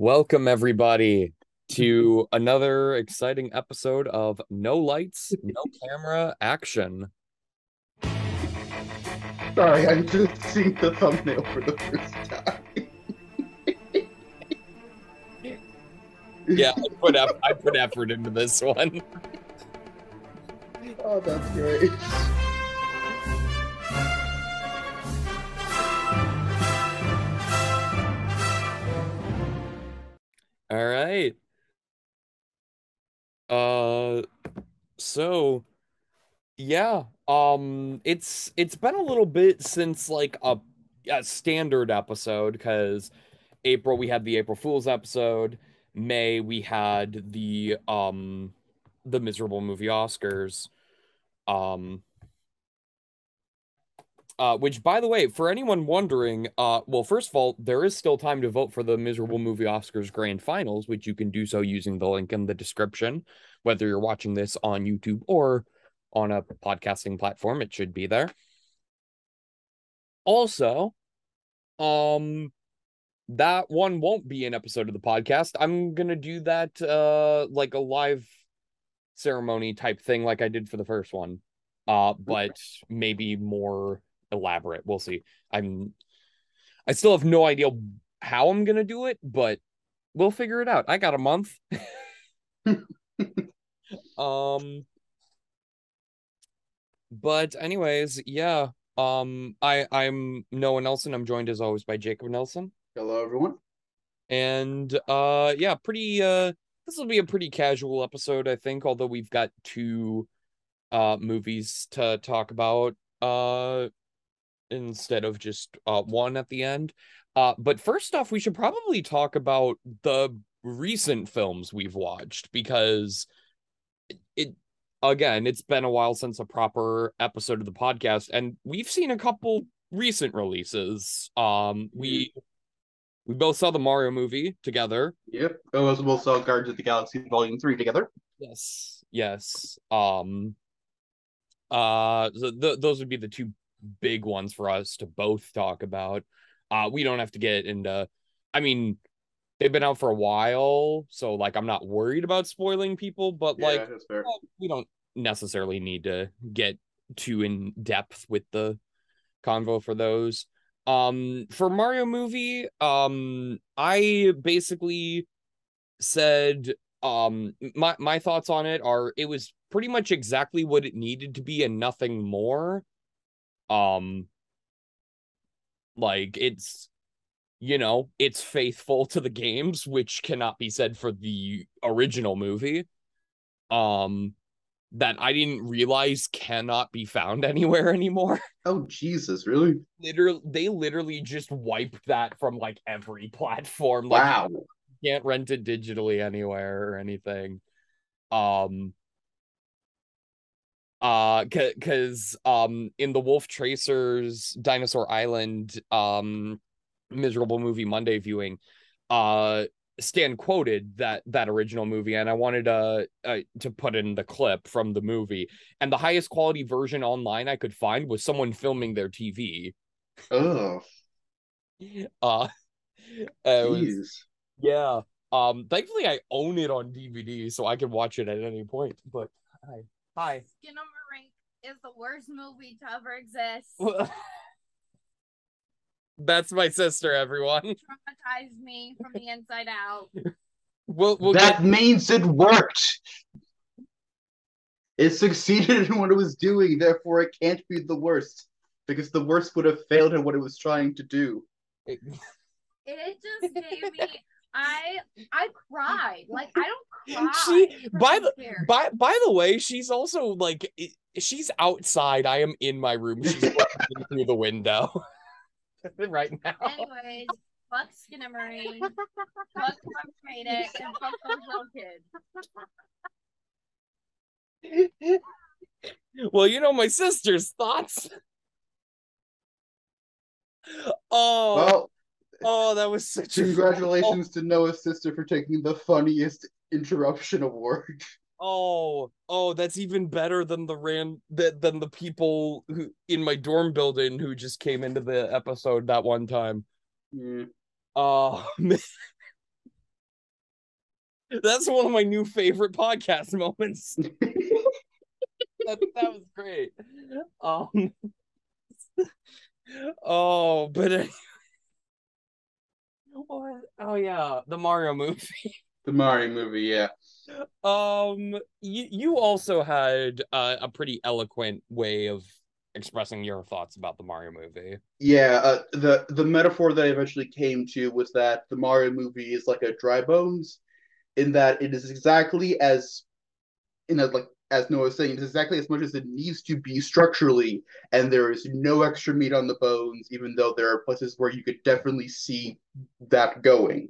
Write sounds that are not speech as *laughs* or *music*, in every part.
Welcome, everybody, to another exciting episode of No Lights, No Camera Action. Sorry, I'm just seeing the thumbnail for the first time. Yeah, I put, eff- I put effort into this one. *laughs* Oh, that's great. All right. Uh, so yeah, um, it's it's been a little bit since like a, a standard episode because April we had the April Fool's episode. May we had the um the miserable movie Oscars. Um uh, which by the way, for anyone wondering, uh well, first of all, there is still time to vote for the miserable movie Oscars grand finals, which you can do so using the link in the description, whether you're watching this on YouTube or on a podcasting platform, it should be there. Also, um that one won't be an episode of the podcast. I'm gonna do that uh like a live ceremony type thing like I did for the first one. Uh but maybe more elaborate. We'll see. I'm I still have no idea how I'm gonna do it, but we'll figure it out. I got a month. *laughs* um but anyways, yeah. Um I I'm Noah Nelson. I'm joined as always by Jacob Nelson. Hello, everyone. And uh yeah, pretty uh this will be a pretty casual episode, I think, although we've got two uh movies to talk about uh instead of just uh one at the end. Uh but first off, we should probably talk about the recent films we've watched because it, again, it's been a while since a proper episode of the podcast and we've seen a couple recent releases. Um we we both saw the Mario movie together. Yep. Oh, as we'll saw Guardians of the Galaxy Volume 3 together. Yes. Yes. Um uh th- those would be the two big ones for us to both talk about. Uh we don't have to get into I mean they've been out for a while, so like I'm not worried about spoiling people, but like yeah, well, we don't necessarily need to get too in depth with the convo for those. Um for Mario movie, um I basically said um my my thoughts on it are it was pretty much exactly what it needed to be and nothing more. Um like it's you know, it's faithful to the games, which cannot be said for the original movie. Um that I didn't realize cannot be found *laughs* anywhere anymore. Oh, Jesus, really? Literally they literally just wiped that from like every platform. Like Wow. you can't rent it digitally anywhere or anything. Um uh because um in the wolf tracers dinosaur island um miserable movie monday viewing uh stan quoted that that original movie and i wanted uh, uh to put in the clip from the movie and the highest quality version online i could find was someone filming their tv Oh, *laughs* uh was- yeah um thankfully i own it on dvd so i can watch it at any point but hi hi Skinamarink is the worst movie to ever exist. *laughs* That's my sister, everyone. Traumatized me from the inside out. *laughs* We'll we'll that get means it worked. It succeeded in what it was doing, therefore it can't be the worst. Because the worst would have failed in what it was trying to do. It just gave me. *laughs* I I cried. Like I don't *laughs* cry. She- by jump scares. by by the way, she's also like she's outside. I am in my room. She's looking through the window *laughs* right now. Anyways, fuck Skinamarink. fuck whoever made it, and fuck those little kids. Well, you know my sister's thoughts. *laughs* Oh, Well, oh, that was such a congratulations *laughs* to Noah's sister for taking the funniest interruption award. Oh, oh, that's even better than the ran that than the people who in my dorm building who just came into the episode that one time. Yeah. Oh, *laughs* man. That's one of my new favorite podcast moments. *laughs* that, that was great. Um Oh, but what? Oh yeah, the Mario movie. *laughs* The Mario movie, yeah. Um, you you also had uh, a pretty eloquent way of expressing your thoughts about the Mario movie. Yeah, uh, the the metaphor that I eventually came to was that the Mario movie is like a dry bones, in that it is exactly as, in a like as Noah was saying, it's exactly as much as it needs to be structurally, and there is no extra meat on the bones, even though there are places where you could definitely see that going.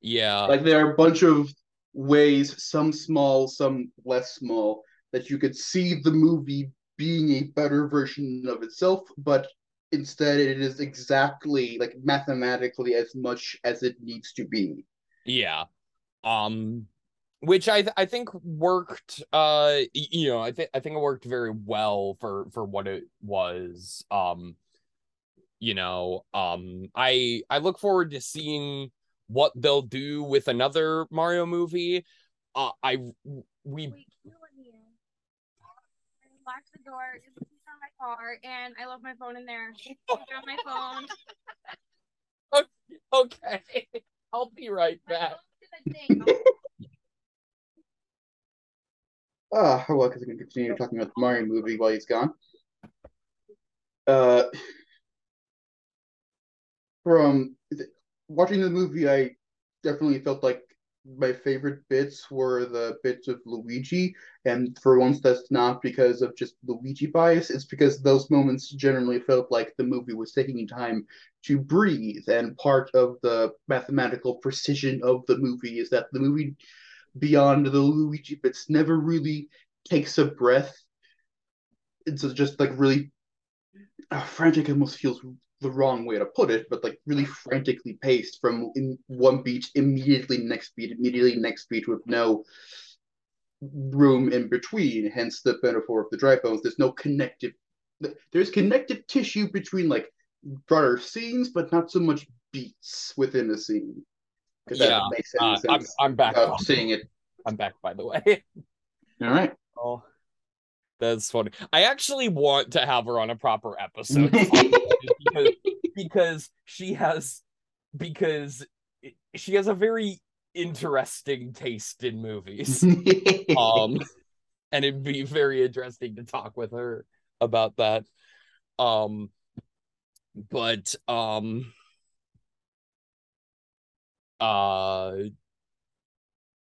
Yeah, Like there are a bunch of ways, some small, some less small, that you could see the movie being a better version of itself, but instead it is exactly like mathematically as much as it needs to be. yeah. Um, which I th- I think worked. Uh, you know, I think I think it worked very well for for what it was. Um, you know, um, I I look forward to seeing what they'll do with another Mario movie. Uh, I we Wait, you let me in. I locked the door. A on my car, and I left my phone in there. *laughs* I got my phone. *laughs* okay. I'll be right back. *laughs* phone's in the thing. Ah, well, because I can continue talking about the Mario movie while he's gone. Uh, from watching the movie, I definitely felt like my favorite bits were the bits of Luigi, and for once, that's not because of just Luigi bias. It's because those moments generally felt like the movie was taking time to breathe, and part of the mathematical precision of the movie is that the movie, beyond the Luigi bits, never really takes a breath. It's just like really uh, frantic almost feels the wrong way to put it, but like really frantically paced from one beat immediately next beat, immediately next beat with no room in between. Hence the metaphor of the dry bones. There's no connective. There's connective tissue between like broader scenes, but not so much beats within a scene. If Yeah, that makes any Uh, I'm. I'm back. seeing it. I'm back. By the way. All right. Oh, that's funny. I actually want to have her on a proper episode *laughs* because, because she has because she has a very interesting taste in movies. *laughs* Um, and it'd be very interesting to talk with her about that. Um, but um, uh,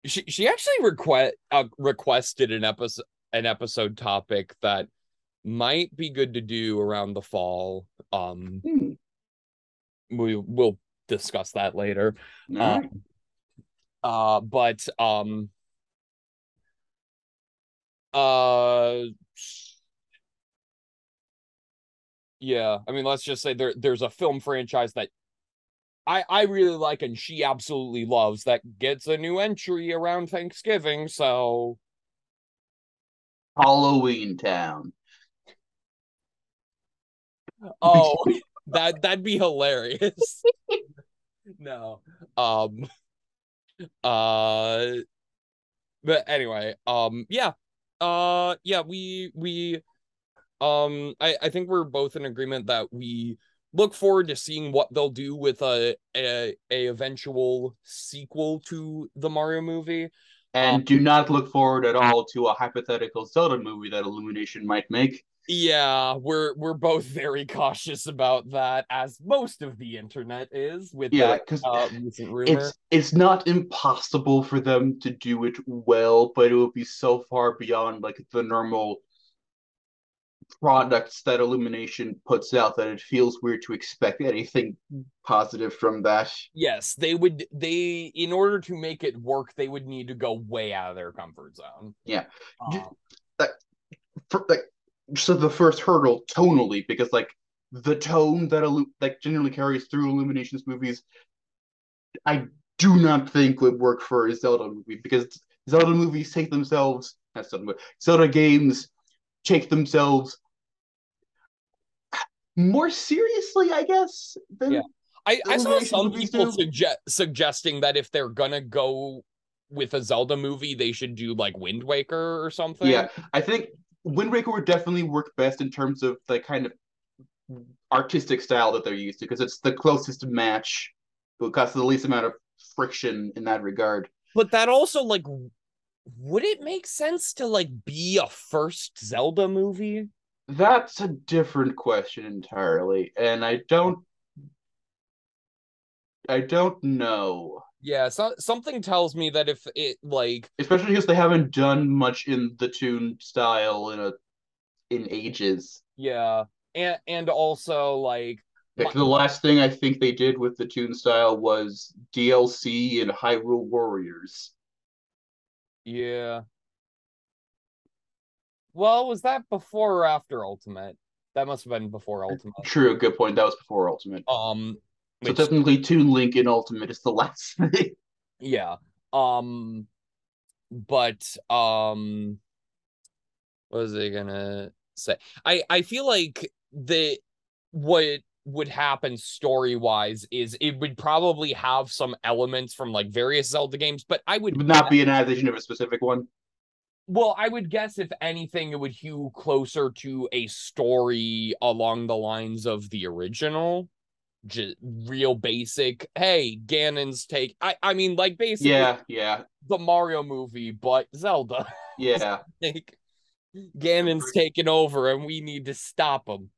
she she actually request uh, requested an episode an episode topic that might be good to do around the fall. Um, Hmm. we will discuss that later. Uh, uh, but um, uh, yeah. I mean, let's just say there there's a film franchise that I I really like and she absolutely loves that gets a new entry around Thanksgiving. So Halloween Town. oh, *laughs* that that'd be hilarious. *laughs* no, um, uh, but anyway, um, yeah, uh, yeah, we we, um, I I think we're both in agreement that we look forward to seeing what they'll do with a a, a eventual sequel to the Mario movie. And do not look forward at all to a hypothetical Zelda movie that Illumination might make. Yeah, we're we're both very cautious about that, as most of the internet is with Yeah, that because uh, it's it's not impossible for them to do it well, but it would be so far beyond like the normal products that Illumination puts out that it feels weird to expect anything positive from that. Yes, they would. They in order to make it work, they would need to go way out of their comfort zone. Yeah. Um, For, like so the first hurdle tonally, because like the tone that Illu- that generally carries through Illumination's movies, I do not think would work for a Zelda movie because Zelda movies take themselves not Zelda, Zelda games take themselves more seriously, I guess. Than Yeah. I, I saw some people suggest suggesting that if they're gonna go with a Zelda movie, they should do like Wind Waker or something. Yeah, I think Wind Waker would definitely work best in terms of the kind of artistic style that they're used to, because it's the closest match, because the least amount of friction in that regard. But that also like would it make sense to like be a first Zelda movie? That's a different question entirely, and I don't I don't know. Yeah, so something tells me that if it like Especially because they haven't done much in the tune style in a in ages. yeah, and and also like Like the last thing I think they did with the tune style was DLC and Hyrule Warriors. yeah. Well, was that before or after Ultimate? That must have been before Ultimate. True, good point. That was before Ultimate. Um So which technically, Toon Link in Ultimate is the *laughs* last thing. yeah. Um but um what was I gonna say? I I feel like the what would happen story wise is it would probably have some elements from like various Zelda games, but I would would not be an adaptation of a specific one. Well, I would guess if anything, it would hew closer to a story along the lines of the original. Just real basic. Hey, Ganon's take. I I mean, like basically Yeah, yeah, the Mario movie, but Zelda. yeah. *laughs* like Ganon's taking over, and we need to stop him.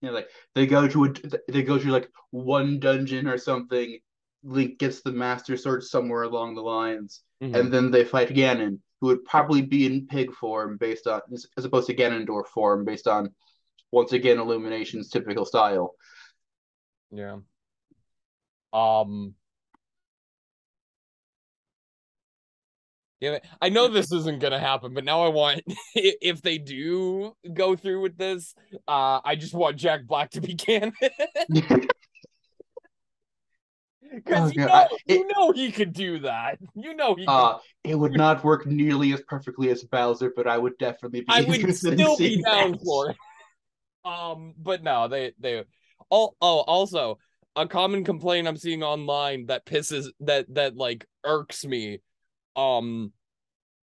Yeah, like they go to a, they go to like one dungeon or something. Link gets the Master Sword somewhere along the lines, Mm-hmm. and then they fight Ganon, who would probably be in pig form based on as opposed to Ganondorf form based on once again Illumination's typical style. Yeah. Um. Yeah, I know this isn't gonna happen, but now I want *laughs* if they do go through with this, uh, I just want Jack Black to be *laughs* Ganon *laughs* because Oh, you know you know he could do that. You know he. Could. Uh, it would not work nearly as perfectly as Bowser, but I would definitely be I would *laughs* still be down that. for it. Um, but no, they they all oh also a common complaint I'm seeing online that pisses that that like irks me. Um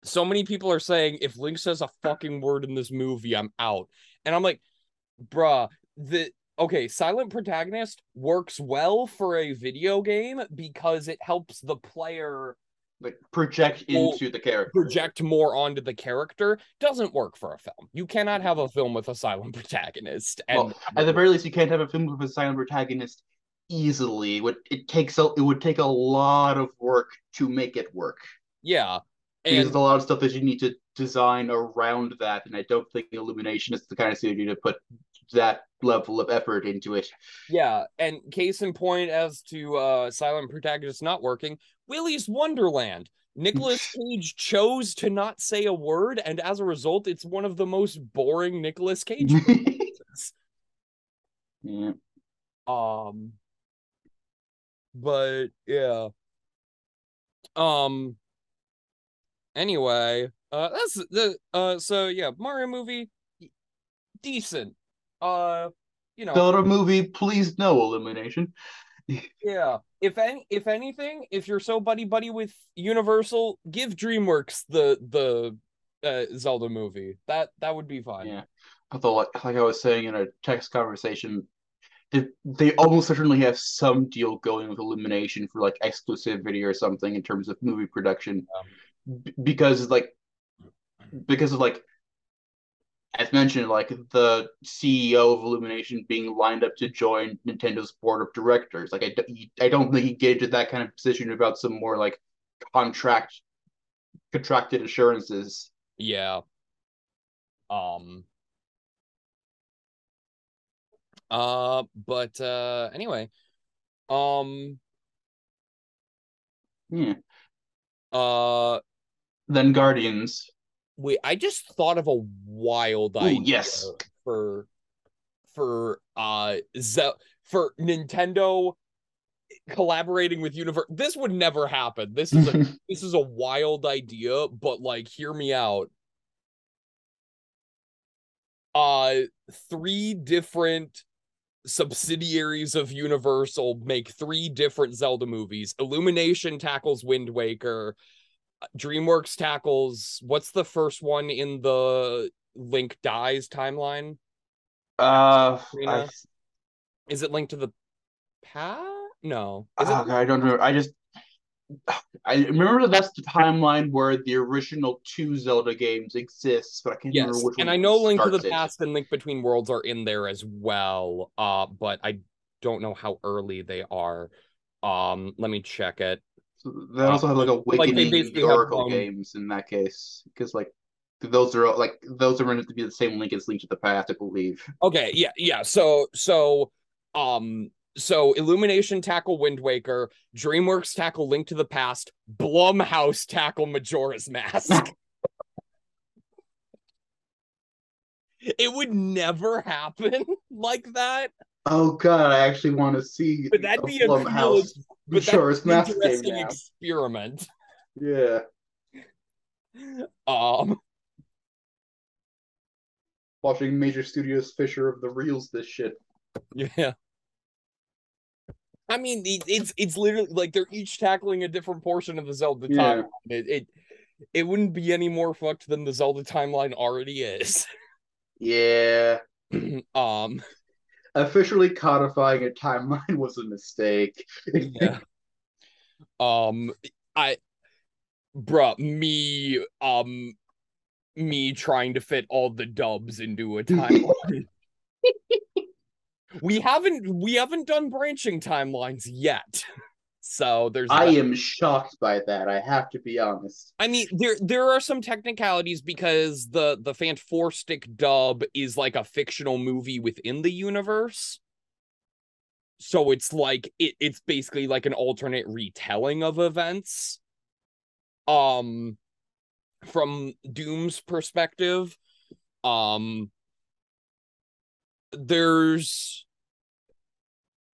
so many people are saying if Link says a fucking word in this movie, I'm out. And I'm like, bruh, the okay, silent protagonist works well for a video game because it helps the player Like project into the character. project more onto the character doesn't work for a film. You cannot have a film with a silent *laughs* protagonist. And Well, At the very least, you can't have a film with a silent protagonist easily. It would it takes a it would take a lot of work to make it work. yeah, Because and there's a lot of stuff that you need to design around that, and I don't think Illumination is the kind of studio to put that level of effort into it. yeah, and case in point as to uh silent protagonist not working, Willy's Wonderland. Nicolas *laughs* Cage chose to not say a word, and as a result, it's one of the most boring Nicolas Cage *laughs* movies. yeah. Um, but yeah. Um. Anyway, uh, that's the uh. So yeah, Mario movie, decent. Uh, you know, Zelda movie, please no Illumination. *laughs* yeah. If any, if anything, if you're so buddy buddy with Universal, give DreamWorks the the uh, Zelda movie. That that would be fine. Yeah. Although, like, like I was saying in a text conversation, they, they almost certainly have some deal going with Illumination for like exclusivity or something in terms of movie production, B- because like because of like as mentioned, like the CEO of Illumination being lined up to join Nintendo's board of directors. Like I, I don't think he'd get into that kind of position about some more like contract contracted assurances. Yeah. Um uh but uh anyway. Um Yeah. uh Then Guardians. Wait, I just thought of a wild Ooh, idea yes. for for uh Ze- for Nintendo collaborating with Universe. This would never happen. This is a *laughs* this is a wild idea, but like hear me out. Uh three different subsidiaries of Universal make three different Zelda movies. Illumination tackles Wind Waker. DreamWorks tackles what's the first one in the Link dies timeline? Uh, I, Is it Link to the past? No. oh, Is it God, I don't know. I just I remember that that's the timeline where the original two Zelda games exist, but I can't yes. remember which And I know Link to the starts it. Past and Link Between Worlds are in there as well. Uh, but I don't know how early they are. Um, let me check it. They also have like Awakening basically the have Oracle games in that case, because like those are like those are meant to be the same link as Link to the Past, I believe. Okay, yeah, yeah. So so um so Illumination tackle Wind Waker, DreamWorks tackle Link to the Past, Blumhouse tackle Majora's Mask. *laughs* it would never happen *laughs* like that, Oh God, I actually want to see but that'd be a cool, but that'd Majora's be an interesting experiment. Yeah, Um watching Major Studios Fisher of the Reels this shit. Yeah. I mean, it, it's it's literally like they're each tackling a different portion of the Zelda Yeah. timeline. It, it it wouldn't be any more fucked than the Zelda timeline already is. Yeah, *clears throat* um, officially codifying a timeline *laughs* was a mistake. yeah. Um, I, bruh, me, um, me trying to fit all the dubs into a *laughs* timeline. we haven't we haven't done branching timelines yet, *laughs* so there's. I that. am shocked by that. I have to be honest. I mean, there there are some technicalities because the the Fant dub is like a fictional movie within the universe. So it's like it, it's basically like an alternate retelling of events. Um from Doom's perspective. Um there's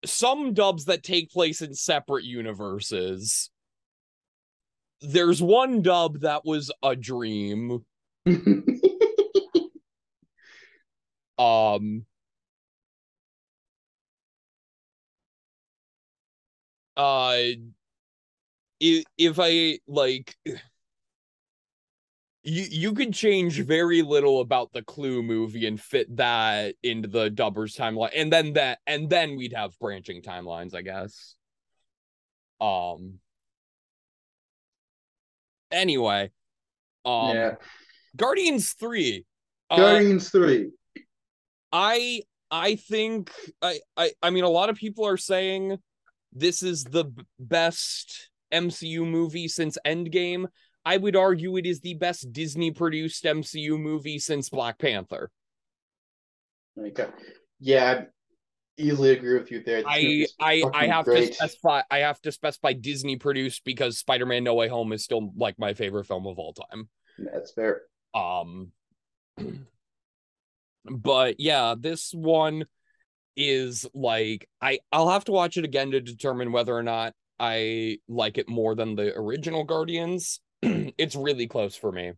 some dubs that take place in separate universes there's one dub that was a dream. *laughs* Um uh if, if i like you you could change very little about the clue movie and fit that into the dubbers timeline and then that and then we'd have branching timelines i guess um anyway um yeah, guardians 3 uh, Guardians Three. I I think I I I mean a lot of people are saying this is the best MCU movie since Endgame. I would argue it is the best Disney produced MCU movie since Black Panther. Okay. Yeah, I easily agree with you there. This I I I have great. to specify I have to specify Disney produced because Spider-Man No Way Home is still like my favorite film of all time. That's fair. Um but yeah, this one is like I I'll have to watch it again to determine whether or not I like it more than the original Guardians. *clears throat* it's really close for me.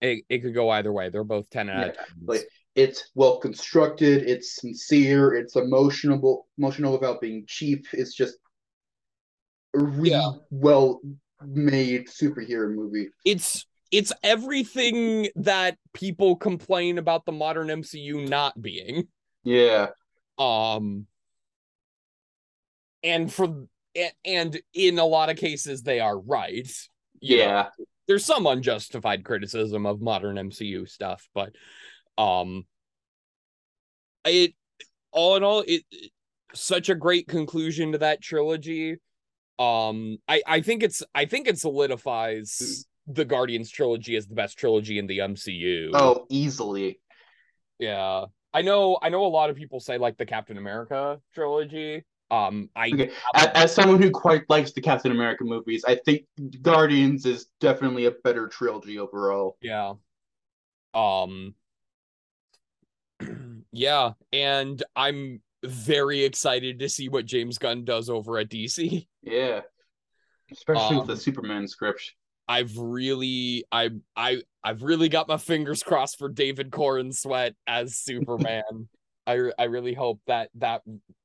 It it could go either way. They're both 10 out of 10. like- It's well constructed. It's sincere. It's emotional. Emotional without being cheap. It's just a really Yeah. well made superhero movie. it's it's everything that people complain about the modern MCU not being. Yeah. Um and for and in a lot of cases they are right. You know. Yeah. there's some unjustified criticism of modern MCU stuff, but um it all in all it such a great conclusion to that trilogy. Um I I think it's I think it solidifies the Guardians trilogy as the best trilogy in the MCU. Oh, easily. yeah. I know I know a lot of people say like the Captain America trilogy. Um I Okay. As, as someone who quite likes the Captain America movies, I think Guardians is definitely a better trilogy overall. Yeah. Um *clears throat* yeah, and I'm very excited to see what James Gunn does over at DC. Yeah. Especially with Um, the Superman script. I've really I I I've really got my fingers crossed for David Corenswet as Superman. *laughs* I I really hope that that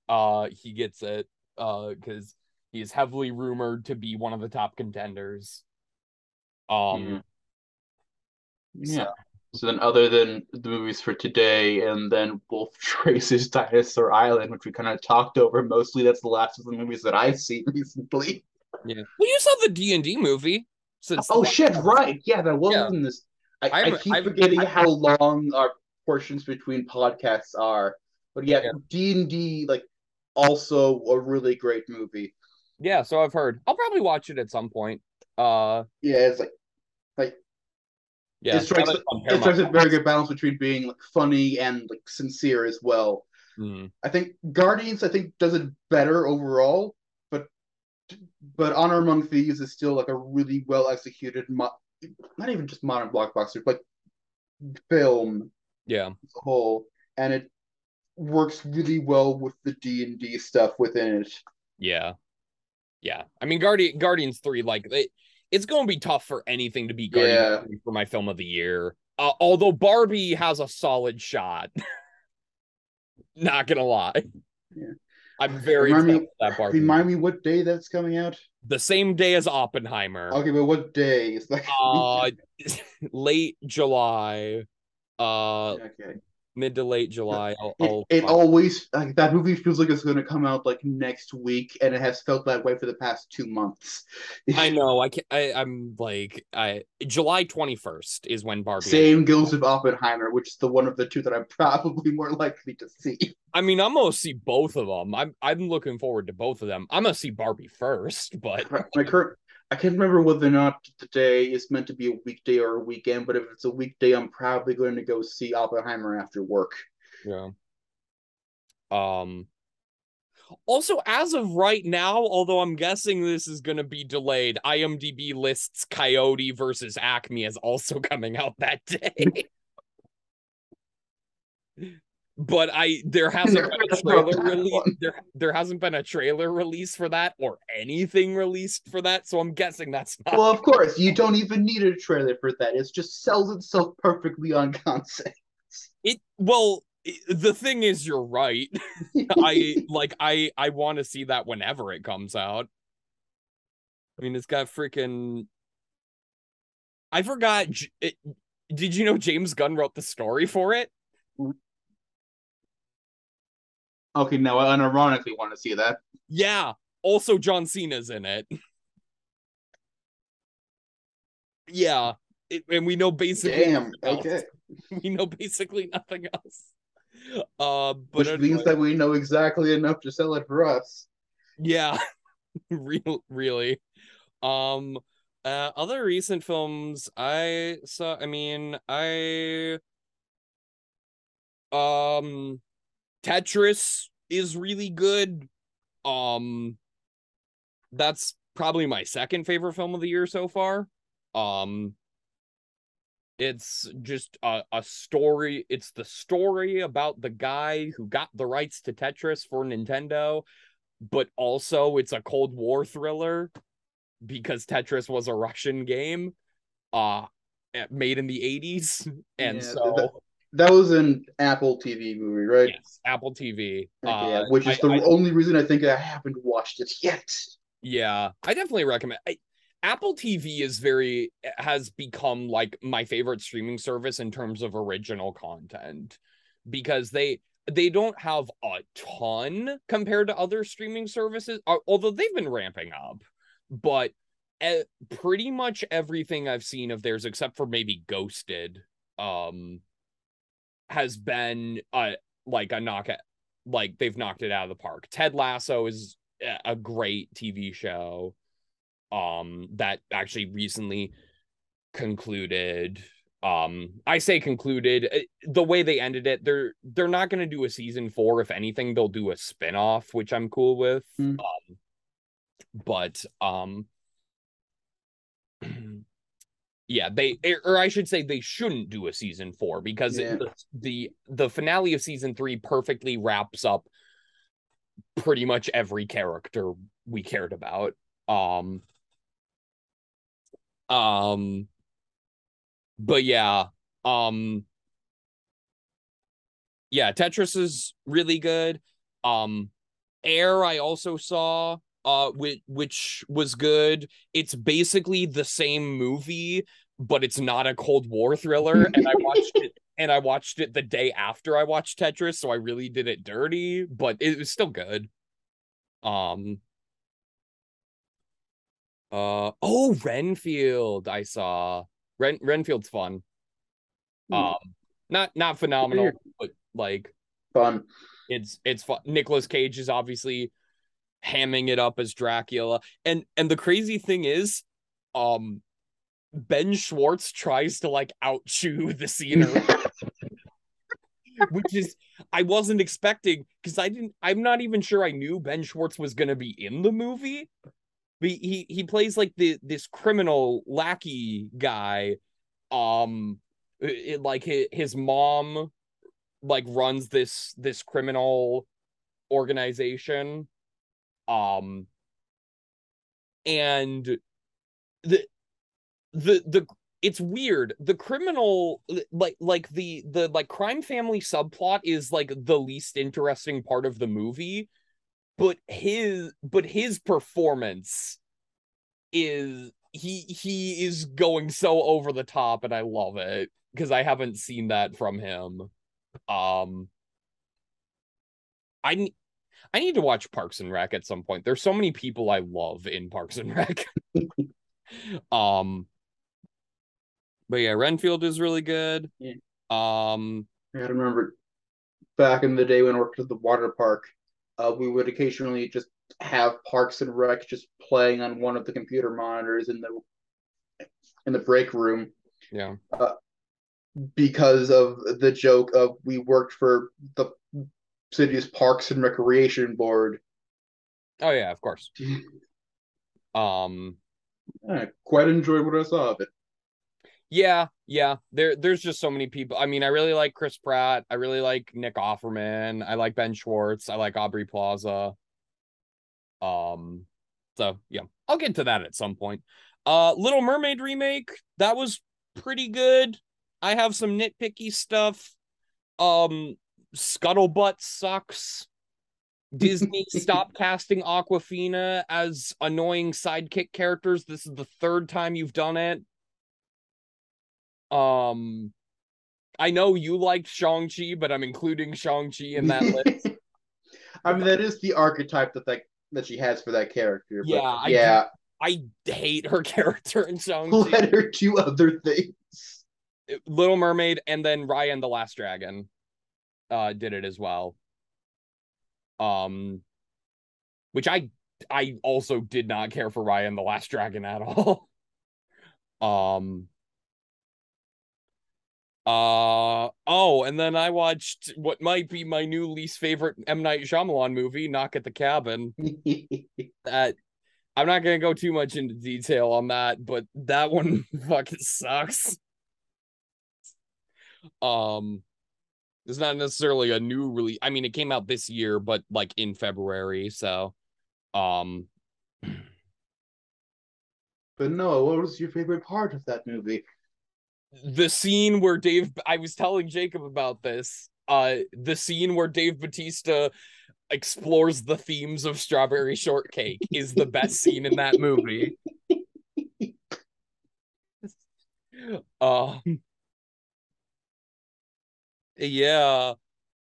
uh he gets it uh cuz he is heavily rumored to be one of the top contenders. Um, Yeah. So then, other than the movies for today, and then Wolf *laughs* Trace's Dinosaur Island, which we kind of talked over, mostly that's the last of the movies that I've seen *laughs* recently. yeah. Well, you saw the D and D movie. Since Oh the- shit! Right? Yeah, that was Yeah. in this. I, I, I'm- keep I'm- forgetting I'm- how long our portions between podcasts are. But yeah, Yeah. D and D like also a really great movie. Yeah, so I've heard. I'll probably watch it at some point. Uh, Yeah, it's like like yeah. it strikes now it's on it strikes a very good balance between being like funny and like sincere as well. Mhm. I think Guardians I think does it better overall, but but Honor Among Thieves is still like a really well executed, mo- not even just modern blockbuster, but film Yeah, as a whole, and it works really well with the D and D stuff within it. yeah, yeah. I mean, Guardian Guardians three, like it, it's going to be tough for anything to be Guardians Yeah. 3 for my film of the year. Uh, although Barbie has a solid shot. *laughs* Not gonna lie. Yeah. I'm very Remind me- that Barbie. Remind me what day that's coming out. the same day as Oppenheimer. Okay, but what day? It's like Uh, *laughs* late July. Uh, okay. Mid to late July. I'll, It, I'll it always like that movie feels like it's going to come out like next week, and it has felt that way for the past two months. *laughs* I know. I can I, I'm like I July 21st is when Barbie. Same goes with Oppenheimer, which is the one of the two that I'm *laughs* probably more likely to see. I mean, I'm gonna see both of them. I'm I'm looking forward to both of them. I'm gonna see Barbie first, but My current, I can't remember whether or not today is meant to be a weekday or a weekend, but if it's a weekday, I'm probably going to go see Oppenheimer after work. yeah. Um. Also, as of right now, although I'm guessing this is gonna be delayed, IMDb lists Coyote versus Acme as also *laughs* coming out that day. *laughs* but I *laughs* there hasn't been a Never heard about trailer release. There there hasn't been a trailer release for that or anything released for that, so I'm guessing that's *laughs* not. Well, of course, you don't even need a trailer for that. It just sells itself perfectly on *laughs* concept. It well, i- the thing is, you're right. I like I I want to see that whenever it comes out. I mean, it's got freaking. I forgot. It, did you know James Gunn wrote the story for it? Mm. Okay, now I unironically want to see that. Yeah. Also, John Cena's in it. yeah, it, and we know basically. Damn. Okay. *laughs* We know basically nothing else. Uh, but Which anyway. means that we know exactly enough to sell it for us. Yeah, *laughs* real, really. Um, uh, other recent films I saw. I mean, I um, Tetris is really good. Um, that's probably my second favorite film of the year so far. Um, it's just a, a story. It's the story about the guy who got the rights to Tetris for Nintendo but also it's a Cold War thriller because Tetris was a Russian game uh made in the 80s and Yeah, so that- was an Apple TV movie, right? yes Apple TV Okay, uh yeah, which is I- the I- only reason I think I haven't watched it yet. yeah I definitely recommend I, Apple TV is very has become like my favorite streaming service in terms of original content because they they don't have a ton compared to other streaming services although they've been ramping up but pretty much everything I've seen of theirs except for maybe Ghosted um has been uh like a knock like they've knocked it out of the park. Ted Lasso is a- a great TV show um that actually recently concluded um I say concluded eh, the way they ended it they're they're not going to do a season 4 if anything they'll do a spin-off which I'm cool with Hmm. um but um *clears throat* yeah they eh, or I should say they shouldn't do a season 4 because Yeah. it, the, the finale of season 3 perfectly wraps up pretty much every character we cared about. Um um but yeah um yeah tetris is really good. Um air i also saw uh which which was good. It's basically the same movie, but it's not a Cold War thriller. and I watched it *laughs* and I watched it the day after I watched Tetris, so I really did it dirty, but it was still good. Um uh oh Renfield I saw. Ren Renfield's fun. Hmm. Um not not phenomenal, but like Fun. it's it's fun. Nicolas Cage is obviously hamming it up as Dracula. And and the crazy thing is, um Ben Schwartz tries to like outchew *laughs* the scenery, *laughs* which is I wasn't expecting because I didn't I'm not even sure I knew Ben Schwartz was gonna be in the movie. But he he plays like the this criminal lackey guy. Um it, like his, his mom like runs this this criminal organization um and the the the it's weird. The criminal like like the the like crime family subplot is like the least interesting part of the movie but his but his performance is he he is going so over the top and i love it because i haven't seen that from him. Um i I need to watch Parks and Rec at some point. There's so many people I love in Parks and Rec. *laughs* um but yeah, Renfield is really good. Yeah. Um I remember back in the day when I worked at the water park, uh, we would occasionally just have Parks and Rec just playing on one of the computer monitors in the in the break room yeah. because of the joke of we worked for the city's Parks and Recreation Board. Oh yeah, of course. *laughs* Um I quite enjoyed what I saw of it. yeah, yeah. There there's just so many people. I mean, I really like Chris Pratt. I really like Nick Offerman. I like Ben Schwartz. I like Aubrey Plaza. Um so yeah, I'll get to that at some point. Uh Little Mermaid remake, that was pretty good. I have some nitpicky stuff. Um Scuttlebutt sucks. *laughs* Disney stop casting Awkwafina as annoying sidekick characters. This is the third time you've done it. Um I know you liked Shang-Chi, but I'm including Shang-Chi in that *laughs* list. I mean, that is the archetype that that, that she has for that character. but Yeah, I yeah. I hate her *laughs* character in Shang-Chi. Let her do other things. Little Mermaid and then Raya and the Last Dragon uh did it as well. Um which I I also did not care for Raya and the Last Dragon at all. *laughs* um uh oh, and then I watched what might be my new least favorite M Night Shyamalan movie, Knock at the Cabin. *laughs* That I'm not gonna go too much into detail on that, but that one *laughs* fucking sucks. Um, it's not necessarily a new release. I mean, it came out this year, but like in February. So, um, but no, what was your favorite part of that movie? the scene where Dave, I was telling Jacob about this. Uh, the scene where Dave Bautista explores the themes of Strawberry Shortcake is the best scene in that movie. *laughs* Um, yeah.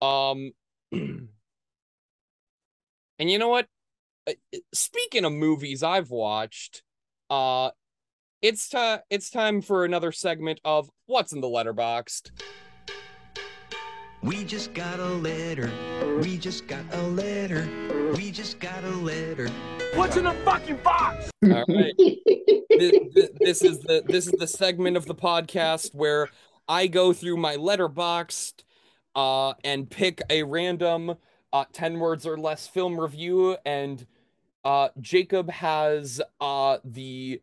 Um, *clears throat* and you know what? Uh, Speaking of movies I've watched, uh, it's time. It's time for another segment of what's in the Letterboxd. We just got a letter. We just got a letter. We just got a letter. What's in the fucking box? All right. *laughs* this, this is the this is the segment of the podcast where I go through my Letterboxd uh and pick a random uh 10 words or less film review and uh Jacob has uh the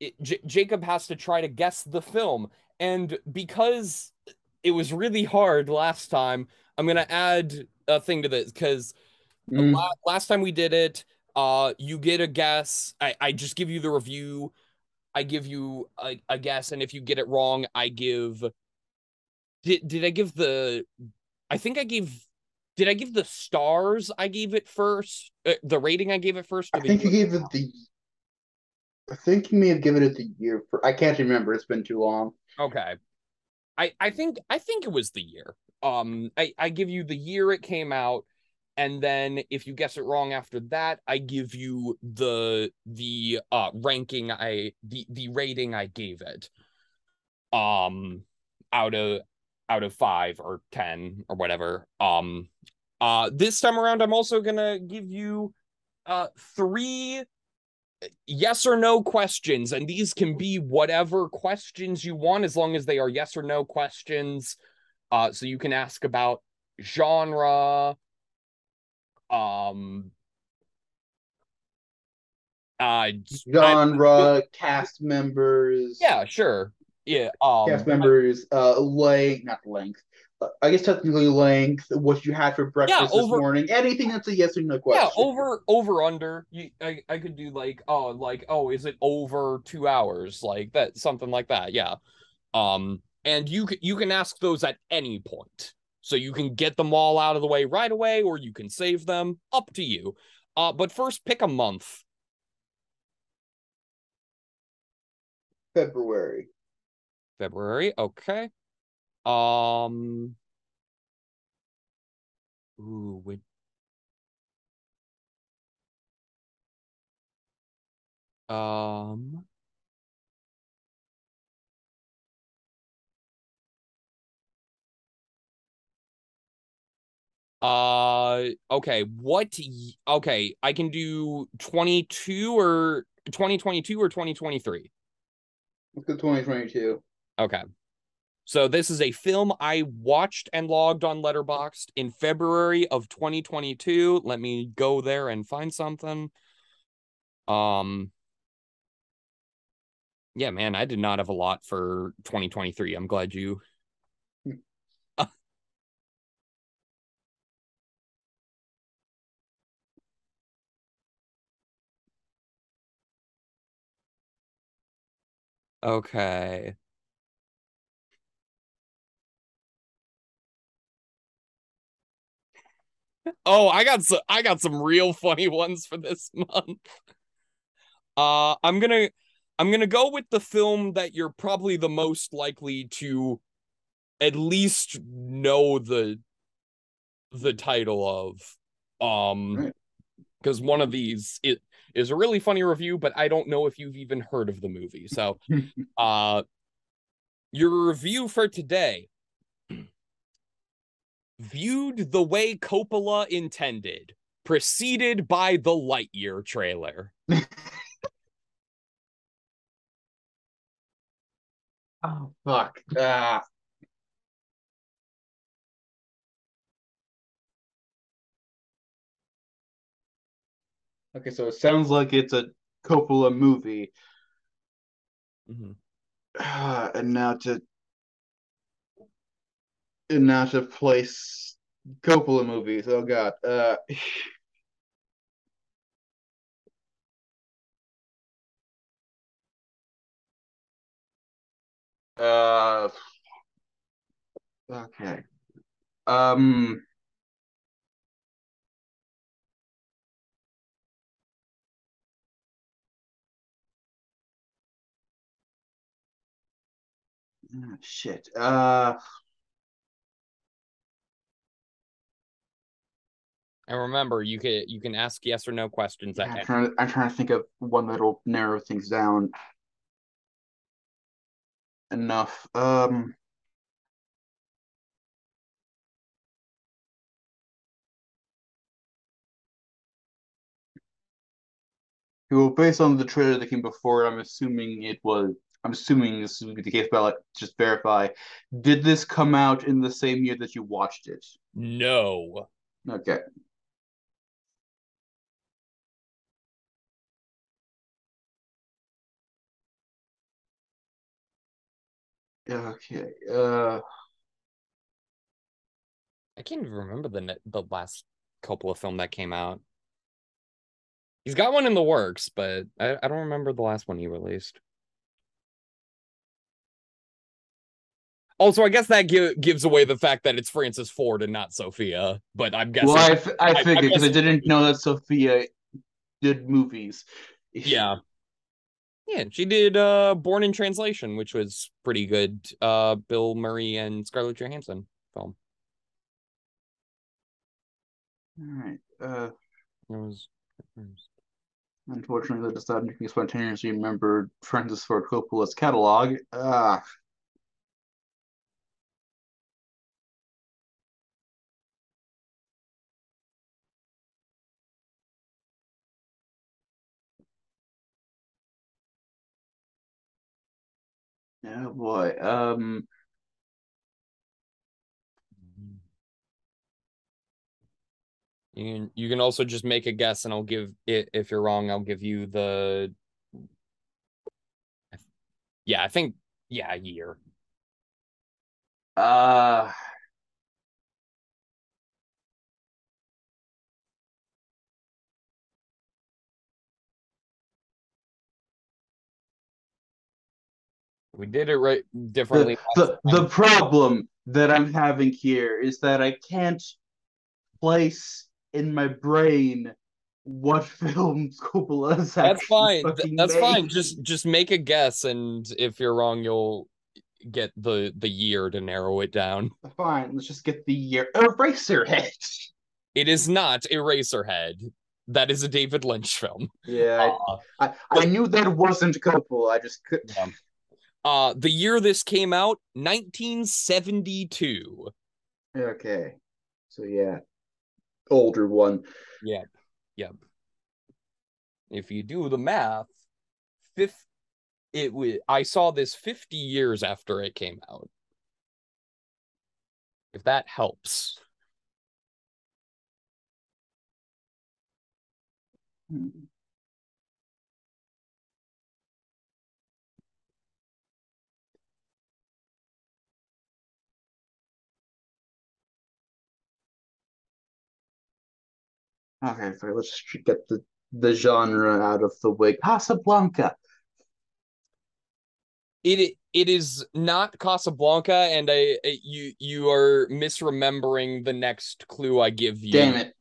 it, J- Jacob has to try to guess the film and because it was really hard last time I'm going to add a thing to this cuz Mm. La- last time we did it, uh, you get a guess. I, I just give you the review. I give you a, a guess, and if you get it wrong, I give. Did did I give the? I think I gave did I give the stars I gave it first? Uh, the rating I gave it first? I think you gave it the. I think you may have given it the year for. I can't remember. It's been too long. Okay. I I think I think it was the year. Um I I give you the year it came out and then if you guess it wrong after that, I give you the the uh ranking I the the rating I gave it. Um out of out of 5 or 10 or whatever. Um uh this time around I'm also going to give you uh 3 yes or no questions and these can be whatever questions you want as long as they are yes or no questions uh so you can ask about genre um uh genre I, cast members yeah sure yeah um cast members uh length not length I guess technically length, what you had for breakfast yeah, over, this morning, anything that's a yes or no question. Yeah, over over under. You, I I could do like oh like oh is it over two hours like that something like that. Yeah, um, and you you can ask those at any point, so you can get them all out of the way right away, or you can save them. Up to you. Uh, but first pick a month. February. February. Okay. Um. Ooh, um. Uh, okay. What? Okay, I can do 22 or 2022 or 2023. Let's go 2022. Okay. So this is a film I watched and logged on Letterboxd in February of 2022. Let me go there and find something. Um Yeah, man, I did not have a lot for 2023. I'm glad you Okay. Oh, I got some I got some real *laughs* funny ones for this month. Uh I'm going to I'm going to go with the film that you're probably the most likely to at least know the the title of um because one of these it is a really funny review but I don't know if you've even heard of the movie. So *laughs* uh your review for today viewed the way Coppola intended, preceded by the Lightyear trailer. *laughs* oh fuck. Ah. Okay, so it sounds like it's a Coppola movie. Mm-hmm. Uh, *sighs* and now to not a place Coppola movies. Oh God. Uh, *sighs* uh, okay. Um. Ah, shit. Uh. And remember, you can you can ask yes or no questions. Yeah, I'm, trying to, I'm trying to think of one that'll narrow things down enough. Um, well, based on the trailer that came before, I'm assuming it was. I'm assuming this would be the case, but like, just verify. Did this come out in the same year that you watched it? No. Okay. Okay. Uh, I can't even remember the the last Coppola film that came out. He's got one in the works, but I, I don't remember the last one he released. Also, I guess that gi- gives away the fact that it's Francis Ford and not Sofia. But I'm guessing, Well, I, f- I I- I figured because I, guess- didn't know that Sofia did movies. *laughs* yeah, yeah, she did uh Born in Translation, which was pretty good. Uh, Bill Murray and Scarlett Johansson film. All right. Uh, It was. unfortunately, that not make me spontaneously remember Francis Ford Coppola's catalog. Ah. Oh boy. Um. You can you can also just make a guess, and I'll give it if you're wrong. I'll give you the. Yeah, I think yeah, year. Uh. We did it right differently. the the problem that I'm having here is that I can't place in my brain what *laughs* film Coppola has That's fine. That's made. fine. Just just make a guess, and if you're wrong, you'll get the the year to narrow it down. Fine, let's just get the year. Eraserhead. *laughs* It is not Eraserhead. That is a David Lynch film. Yeah, Uh, I, I, I knew that wasn't Coppola. I just could. Yeah. Uh, the year this came out, 1972. Okay, so yeah, older one. Yep. Yep. If you do the math, fifth it was I saw this 50 years after it came out. If that helps. Hmm. Okay. Let's just get the the genre out of the way. Casablanca. It it is not Casablanca, and I you you are misremembering the next clue I give you. Damn it.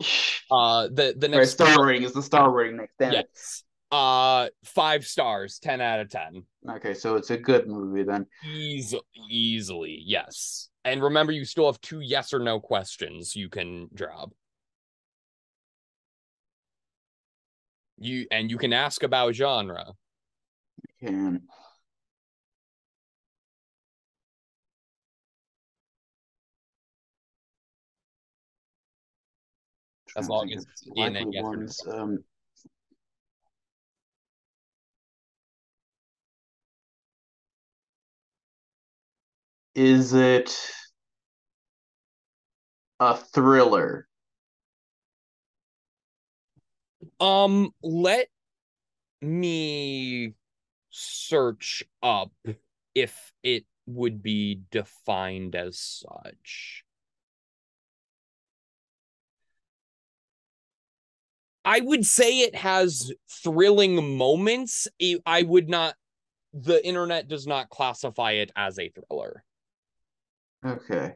Uh, the the Right, next star rating is the star rating next. Damn it. yes. Uh, five stars, ten out of ten. Okay, so it's a good movie then. Easily, easily, yes. And remember, you still have two yes or no questions you can drop. You and you can ask about genre. Can. As long as of it's in a likely yes or no ones. Um, is it a thriller? Um, let me search up if it would be defined as such. I would say it has thrilling moments. I- would not, the internet does not classify it as a thriller. Okay.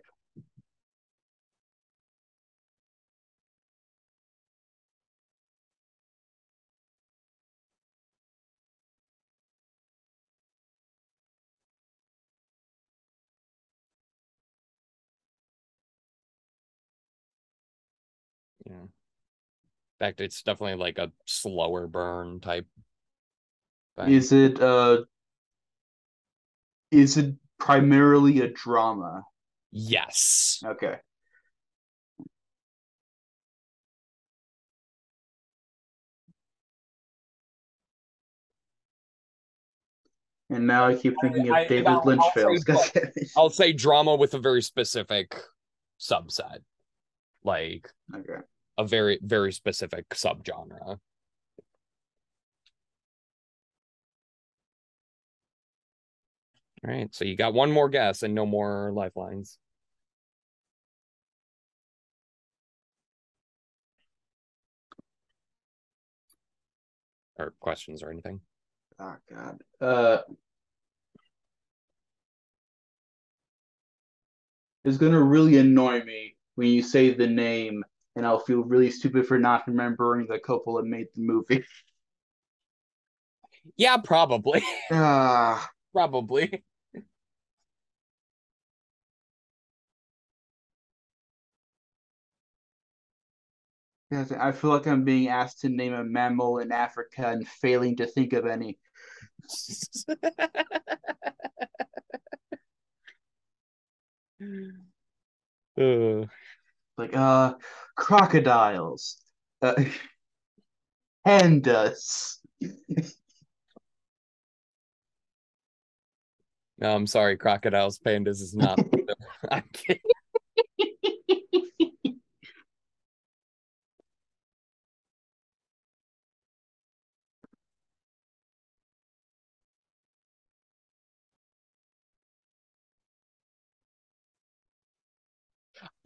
Fact, it's definitely like a slower burn type. thing. Is it uh is it primarily a drama? Yes. Okay. And now I keep thinking of I- David I'll- Lynch I'll films. what- God damn it. I'll say drama with a very specific subset, like Okay. A very very specific subgenre. All right, so you got one more guess and no more lifelines. Or questions or anything. Oh God. Uh It's gonna really annoy me when you say the name, and I'll feel really stupid for not remembering that Coppola made the movie. *laughs* Yeah, probably. *laughs* Ah, probably. yes, I feel like I'm being asked to name a mammal in Africa and failing to think of any. *laughs* Uh, Like, uh, crocodiles, uh, *laughs* pandas. *laughs* no, I'm sorry, crocodiles, pandas is not. *laughs* I'm kidding.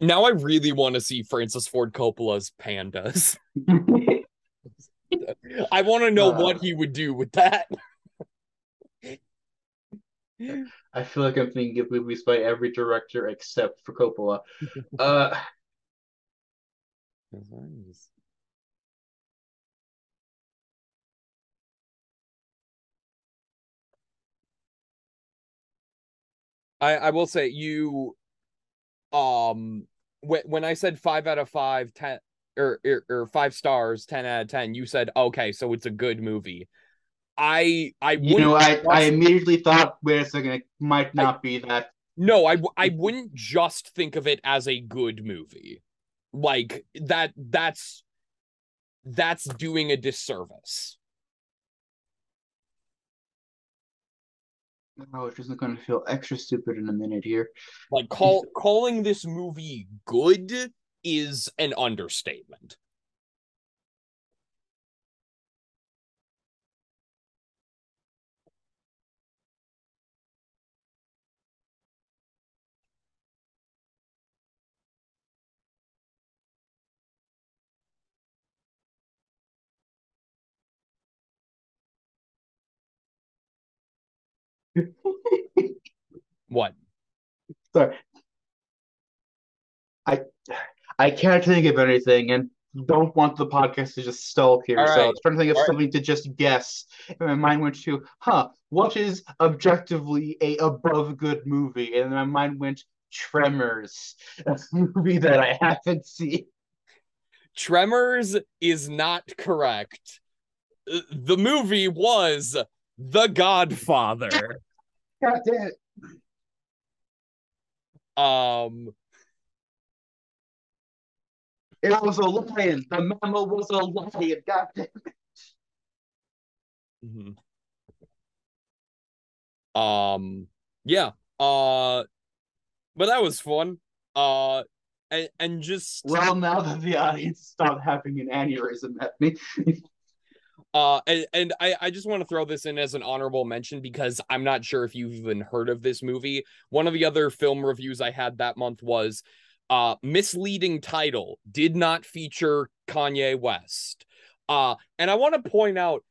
Now I really want to see Francis Ford Coppola's pandas. *laughs* I want to know Uh. what he would do with that. I feel like I'm thinking of movies by every director except for Coppola. *laughs* Uh, I I will say you um when when I said five out of five, ten or, or or five stars, ten out of ten, you said okay, so it's a good movie. I I you know, I, just- I immediately thought, wait a second, it might not be that. no, I I wouldn't just think of it as a good movie. Like that that's that's doing a disservice. Oh, it's just going to feel extra stupid in a minute here. Like call calling this movie good is an understatement. What? Sorry. I I can't think of anything and don't want the podcast to just stall here. All so I right. was trying to think of All right. something to just guess. And my mind went to, huh, what is objectively a above good movie? And my mind went Tremors, a movie that I haven't seen. Tremors is not correct. The movie was The Godfather. *laughs* God damn it. Um It was a lion. The mammal was a lion. God damn it. mhm. Um yeah. Uh but that was fun. Uh and, and just Well, now that the audience stopped having an aneurysm at me. Uh, and, and I, I just want to throw this in as an honorable mention because I'm not sure if you've even heard of this movie. One of the other film reviews I had that month was uh misleading title did not feature Kanye West. Uh, and I want to point out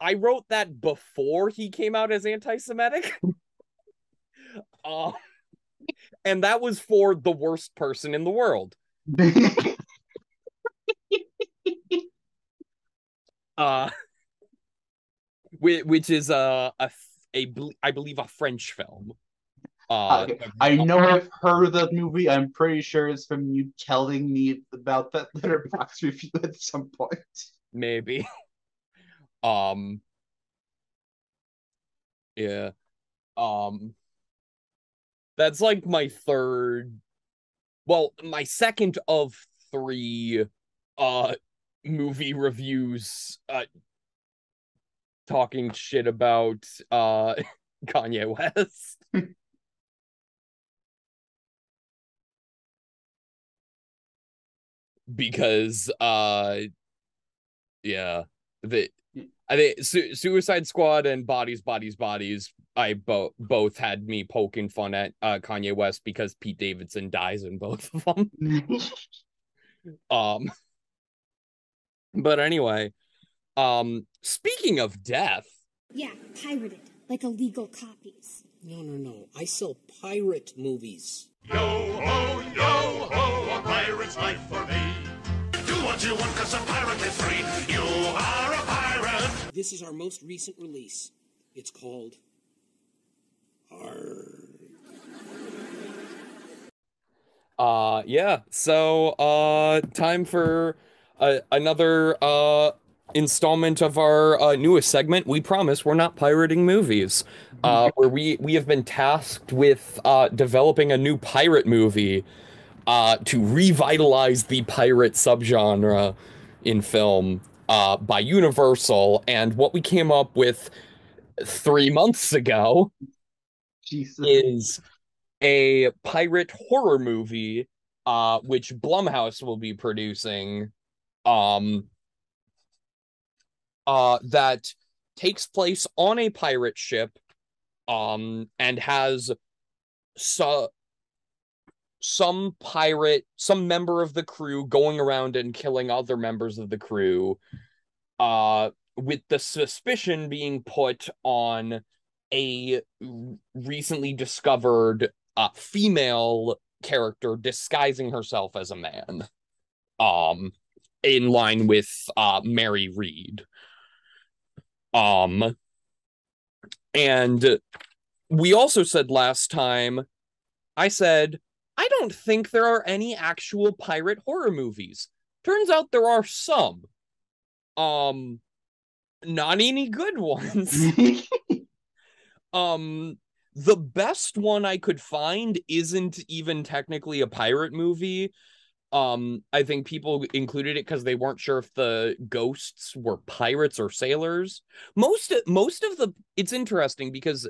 I wrote that before he came out as anti-Semitic. *laughs* uh, and that was for the worst person in the world. *laughs* uh which, which is a, a a I believe a French film. Uh, Okay, I know I've heard of that movie. I'm pretty sure it's from you telling me about that Letterboxd review at some point. maybe. *laughs* um. Yeah. Um. That's like my third. Well, my second of three, uh, movie reviews. Uh, talking shit about uh *laughs* Kanye West. *laughs* because uh yeah the I think Su- Suicide Squad and Bodies Bodies Bodies I both both had me poking fun at uh Kanye West because Pete Davidson dies in both of them *laughs* um but anyway um speaking of death Yeah, pirated, like illegal copies. No, no, no. I sell pirate movies. Yo ho, yo ho, a pirate's life for me. Do what you want, cause a pirate is free. You are a pirate. This is our most recent release. It's called Arr. Uh yeah. So uh time for uh, another uh installment of our uh, newest segment. We promise we're not pirating movies. Uh where we we have been tasked with uh developing a new pirate movie uh to revitalize the pirate subgenre in film uh by Universal and what we came up with 3 months ago Jesus. is a pirate horror movie uh which Blumhouse will be producing um uh that takes place on a pirate ship um and has so some pirate some member of the crew going around and killing other members of the crew uh with the suspicion being put on a recently discovered uh, female character disguising herself as a man um in line with uh Mary Read um and we also said last time I said I don't think there are any actual pirate horror movies turns out there are some um not any good ones *laughs* um the best one I could find isn't even technically a pirate movie. Um, I think people included it because they weren't sure if the ghosts were pirates or sailors. Most most of the it's interesting because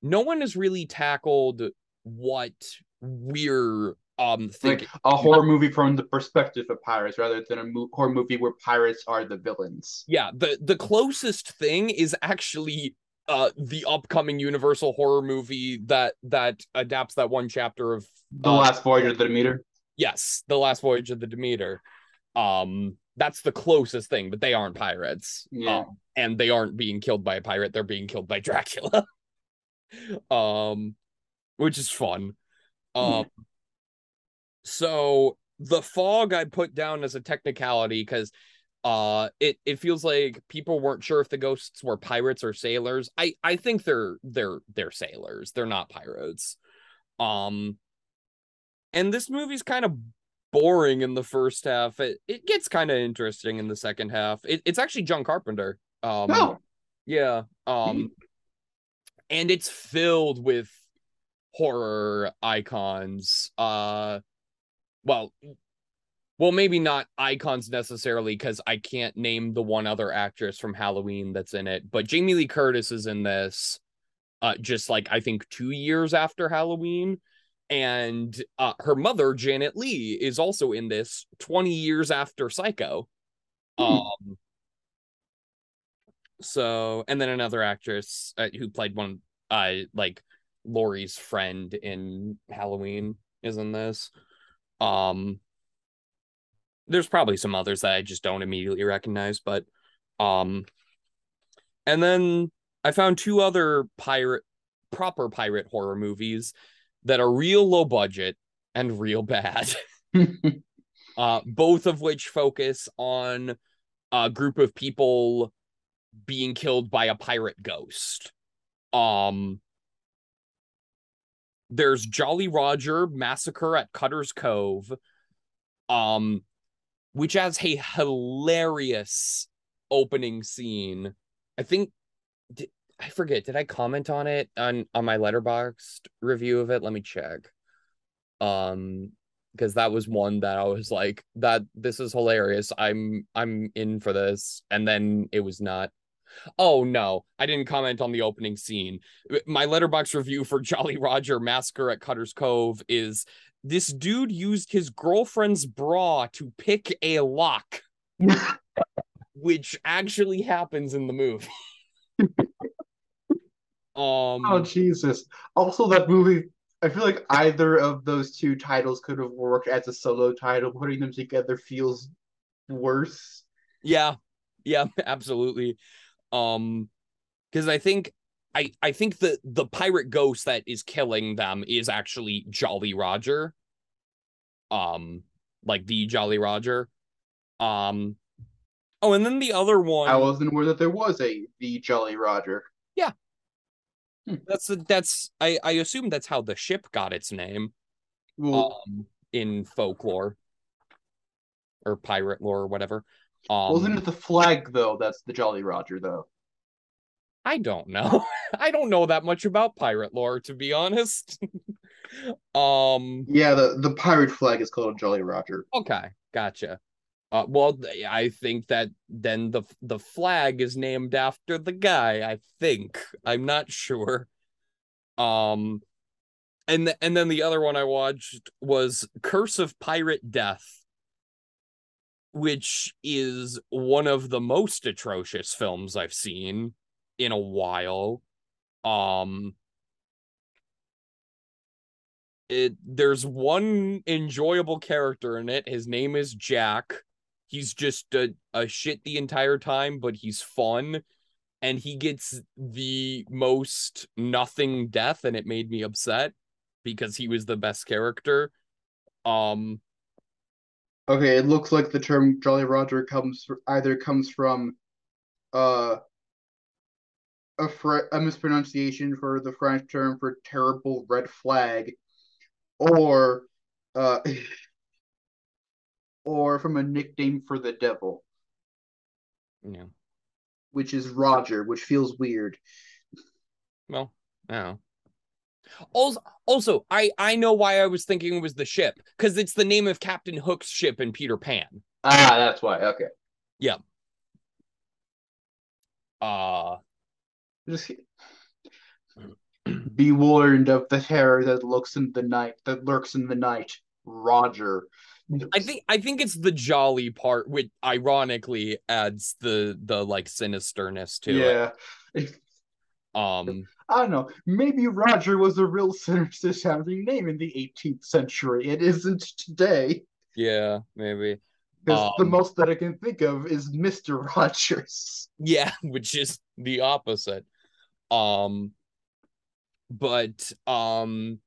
no one has really tackled what we're um thinking. like a horror movie from the perspective of pirates rather than a mo- horror movie where pirates are the villains. yeah, the the closest thing is actually uh the upcoming Universal horror movie that that adapts that one chapter of The uh, Last Voyage of the Demeter. Yes, the last voyage of the Demeter. Um, that's the closest thing, but they aren't pirates. Yeah. Um, and they aren't being killed by a pirate, they're being killed by *laughs* Dracula. um, which is fun. Um, so the fog I put down as a technicality because uh it it feels like people weren't sure if the ghosts were pirates or sailors. I I think they're they're they're sailors. They're not pirates. Um and this movie's kind of boring in the first half. It it gets kind of interesting in the second half. It, it's actually John Carpenter. Um No. yeah. Um and it's filled with horror icons. Uh well well maybe not icons necessarily because I can't name the one other actress from Halloween that's in it, but Jamie Lee Curtis is in this uh just like I think 2 years after Halloween and uh her mother Janet Leigh is also in this 20 years after Psycho. Um so and then another actress uh, who played one uh like Laurie's friend in Halloween is in this. Um there's probably some others that I just don't immediately recognize, but um and then I found two other pirate proper pirate horror movies that are real low budget and real bad. *laughs* *laughs* uh both of which focus on a group of people being killed by a pirate ghost. Um there's Jolly Roger Massacre at Cutter's Cove, um, which has a hilarious opening scene. I think I forget. Did I comment on it on on my Letterboxd review of it? Let me check. Um, because that was one that I was like, that this is hilarious. I'm I'm in for this, and then it was not. Oh no, I didn't comment on the opening scene. My Letterboxd review for *laughs* Jolly Roger Massacre at Cutter's Cove is this dude used his girlfriend's bra to pick a lock, *laughs* which actually happens in the movie. *laughs* um Oh Jesus! Also, that movie. I feel like either of those two titles could have worked as a solo title. Putting them together feels worse. Yeah, yeah, *laughs* absolutely. Um, because I think I I think the the pirate ghost that is killing them is actually Jolly Roger. Um, like the Jolly Roger. Um, oh, and then the other one. I wasn't aware that there was a the Jolly Roger. That's that's I I assume that's how the ship got its name. Well, Um, in folklore or pirate lore or whatever. Um, wasn't it the flag though? That's the Jolly Roger though. I don't know. *laughs* I don't know that much about pirate lore, to be honest. *laughs* um. Yeah, the the pirate flag is called a Jolly Roger. Okay, gotcha. Uh, well, I think that then the the flag is named after the guy. I think I'm not sure. Um, and and then the other one I watched was Curse of Pirate Death, which is one of the most atrocious films I've seen in a while. Um, it there's one enjoyable character in it. His name is Jack. He's just a, a shit the entire time, but he's fun. And he gets the most nothing death, and it made me upset because he was the best character. Um, Okay, it looks like the term Jolly Roger comes either comes from uh a fr a mispronunciation for the French term for terrible red flag, or uh *laughs* or from a nickname for the devil, yeah. which is Roger, which feels weird. Well, yeah. Also, also, I I know why I was thinking it was the ship because it's the name of Captain Hook's ship in Peter Pan. Ah, that's why. Okay. Yeah. Uh, Just be warned of the terror that looks in the night, that lurks in the night. Roger. I think I think it's the jolly part, which ironically adds the the like sinisterness to Yeah. it. Yeah. Um, *laughs* I don't know. Maybe Roger was a real sinister sounding name in the 18th century. It isn't today. yeah, maybe. Because the Um, most that I can think of is Mr. *laughs* Rogers. Yeah, *laughs* which is the opposite. Um, but um,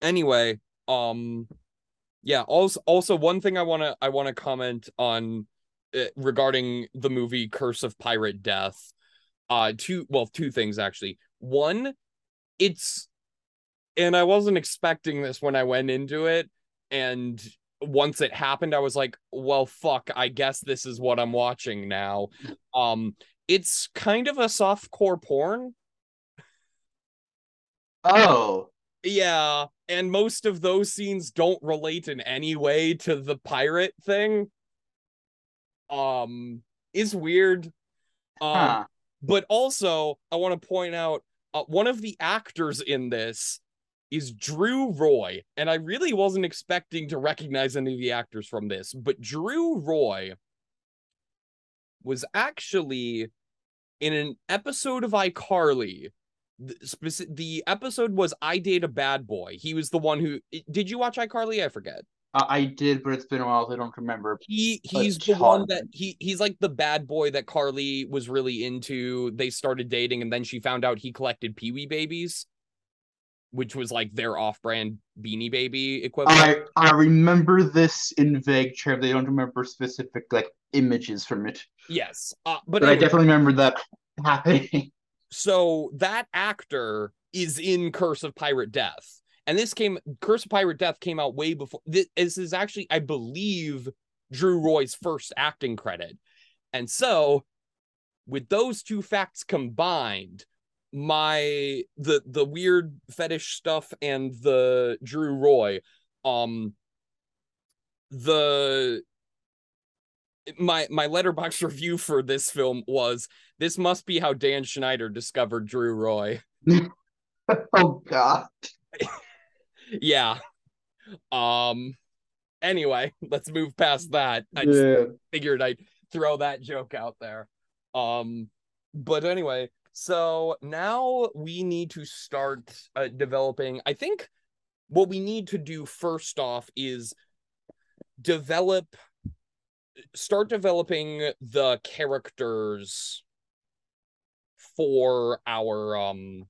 anyway, um, yeah. Also, also one thing I wanna I wanna comment on uh, regarding the movie Curse of Pirate Death. Uh, two well, two things actually. One, it's, and I wasn't expecting this when I went into it, and once it happened, I was like, well, fuck, I guess this is what I'm watching now. Um, it's kind of a softcore porn. Oh. Yeah, and most of those scenes don't relate in any way to the pirate thing. Um, is weird. Um, Huh. but also I want to point out uh, one of the actors in this is Drew Roy, and I really wasn't expecting to recognize any of the actors from this, but Drew Roy was actually in an episode of iCarly. The, speci- the episode was iDate a Bad Boy. He was the one who did you watch iCarly? I forget. I I did, but it's been a while, so I don't remember. He he's the one that he he's like the bad boy that Carly was really into. They started dating, and then she found out he collected Pee Wee babies, which was like their off-brand Beanie Baby equivalent. I I remember this in vague terms. I don't remember specific like images from it, yes, uh, but, but I definitely remember that happening. *laughs* so that actor is in Curse of Pirate Death, and this came Curse of Pirate Death came out way before. This, is actually, I believe, Drew Roy's first acting credit, and so with those two facts combined, my the the weird fetish stuff and the Drew Roy, um, the my my Letterboxd *laughs* review for this film was this must be how Dan Schneider discovered Drew Roy. *laughs* oh God. *laughs* Yeah. Um anyway, let's move past that. I just Yeah. figured I'd throw that joke out there. Um but anyway, so now we need to start uh, developing I think what we need to do first off is develop start developing the characters for our um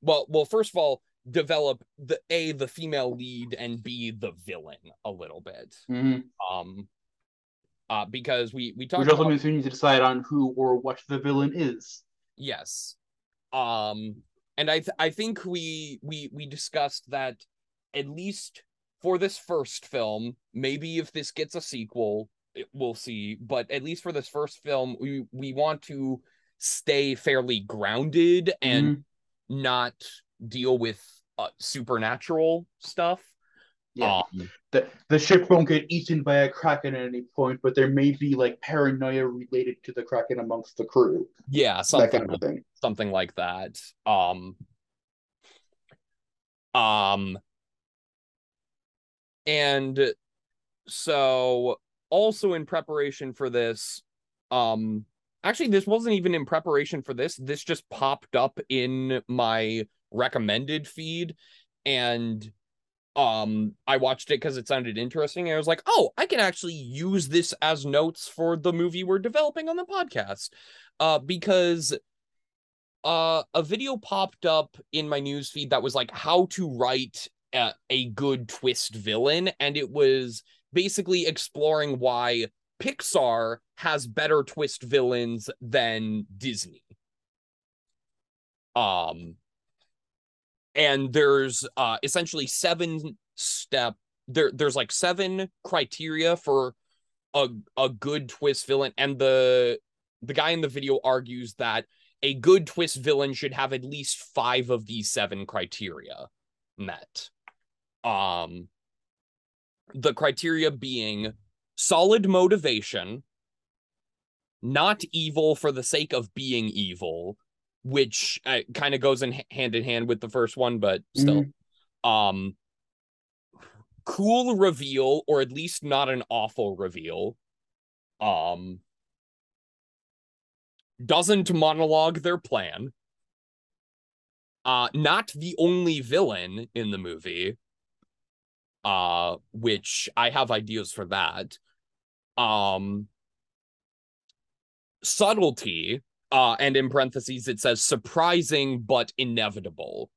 well well first of all develop the a the female lead and b the villain a little bit Mhm. um uh because we we Which also about means we need to decide on who or what the villain is. yes um and i th- i think we we we discussed that at least for this first film maybe if this gets a sequel we'll see but at least for this first film we we want to stay fairly grounded and not deal with uh, supernatural stuff Yeah. um the the ship won't get eaten by a kraken at any point, but there may be like paranoia related to the kraken amongst the crew, yeah that something kind of thing. something like that. Um, um, and so also in preparation for this, um, actually, this wasn't even in preparation for this. This just popped up in my recommended feed, and um, I watched it because it sounded interesting. And I was like, oh, I can actually use this as notes for the movie we're developing on the podcast, uh, because uh a video popped up in my news feed that was like how to write a, a good twist villain and it was basically exploring why Pixar has better twist villains than Disney. Um and there's uh essentially seven step there there's like seven criteria for a a good twist villain and the the guy in the video argues that a good twist villain should have at least five of these seven criteria met. Um, the criteria being solid motivation, not evil for the sake of being evil, which uh, kind of goes in hand in hand with the first one, but still. Um, cool reveal, or at least not an awful reveal. Um, doesn't monologue their plan. Uh, not the only villain in the movie. Uh, which I have ideas for that. Um, subtlety. Uh, and in parentheses it says surprising but inevitable.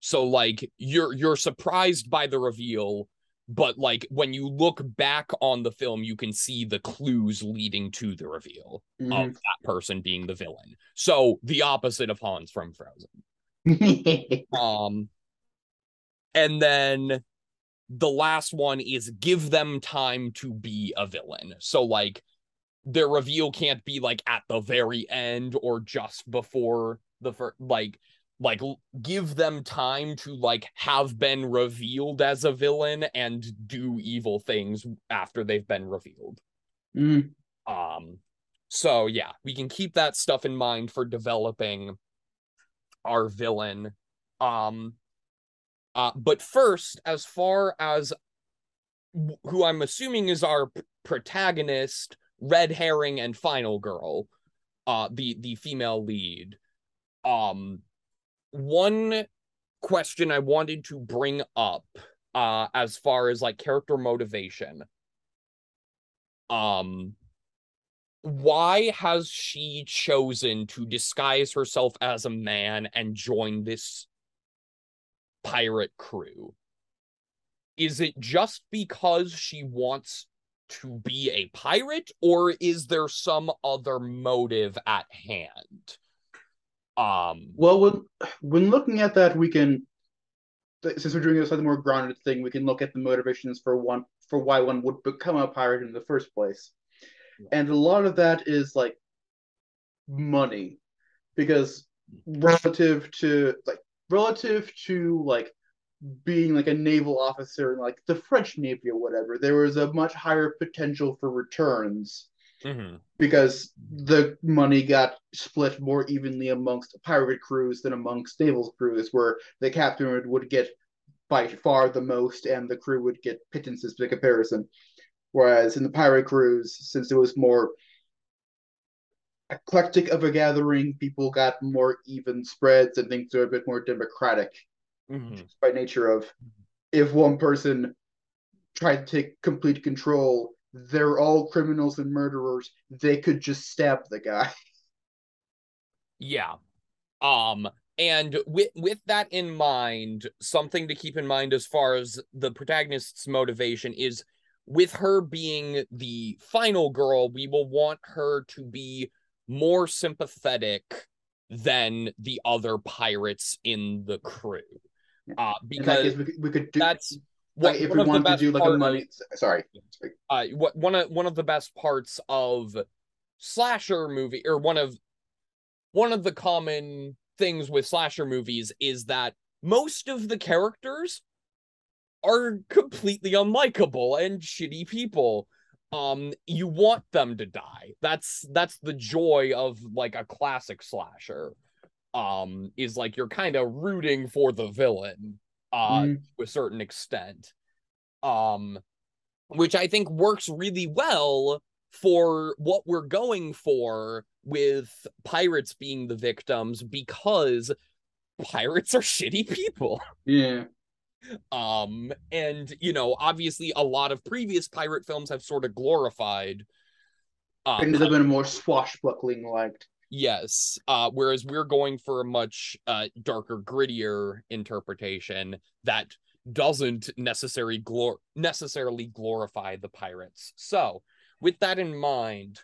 So like you're you're surprised by the reveal, but like when you look back on the film, you can see the clues leading to the reveal Mhm. of that person being the villain. So the opposite of Hans from Frozen. *laughs* Um and then the last one is give them time to be a villain. So like their reveal can't be like at the very end or just before the first like like give them time to like have been revealed as a villain and do evil things after they've been revealed. Mhm. Um, so yeah, we can keep that stuff in mind for developing our villain. Um, uh, but first, as far as who I'm assuming is our protagonist, red herring and final girl, uh, the the female lead. Um, one question I wanted to bring up, uh, as far as like character motivation. Um, why has she chosen to disguise herself as a man and join this pirate crew? Is it just because she wants to be a pirate, or is there some other motive at hand? Um, Well, when when looking at that, we can, since we're doing a slightly more grounded thing, we can look at the motivations for one for why one would become a pirate in the first place, and a lot of that is like money, because relative to like relative to like being like a naval officer in like the French Navy or whatever, there was a much higher potential for returns mhm. because the money got split more evenly amongst pirate crews than amongst naval crews, where the captain would, would get by far the most and the crew would get pittances by comparison. Whereas in the pirate crews, since it was more eclectic of a gathering, people got more even spreads and things are a bit more democratic Mhm. by nature of if one person tried to take complete control, they're all criminals and murderers. They could just stab the guy. *laughs* Yeah. Um, and with with that in mind, something to keep in mind as far as the protagonist's motivation is with her being the final girl, we will want her to be more sympathetic than the other pirates in the crew. Uh, In that case, because we could, we could do that's like what- if we wanted to do like a money. Sorry, sorry. uh what one of one of the best parts of slasher movie or one of one of the common things with slasher movies is that most of the characters are completely unlikable and shitty people um you want them to die that's that's the joy of like a classic slasher um is like you're kind of rooting for the villain uh Mm. to a certain extent um which I think works really well for what we're going for with pirates being the victims because pirates are shitty people. Yeah. Um and you know, obviously a lot of previous pirate films have sort of glorified uh Things have been more swashbuckling like. Yes. Uh, whereas we're going for a much uh, darker, grittier interpretation that doesn't necessarily glor- necessarily glorify the pirates. So, with that in mind,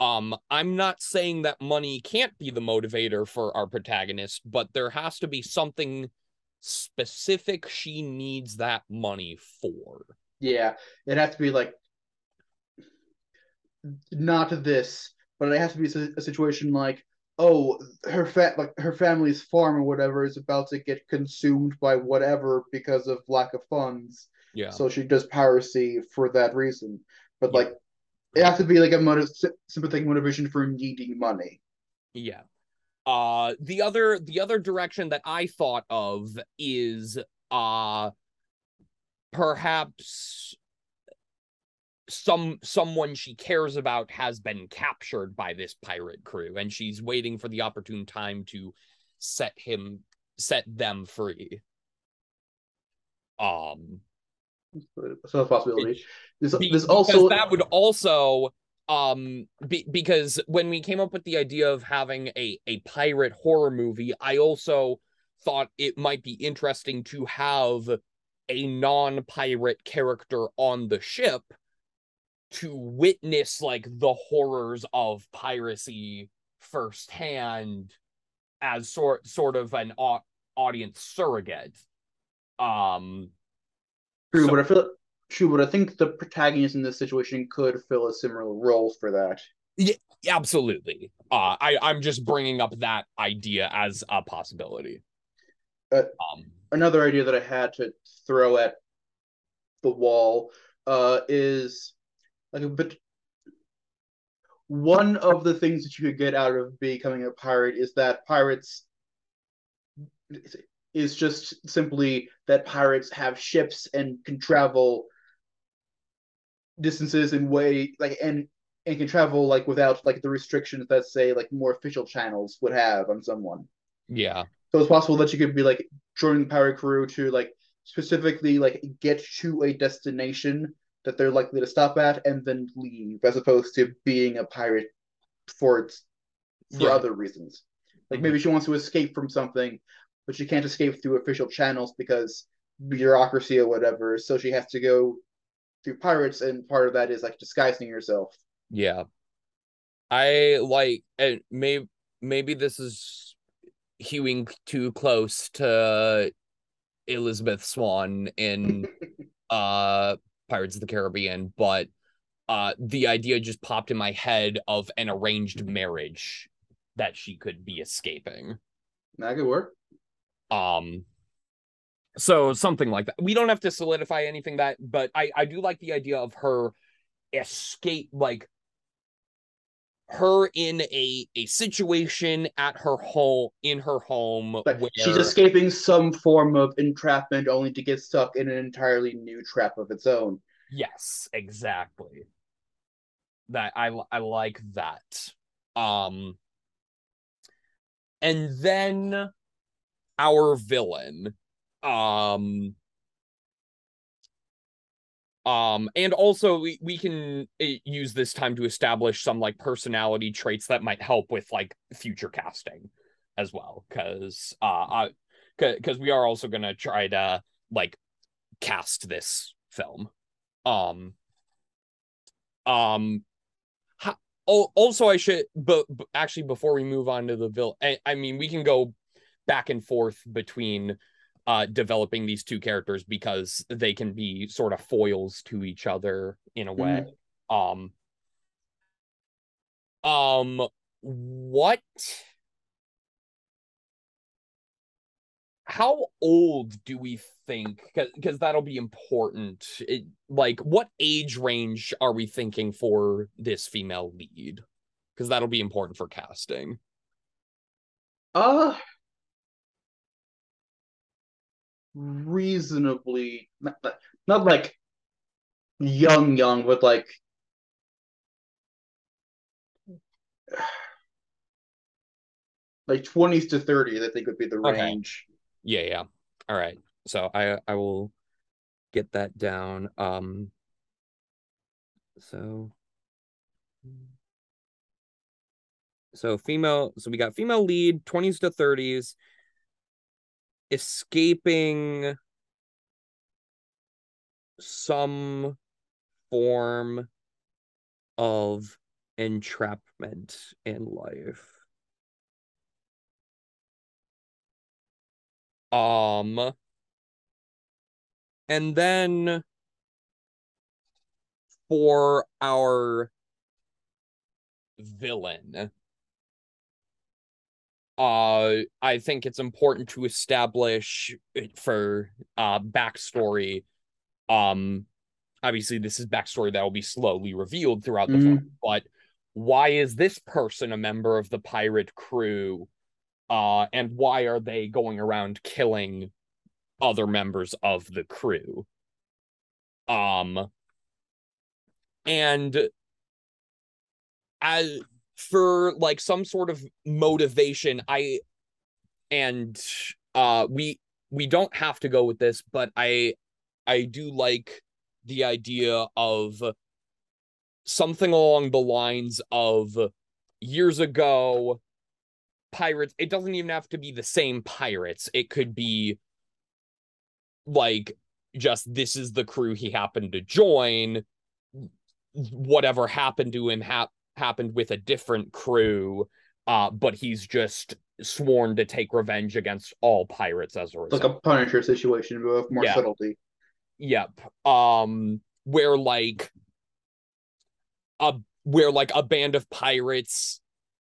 um, I'm not saying that money can't be the motivator for our protagonist, but there has to be something specific she needs that money for. Yeah, it has to be like not this, but it has to be a situation like, oh, her fa- like her family's farm or whatever is about to get consumed by whatever because of lack of funds. Yeah. So she does piracy for that reason. But Yeah. like, it has to be like a motive, sympathetic motivation for needing money. Yeah. Uh the other the other direction that I thought of is uh perhaps some someone she cares about has been captured by this pirate crew and she's waiting for the opportune time to set him set them free. Um So possibility. There's, there's also that would also um be, because when we came up with the idea of having a a pirate horror movie i also thought it might be interesting to have a non-pirate character on the ship to witness like the horrors of piracy firsthand as sort sort of an au- audience surrogate. Um true, so- but I feel true, but I think the protagonist in this situation could fill a similar role for that. Yeah, absolutely. Uh, I I'm just bringing up that idea as a possibility. Uh, um, another idea that I had to throw at the wall uh, is like a bit. One of the things that you could get out of becoming a pirate is that pirates is just simply that pirates have ships and can travel distances and way like and and can travel like without like the restrictions that say like more official channels would have on someone. yeah, So it's possible that you could be like joining the pirate crew to like specifically like get to a destination that they're likely to stop at and then leave, as opposed to being a pirate for its for Yeah. other reasons. Like Mhm. maybe she wants to escape from something, but she can't escape through official channels because bureaucracy or whatever. So she has to go through pirates, and part of that is like disguising yourself. yeah. I like and maybe maybe this is hewing too close to Elizabeth Swann in *laughs* uh Pirates of the Caribbean, but uh the idea just popped in my head of an arranged marriage that she could be escaping. That could work. Um so something like that. We don't have to solidify anything that, but I I do like the idea of her escape like her in a a situation at her home in her home but where she's escaping some form of entrapment, only to get stuck in an entirely new trap of its own. yes exactly that I I like that um and then our villain um um and also we, we can uh, use this time to establish some like personality traits that might help with like future casting as well because uh because we are also gonna try to like cast this film. Um um also i should but, but actually before we move on to the villain I, I mean we can go back and forth between uh developing these two characters because they can be sort of foils to each other in a way. Um um what? How old do we think because that'll be important. It, like what age range are we thinking for this female lead? Because that'll be important for casting. Uh reasonably not, not, like young young, but like *sighs* like 20s to 30s, I think would be the Okay. range. yeah yeah all right so i i will get that down um so so female so we got female lead 20s to 30s escaping some form of entrapment in life. Um and then for our villain uh i think it's important to establish for uh backstory. Um obviously this is backstory that will be slowly revealed throughout the film but why is this person a member of the pirate crew uh and why are they going around killing other members of the crew? Um and as for like some sort of motivation. I and uh we we don't have to go with this but i i do like the idea of something along the lines of years ago pirates it doesn't even have to be the same pirates. It could be like just this is the crew he happened to join whatever happened to him hap- happened with a different crew uh but he's just sworn to take revenge against all pirates as a result Like a Punisher situation but with more Yeah. subtlety. Yep. Um where like a where like a band of pirates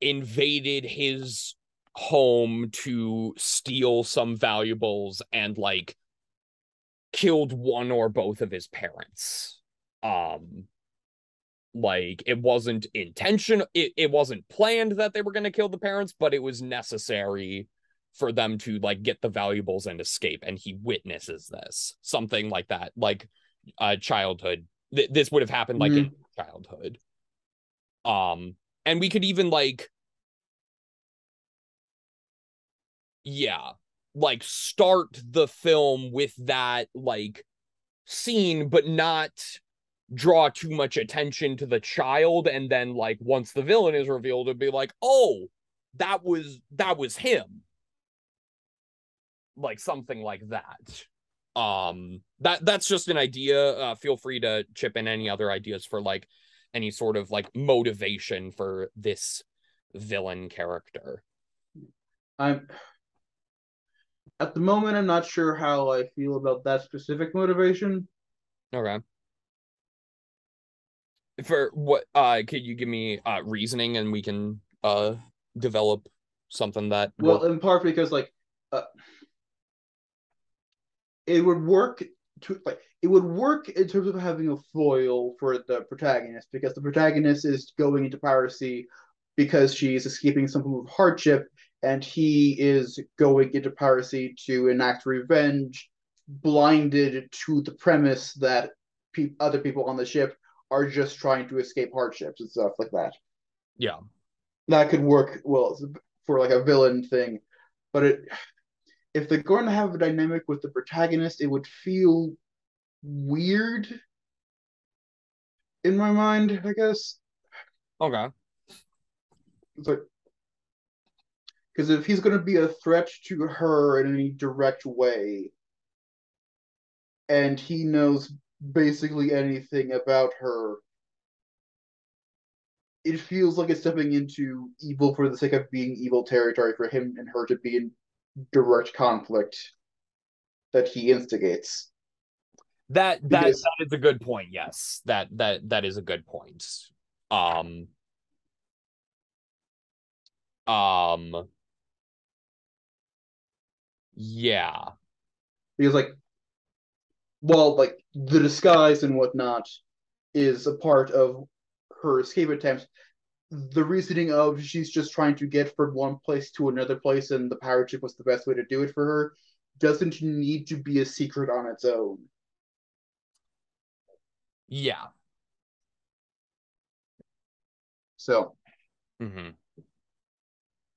invaded his home to steal some valuables and like killed one or both of his parents. Um like it wasn't intentional it, it wasn't planned that they were going to kill the parents but it was necessary for them to like get the valuables and escape and he witnesses this something like that like uh childhood. Th- this would have happened like in childhood. Um and we could even like yeah like start the film with that like scene but not draw too much attention to the child and then like once the villain is revealed it'd be like oh that was that was him. Like something like that. Um that that's just an idea uh feel free to chip in any other ideas for like any sort of like motivation for this villain character. I'm at the moment I'm not sure how I feel about that specific motivation. okay for what uh could you give me uh reasoning and we can uh develop something that Well, in part because like uh, it would work to like it would work in terms of having a foil for the protagonist because the protagonist is going into piracy because she's escaping some form of hardship and he is going into piracy to enact revenge blinded to the premise that pe- other people on the ship are just trying to escape hardships and stuff like that. Yeah. That could work well for like a villain thing but it if they're going to have a dynamic with the protagonist it would feel weird in my mind i guess. Okay. It's like Because if he's going to be a threat to her in any direct way, and he knows basically anything about her, it feels like it's stepping into evil for the sake of being evil territory for him and her to be in direct conflict that he instigates. That that Because- that is a good point. Yes, that that that is a good point. Um. Um. Yeah. because like well like the disguise and whatnot is a part of her escape attempt the reasoning of she's just trying to get from one place to another place and the pirate ship was the best way to do it for her doesn't need to be a secret on its own Yeah. so Mm-hmm.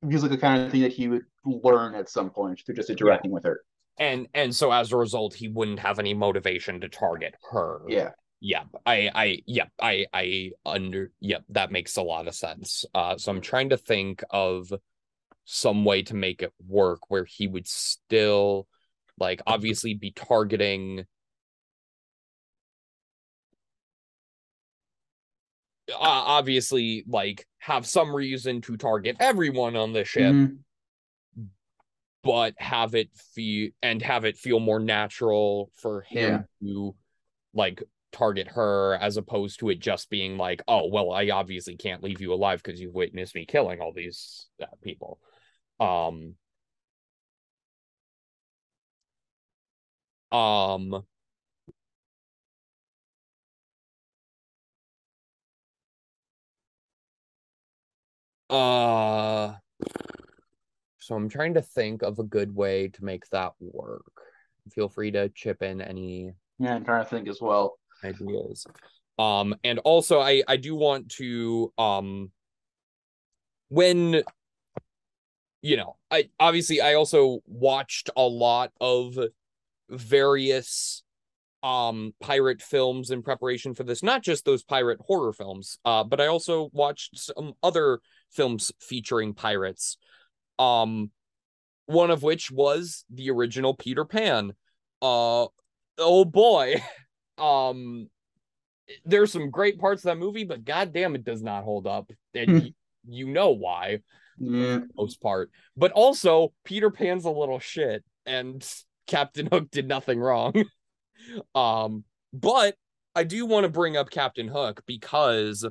it feels like the kind of thing that he would learn at some point through just interacting with her And and so as a result, he wouldn't have any motivation to target her. yeah Yeah. I I yeah, I I under yep, that makes a lot of sense. Uh so I'm trying to think of some way to make it work where he would still like obviously be targeting uh, obviously like have some reason to target everyone on the ship Mhm. But have it feel and have it feel more natural for him to like target her as opposed to it just being like oh well i obviously can't leave you alive because you've witnessed me killing all these uh, people. Um um uh so i'm trying to think of a good way to make that work. Feel free to chip in any yeah i'm trying to think as well. ideas. Um and also i i do want to um when you know i obviously i also watched a lot of various um pirate films in preparation for this not just those pirate horror films uh but i also watched some other films featuring pirates um one of which was the original peter pan. Uh oh boy. *laughs* Um there's some great parts of that movie but goddamn it does not hold up. And you, you know why. Yeah. Most part. But also peter pan's a little shit and *laughs* captain hook did nothing wrong. *laughs* Um but i do want to bring up captain hook because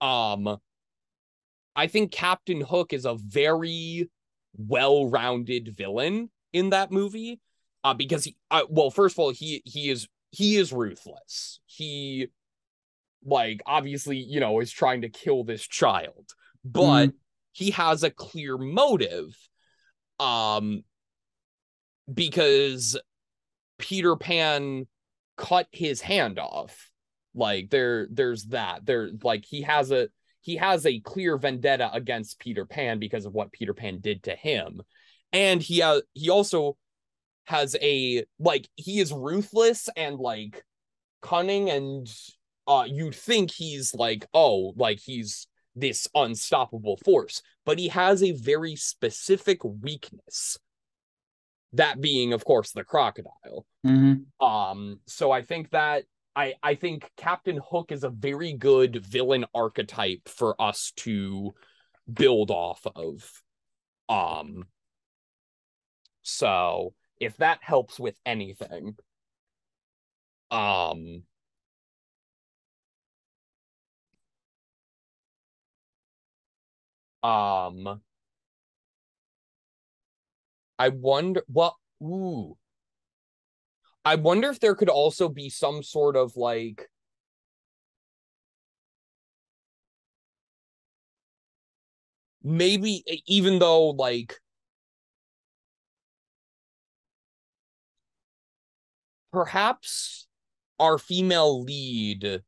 um i think captain hook is a very well-rounded villain in that movie uh because he uh, well first of all he he is he is ruthless. He like obviously you know is trying to kill this child but he has a clear motive um because peter pan cut his hand off. Like there there's that. There like he has a he has a clear vendetta against peter pan because of what peter pan did to him. And he uh, he also has a like he is ruthless and like cunning and uh you'd think he's like oh like he's this unstoppable force but he has a very specific weakness. That being of course the crocodile. Mm-hmm. um so i think that i i think captain hook is a very good villain archetype for us to build off of. Um so if that helps with anything um um i wonder what ooh I wonder if there could also be some sort of like maybe even though like perhaps our female lead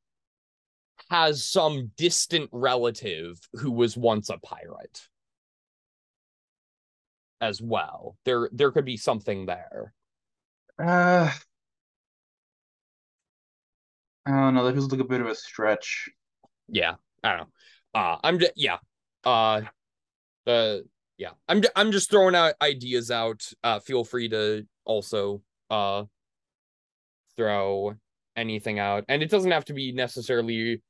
has some distant relative who was once a pirate as well. There there could be something there. Uh, I don't know. That feels like a bit of a stretch. Yeah, I don't know. Uh I'm just yeah. Uh Uh, yeah, I'm I'm just throwing out ideas out. Uh, feel free to also uh throw anything out, and it doesn't have to be necessarily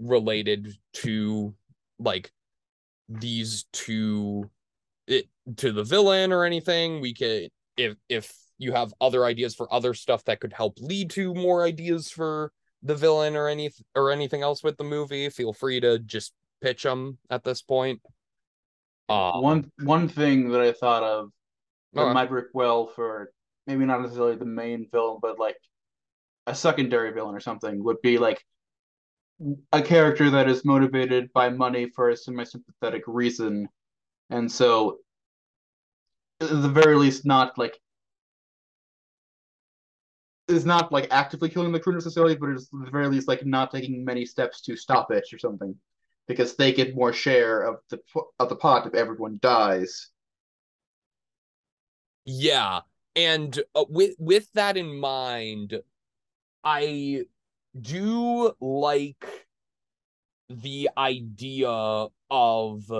related to like these two it to the villain or anything. We could if if you have other ideas for other stuff that could help lead to more ideas for the villain or any or anything else with the movie, feel free to just pitch them at this point. Um, one one thing that I thought of that Okay. might work well for maybe not necessarily the main villain, but like a secondary villain or something would be like a character that is motivated by money for a semi-sympathetic reason, and so at the very least not like is not like actively killing the crew necessarily, but is at the very least like not taking many steps to stop it or something, because they get more share of the of the pot if everyone dies. Yeah, and uh, with with that in mind, I do like the idea of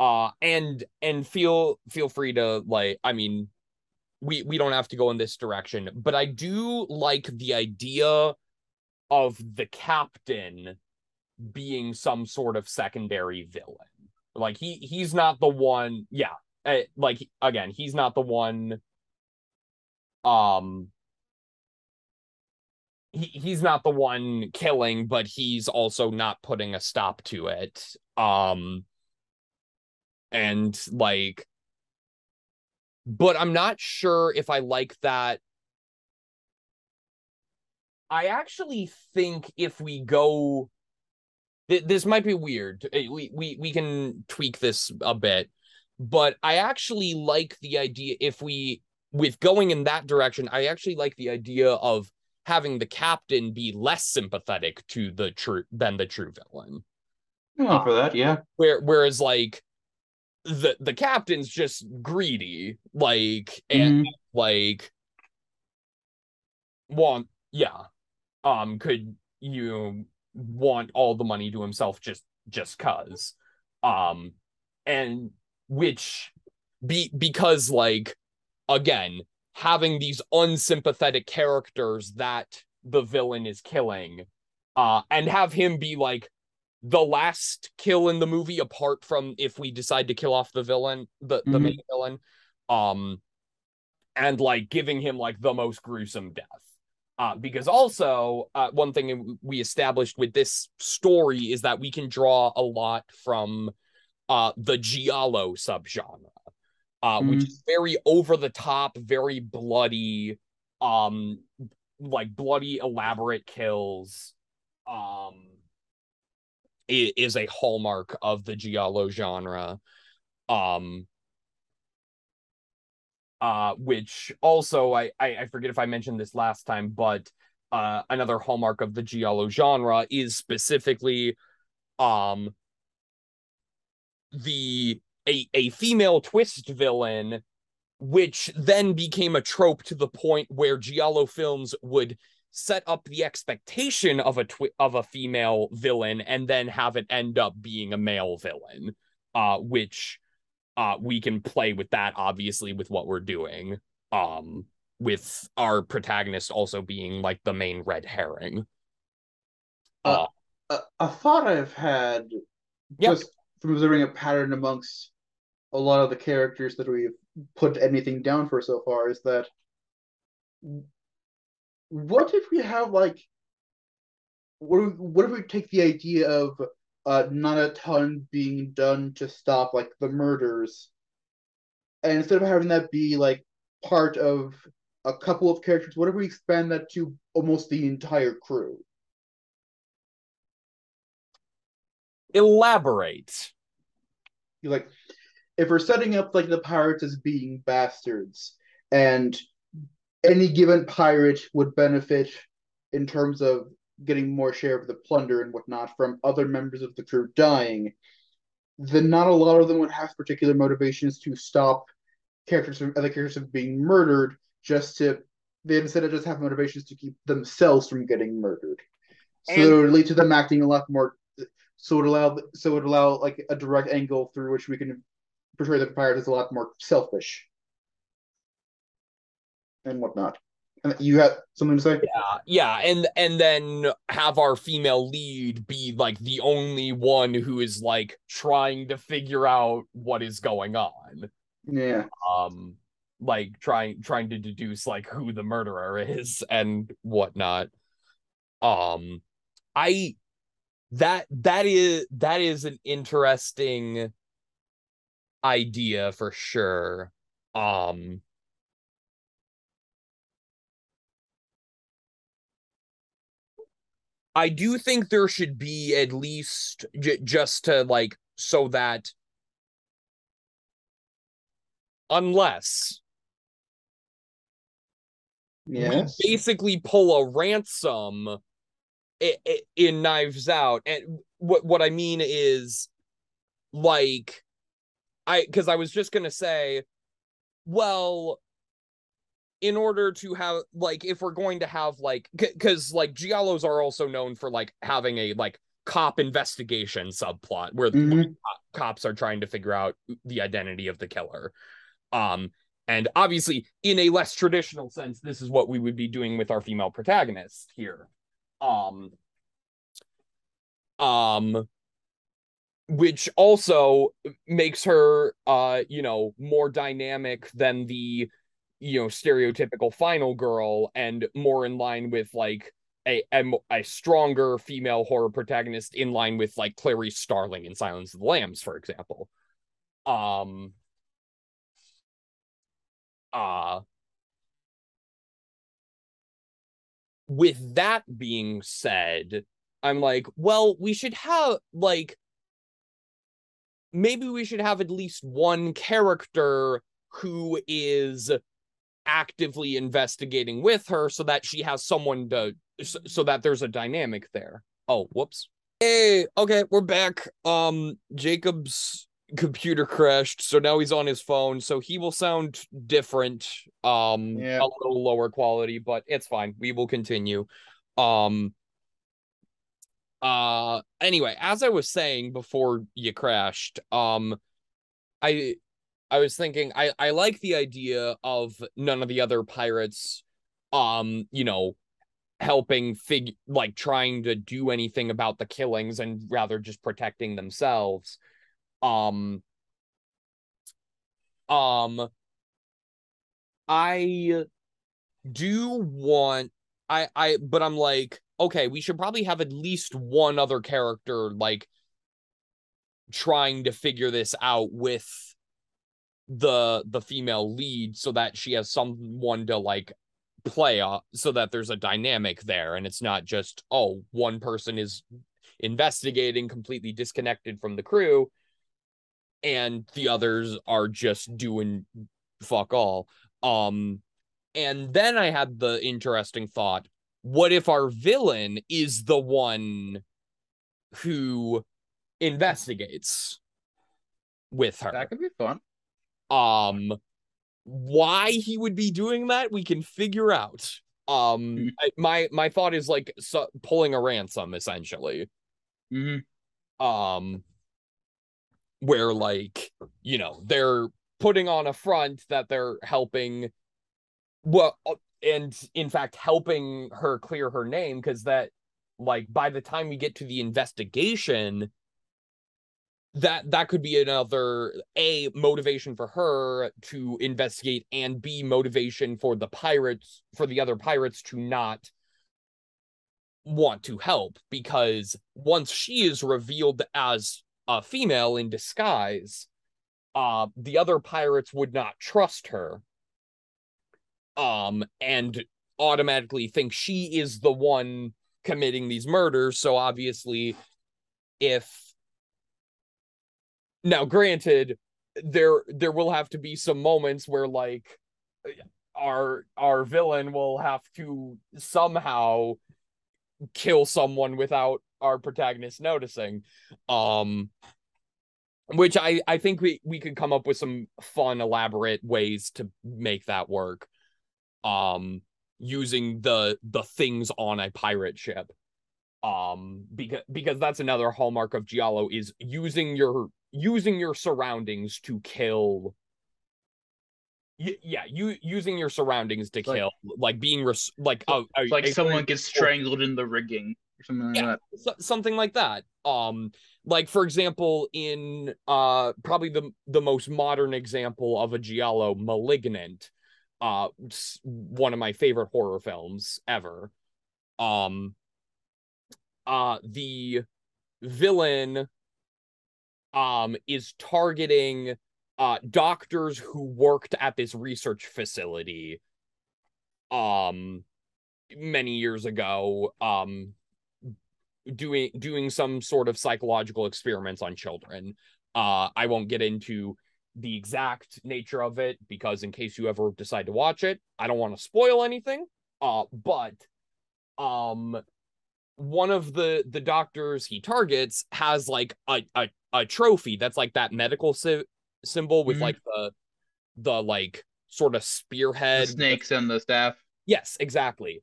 uh and and feel feel free to like I mean we we don't have to go in this direction, but I do like the idea of the captain being some sort of secondary villain. Like he he's not the one, yeah, uh, like again, he's not the one um he, he's not the one killing, but he's also not putting a stop to it. Um and like but I'm not sure if I like that. I actually think if we go th- this might be weird. Uh, We we we can tweak this a bit, but I actually like the idea if we with going in that direction, I actually like the idea of having the captain be less sympathetic to the true than the true villain. I'm all for that, yeah. Where whereas like the the captain's just greedy, like and like want yeah. Um could you want all the money to himself just just cuz. Um and which be because like again having these unsympathetic characters that the villain is killing uh and have him be like the last kill in the movie apart from if we decide to kill off the villain the the Mhm. main villain um and like giving him like the most gruesome death uh because also uh one thing we established with this story is that we can draw a lot from uh the giallo subgenre uh which Mhm. is very over the top very bloody um like bloody elaborate kills um is a hallmark of the giallo genre. Um uh which also I, I i forget if i mentioned this last time but uh another hallmark of the giallo genre is specifically um the a a female twist villain which then became a trope to the point where giallo films would set up the expectation of a twi- of a female villain and then have it end up being a male villain uh which uh we can play with that obviously with what we're doing um with our protagonist also being like the main red herring Uh, a, a thought I've had Yeah. just from observing a pattern amongst a lot of the characters that we've put anything down for so far is that what if we have like what if, what if we take the idea of uh not a ton being done to stop like the murders? And instead of having that be like part of a couple of characters what if we expand that to almost the entire crew? Elaborate. Like if we're setting up like the pirates as being bastards and any given pirate would benefit in terms of getting more share of the plunder and whatnot from other members of the crew dying then not a lot of them would have particular motivations to stop characters from other characters from being murdered just to they instead of just have motivations to keep themselves from getting murdered. So And- it would lead to them acting a lot more so it allow so it would allow like a direct angle through which we can portray the pirate as a lot more selfish and whatnot. And you had something to say? Yeah, yeah, and and then have our female lead be like the only one who is like trying to figure out what is going on. Yeah. Um like trying trying to deduce like who the murderer is *laughs* and whatnot. Um I that that is that is an interesting idea for sure. Um I do think there should be at least j- just to like so that unless Yes. we basically pull a ransom in Knives Out, and what what I mean is like I because I was just gonna say, well, in order to have like if we're going to have like because like giallos are also known for like having a like cop investigation subplot where Mhm. co- cops are trying to figure out the identity of the killer um and obviously in a less traditional sense this is what we would be doing with our female protagonist here um um which also makes her uh you know more dynamic than the you know stereotypical final girl and more in line with like a, a, a stronger female horror protagonist in line with like Clarice Starling in Silence of the Lambs for example. Um uh with that being said i'm like well we should have like maybe we should have at least one character who is actively investigating with her so that she has someone to so, so that there's a dynamic there. Oh whoops. Hey okay we're back. Um jacob's computer crashed so now he's on his phone so he will sound different um Yeah. a little lower quality but it's fine. We will continue. Um uh anyway as i was saying before you crashed um i i was thinking i i like the idea of none of the other pirates um you know helping fig like trying to do anything about the killings and rather just protecting themselves. Um um i do want i i but i'm like okay we should probably have at least one other character like trying to figure this out with the the female lead so that she has someone to like play uh, so that there's a dynamic there and it's not just oh one person is investigating completely disconnected from the crew and the others are just doing fuck all um and then i had the interesting thought what if our villain is the one who investigates with her That could be fun. Um why he would be doing that we can figure out um Mhm. I- my my thought is like so, pulling a ransom essentially Mm-hmm. um where like you know they're putting on a front that they're helping well uh, and in fact helping her clear her name because that like by the time we get to the investigation that that could be another a motivation for her to investigate and b motivation for the pirates for the other pirates to not want to help because once she is revealed as a female in disguise uh the other pirates would not trust her um and automatically think she is the one committing these murders. So obviously if now granted there there will have to be some moments where like our our villain will have to somehow kill someone without our protagonist noticing. Um which i i think we we could come up with some fun elaborate ways to make that work. Um using the the things on a pirate ship. Um because because that's another hallmark of Giallo is using your using your surroundings to kill Y- yeah, you using your surroundings to Like- kill, like being res- like a, a- like a someone very- gets strangled in the rigging or something like Yeah. that. so- something like that. Um, like for example, in uh probably the the most modern example of a giallo, *Malignant*, uh, one of my favorite horror films ever. Um, uh, the villain, um, is targeting uh doctors who worked at this research facility, um, many years ago. Um doing doing some sort of psychological experiments on children. Uh I won't get into the exact nature of it because in case you ever decide to watch it, I don't want to spoil anything. Uh but um one of the the doctors he targets has like a a, a trophy that's like that medical sy- symbol with Mhm. like the the like sort of The spearhead snakes and the staff. Yes, exactly.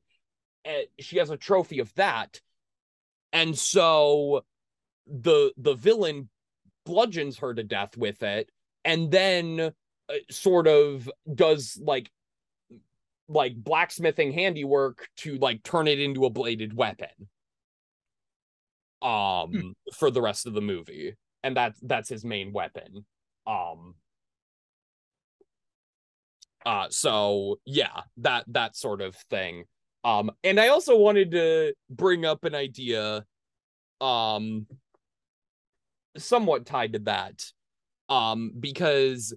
And she has a trophy of that. And so the the villain bludgeons her to death with it and then uh, sort of does like like blacksmithing handiwork to like turn it into a bladed weapon um for the rest of the movie. And that's that's his main weapon. Um uh so yeah that that sort of thing. Um and i also wanted to bring up an idea um somewhat tied to that. Um because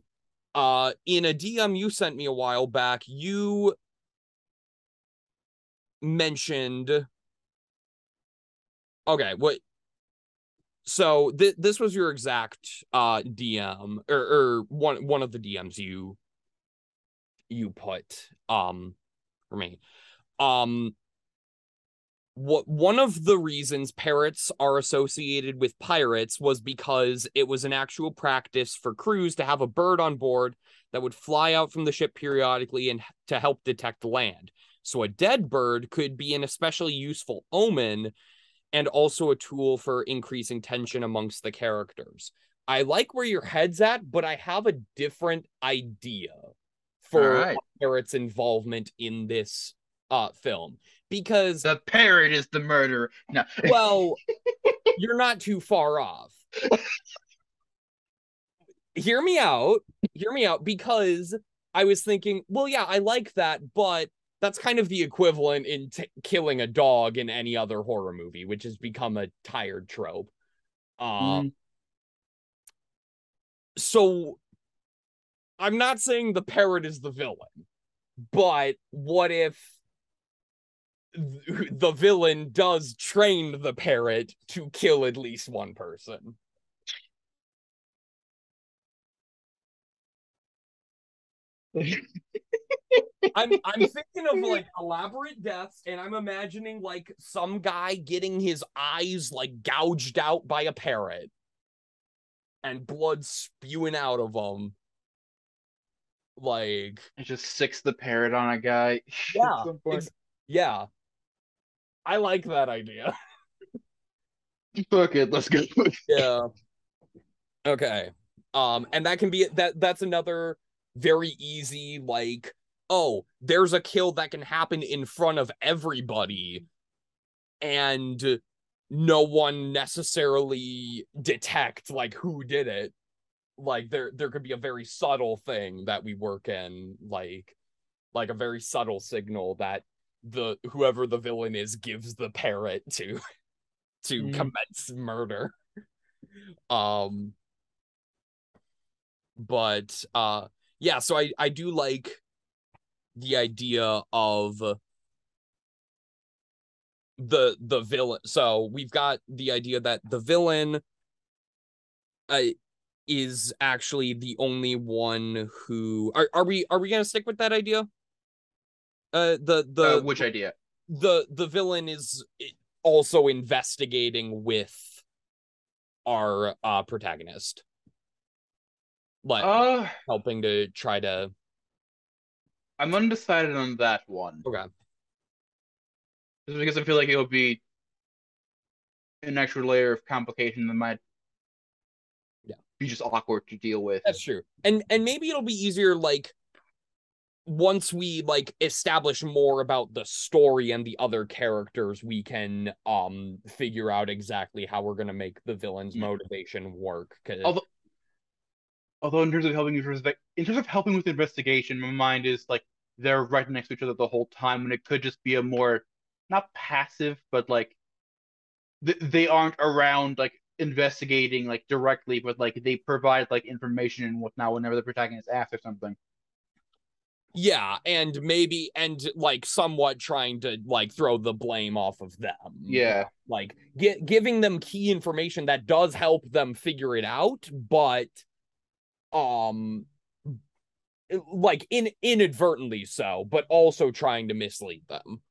uh in a dm you sent me a while back you mentioned okay what so th- this was your exact uh dm or, or one one of the dms you you put um for me. Um what one of the reasons parrots are associated with pirates was because it was an actual practice for crews to have a bird on board that would fly out from the ship periodically and to help detect land. So a dead bird could be an especially useful omen and also a tool for increasing tension amongst the characters i like where your head's at but i have a different idea for Alright. parrot's involvement in this uh film because The parrot is the murderer. No. *laughs* well you're not too far off hear me out hear me out because i was thinking well yeah i like that but that's kind of the equivalent in t- killing a dog in any other horror movie which has become a tired trope um Mm. so i'm not saying the parrot is the villain but what if th- *laughs* the villain does train the parrot to kill at least one person I'm I'm thinking of like *laughs* elaborate deaths, and I'm imagining like some guy getting his eyes like gouged out by a parrot, and blood spewing out of them. Like It just sicks the parrot on a guy. *laughs* Yeah, At some point. ex- yeah, I like that idea. *laughs* Fuck it, let's go. yeah. Okay. Um, and that can be that. That's another very easy like. Oh, there's a kill that can happen in front of everybody, and no one necessarily detect like who did it. Like there, there could be a very subtle thing that we work in, like, like a very subtle signal that the whoever the villain is gives the parrot to *laughs* to Mm. commence murder. Um but uh yeah, so I I do like the idea of the the villain. So we've got the idea that the villain uh, is actually the only one who are are we are we gonna stick with that idea? Uh the the Uh, which idea? the the villain is also investigating with our uh protagonist like Uh, helping to try to I'm undecided on that one. okay Just because I feel like it would be an extra layer of complication that might Yeah. be just awkward to deal with. That's true. And and maybe it'll be easier like once we like establish more about the story and the other characters, we can um figure out exactly how we're gonna make the villain's Mm. motivation work. 'cause- Although- Although in terms of helping with in terms of helping with investigation, my mind is like they're right next to each other the whole time, when it could just be a more not passive, but like th- they aren't around like investigating like directly, but like they provide like information and whatnot whenever the protagonist asks or something. yeah, and maybe and like somewhat trying to like throw the blame off of them. Yeah. Like gi- giving them key information that does help them figure it out, but um like in inadvertently so, but also trying to mislead them.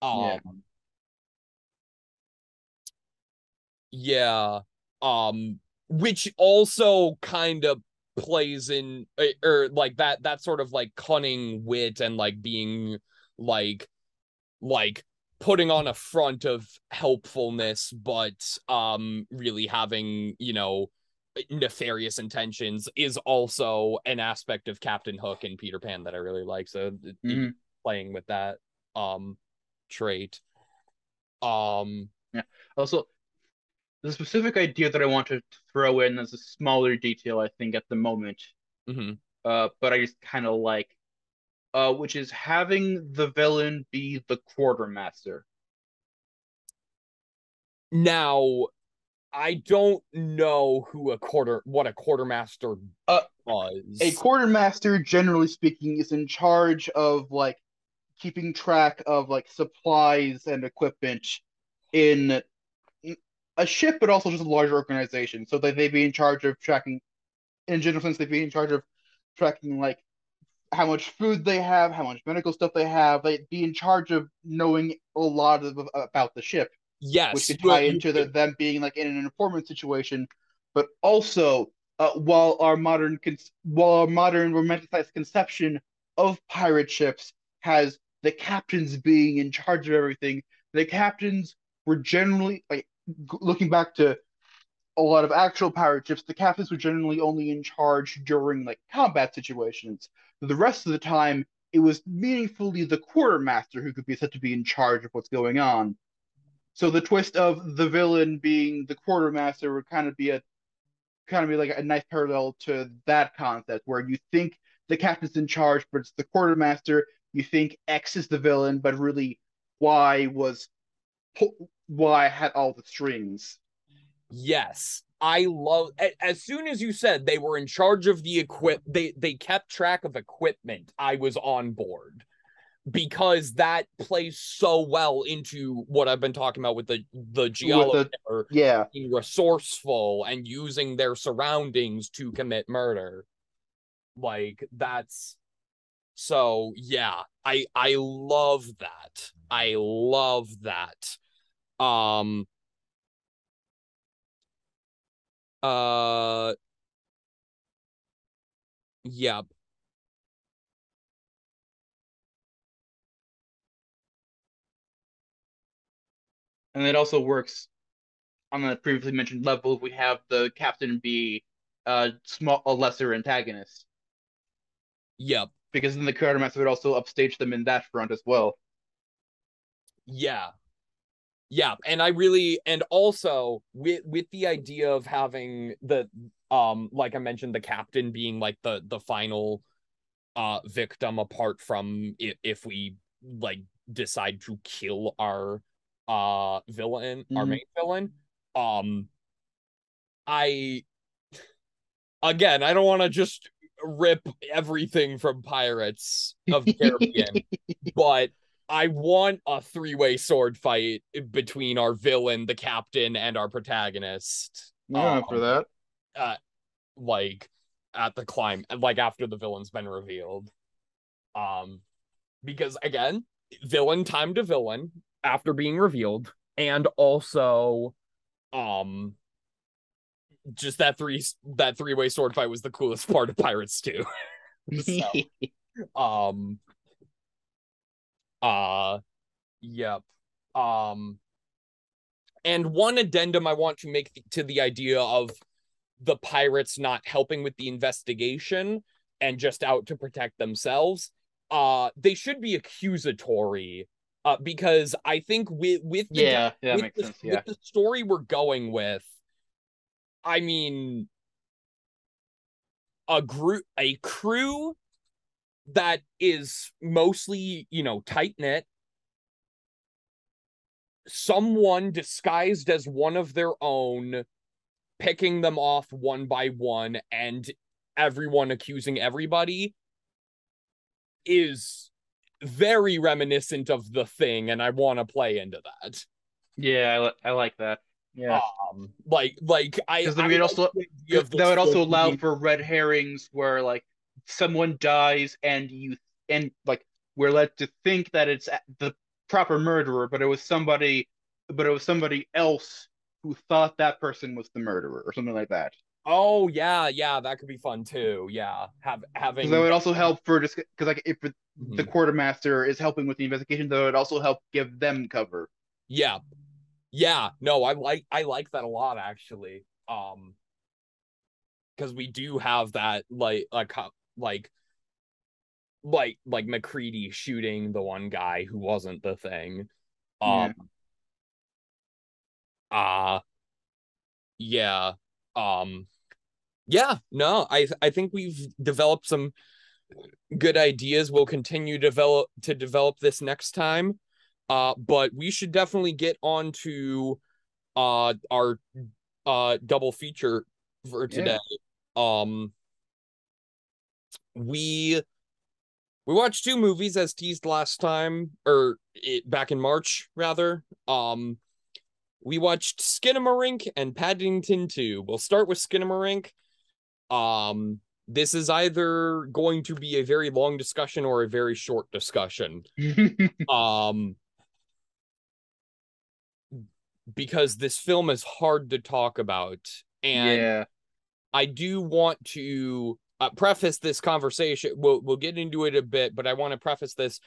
Um Yeah. yeah. Um which also kind of plays in eh, or like that that sort of like cunning wit and like being like like putting on a front of helpfulness but um really having you know nefarious intentions is also an aspect of Captain Hook and Peter Pan that I really like so Mhm. playing with that um trait um yeah. Also, the specific idea that I want to throw in as a smaller detail, I think, at the moment, mhm. uh, but I just kind of like, uh, which is having the villain be the quartermaster. Now, I don't know who a quarter what a quartermaster Uh, was. A quartermaster, generally speaking, is in charge of like keeping track of like supplies and equipment in a ship, but also just a larger organization. So that they be in charge of tracking, in a general sense, they'd be in charge of tracking like how much food they have, how much medical stuff they have. They'd be in charge of knowing a lot of about the ship yes, which could tie you into the, them being like in an informant situation, but also uh, while our modern con- while our modern romanticized conception of pirate ships has the captains being in charge of everything, the captains were generally like looking back to a lot of actual pirate ships, the captains were generally only in charge during like combat situations. The rest of the time, it was meaningfully the quartermaster who could be said to be in charge of what's going on. So the twist of the villain being the quartermaster would kind of be a kind of be like a nice parallel to that concept where you think the captain's in charge, but it's the quartermaster. You think X is the villain, but really Y was Y had all the strings. Yes. I love as soon as you said they were in charge of the equip they they kept track of equipment, I was on board. Because that plays so well into what I've been talking about with the the Giallo the- Yeah. being resourceful and using their surroundings to commit murder. Like that's so yeah, I I love that. I love that. Um uh Yep. And it also works on the previously mentioned level. We have the captain be a small, a lesser antagonist, Yep. because then the quartermaster would also upstage them in that front as well. Yeah. Yeah, and I really and also with with the idea of having the um like I mentioned the captain being like the the final uh victim apart from if, if we like decide to kill our uh villain our Mhm. main villain um I again I don't want to just rip everything from Pirates of the Caribbean *laughs* but I want a three-way sword fight between our villain, the captain, and our protagonist. Yeah, Um, for that. uh, like at the climb, like after the villain's been revealed. Um, because again, villain time to villain after being revealed, and also, um, just that three that three-way sword fight was the coolest *laughs* part of Pirates too. *laughs* So, *laughs* um uh yep um and one addendum I want to make to the idea of the pirates not helping with the investigation and just out to protect themselves. Uh, they should be accusatory. Uh, because I think with with the, Yeah, yeah, with the. Yeah. with the story we're going with, I mean, a group, a crew that is mostly, you know, tight knit. Someone disguised as one of their own, picking them off one by one, and everyone accusing everybody is very reminiscent of the thing, and I want to play into that. Yeah, I, li- I like that. Yeah. Um, like, like I, Because I then we'd also the the that would also allow being- for red herrings where like someone dies and you and like we're led to think that it's the proper murderer, but it was somebody, but it was somebody else who thought that person was the murderer or something like that. Oh yeah, yeah, that could be fun too. Yeah, have having Because that would also help for just because like if the Mhm. quartermaster is helping with the investigation, though it also help give them cover. Yeah. Yeah, no, I like I like that a lot actually. Um because we do have that like like like like like MacReady shooting the one guy who wasn't the thing. Yeah. Um uh yeah. Um yeah, no, I I think we've developed some good ideas. We'll continue develop to develop this next time. Uh, but we should definitely get on to uh our uh double feature for Yeah. today. Um we we watched two movies as teased last time or it, back in March rather. Um we watched Skinamarink and Paddington 2. We'll start with Skinamarink. Um this is either going to be a very long discussion or a very short discussion. *laughs* Um because this film is hard to talk about and yeah. i do want to uh, preface this conversation we'll we'll get into it a bit but i want to preface this.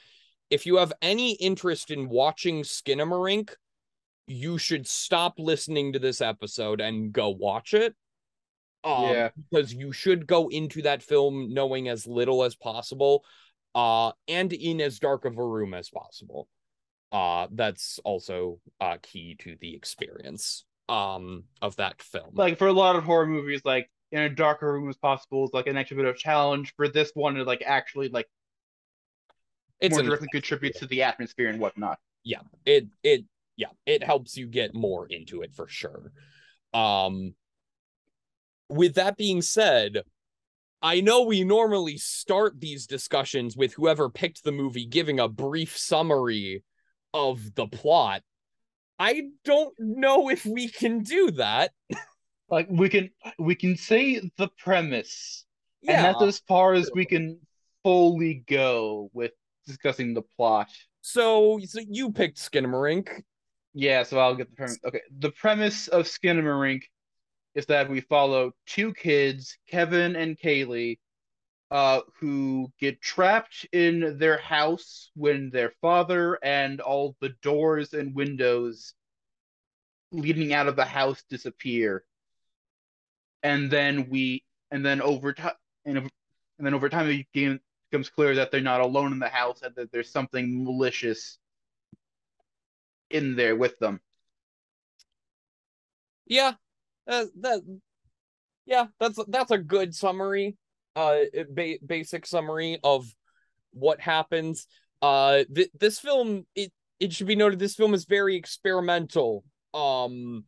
If you have any interest in watching skinamarink you should stop listening to this episode and go watch it um, Yeah. because you should go into that film knowing as little as possible uh and in as dark of a room as possible uh that's also uh key to the experience um of that film like for a lot of horror movies, like in a darker room as possible is like an extra bit of challenge. For this one, it like actually like it's more directly contributes to the atmosphere and whatnot. yeah it it yeah it helps you get more into it for sure um with that being said i know we normally start these discussions with whoever picked the movie giving a brief summary of the plot i don't know if we can do that Like we can we can say the premise, Yeah. and that's as far as we can fully go with discussing the plot. so so you picked skinamarink Yeah, so I'll get the premise. Okay, the premise of Skinamarink is that we follow two kids, Kevin and Kaylee, uh, who get trapped in their house when their father and all the doors and windows leading out of the house disappear. And then we, and then over time, and, and then over time, it becomes clear that they're not alone in the house and that there's something malicious in there with them. Yeah, uh, that yeah, that's that's a good summary. Uh, ba- basic summary of what happens. Uh, th- this film it it should be noted this film is very experimental. Um,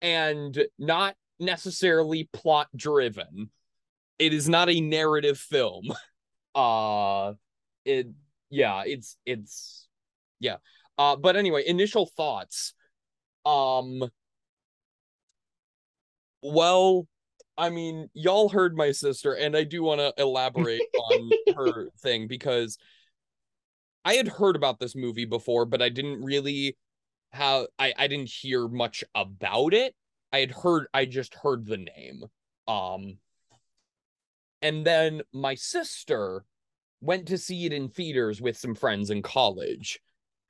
and not necessarily plot driven. It is not a narrative film. *laughs* Uh, it yeah, it's it's yeah. Uh, but anyway, initial thoughts. Um. Well, I mean, y'all heard my sister, and I do want to elaborate *laughs* on her thing because I had heard about this movie before, but I didn't really how I I didn't hear much about it. I had heard I just heard the name. Um and then my sister went to see it in theaters with some friends in college.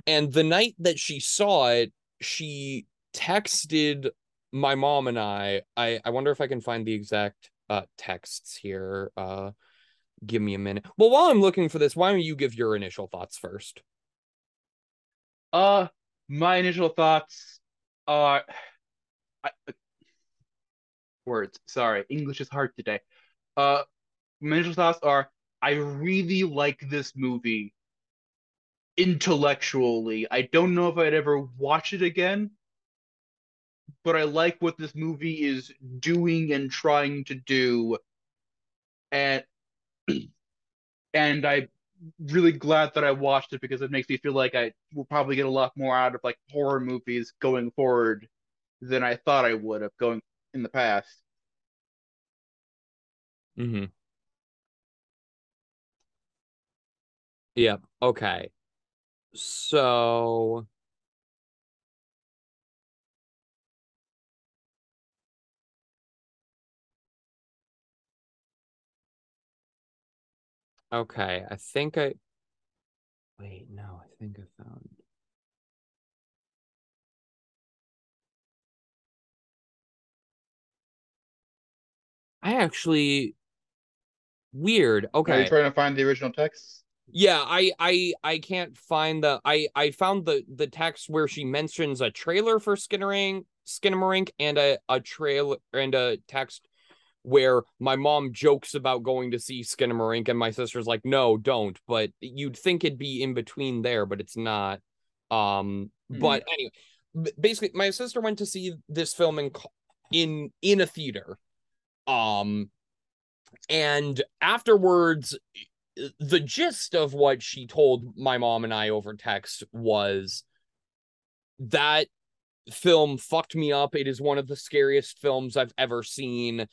And the night that she saw it, she texted my mom and I. I I wonder if I can find the exact uh texts here. Uh give me a minute. Well, while I'm looking for this, why don't you give your initial thoughts first? Uh, my initial thoughts are I, uh, words. Sorry, English is hard today. Uh, my initial thoughts are I really like this movie intellectually. I don't know if I'd ever watch it again, but I like what this movie is doing and trying to do. And *clears throat* and I'm really glad that I watched it because it makes me feel like I will probably get a lot more out of like horror movies going forward than I thought I would have going in the past. Mm-hmm. Yep. Okay. So Okay, I think I wait, no, I think I found I actually weird. Okay, Are you trying to find the original text? Yeah, I I I can't find the I I found the the text where she mentions a trailer for Skinnering Skinamarink and a a trailer and a text where my mom jokes about going to see Skinamarink and my sister's like, "No, don't." But you'd think it'd be in between there, but it's not. Um, but anyway, basically my sister went to see this film in in in a theater. Um and afterwards the gist of what she told my mom and I over text was that film fucked me up. It is one of the scariest films I've ever seen.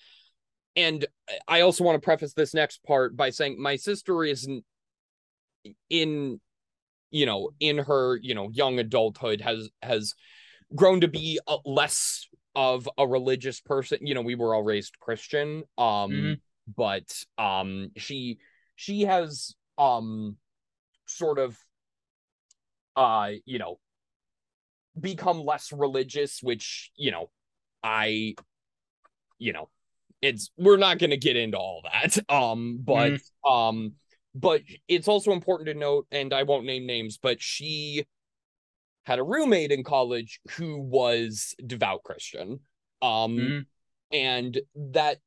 And I also want to preface this next part by saying my sister isn't in you know in her you know young adulthood has has grown to be a, less of a religious person you know we were all raised christian um Mhm. but um she she has um sort of uh you know become less religious which you know i you know it's we're not going to get into all that *laughs* um but um but it's also important to note and i won't name names but she had a roommate in college who was devout christian um Mhm. and that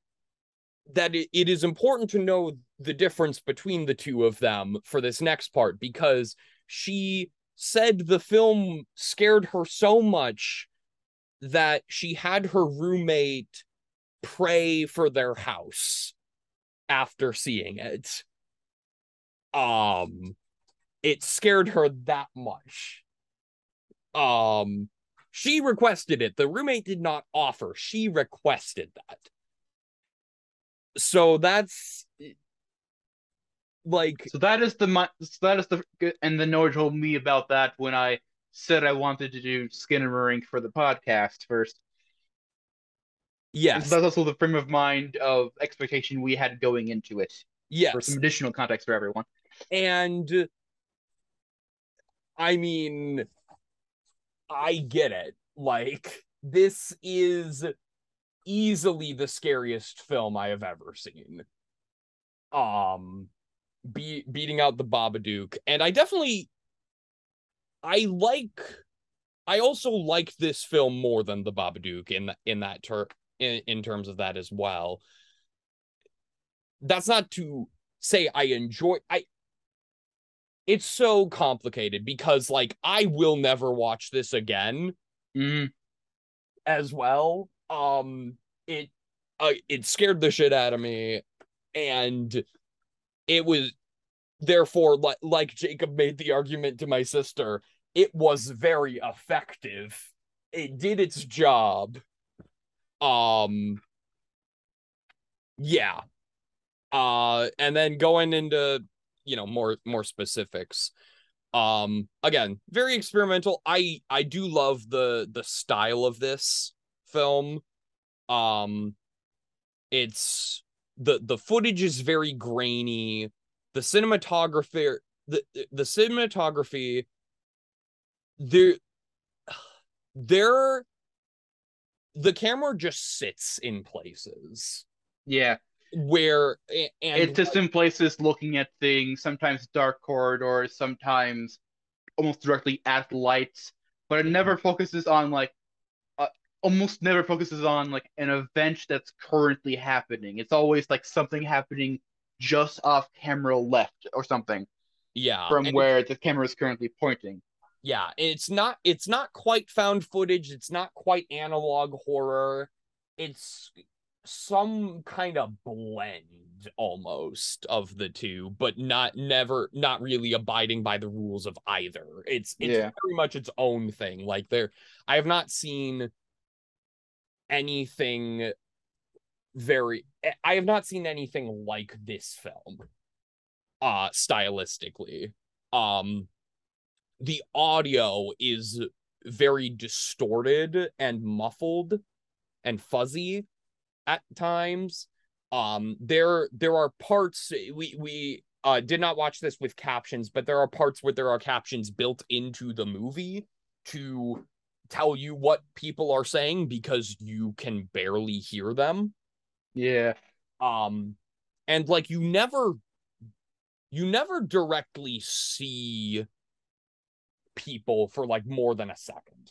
that it, it is important to know the difference between the two of them for this next part because she said the film scared her so much that she had her roommate pray for their house after seeing it. Um it scared her that much. Um she requested it. The roommate did not offer. She requested that. So that's like So that is the so that is the and the Noah told me about that when I said I wanted to do skin Skinamarink for the podcast first. Yes That's also the frame of mind of expectation we had going into it. Yes. For some additional context for everyone. and i mean i get it like this is easily the scariest film i have ever seen um be beating out the babadook and i definitely i like i also like this film more than the babadook in in that ter- in, in terms of that as well that's not to say i enjoy i it's so complicated because like I will never watch this again Mm, as well. Um it uh, it scared the shit out of me and it was therefore like like Jacob made the argument to my sister, it was very effective. It did its job. Um yeah. Uh and then going into you know more more specifics. Um again very experimental. I i do love the the style of this film. Um it's the the footage is very grainy. The cinematography the the cinematography *sighs* there there the camera just sits in places Yeah, where and it's just in places looking at things, sometimes dark corridors, sometimes almost directly at lights, but it never focuses on like uh, almost never focuses on like an event that's currently happening. It's always like something happening just off camera left or something yeah from where the camera is currently pointing. Yeah it's not it's not quite found footage it's not quite analog horror. It's some kind of blend almost of the two but not never not really abiding by the rules of either. It's it's Yeah. very much its own thing like there i have not seen anything very i have not seen anything like this film uh stylistically. Um the audio is very distorted and muffled and fuzzy at times um there there are parts we we uh did not watch this with captions but there are parts where there are captions built into the movie to tell you what people are saying because you can barely hear them Yeah. um and like you never you never directly see people for like more than a second.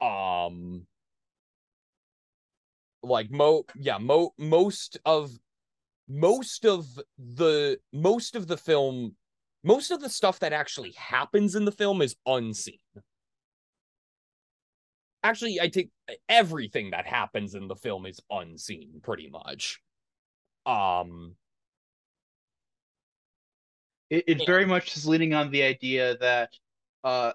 Um like mo yeah mo most of most of the most of the film most of the stuff that actually happens in the film is unseen. Actually i think everything that happens in the film is unseen pretty much. Um It, it Yeah. very much is leaning on the idea that uh,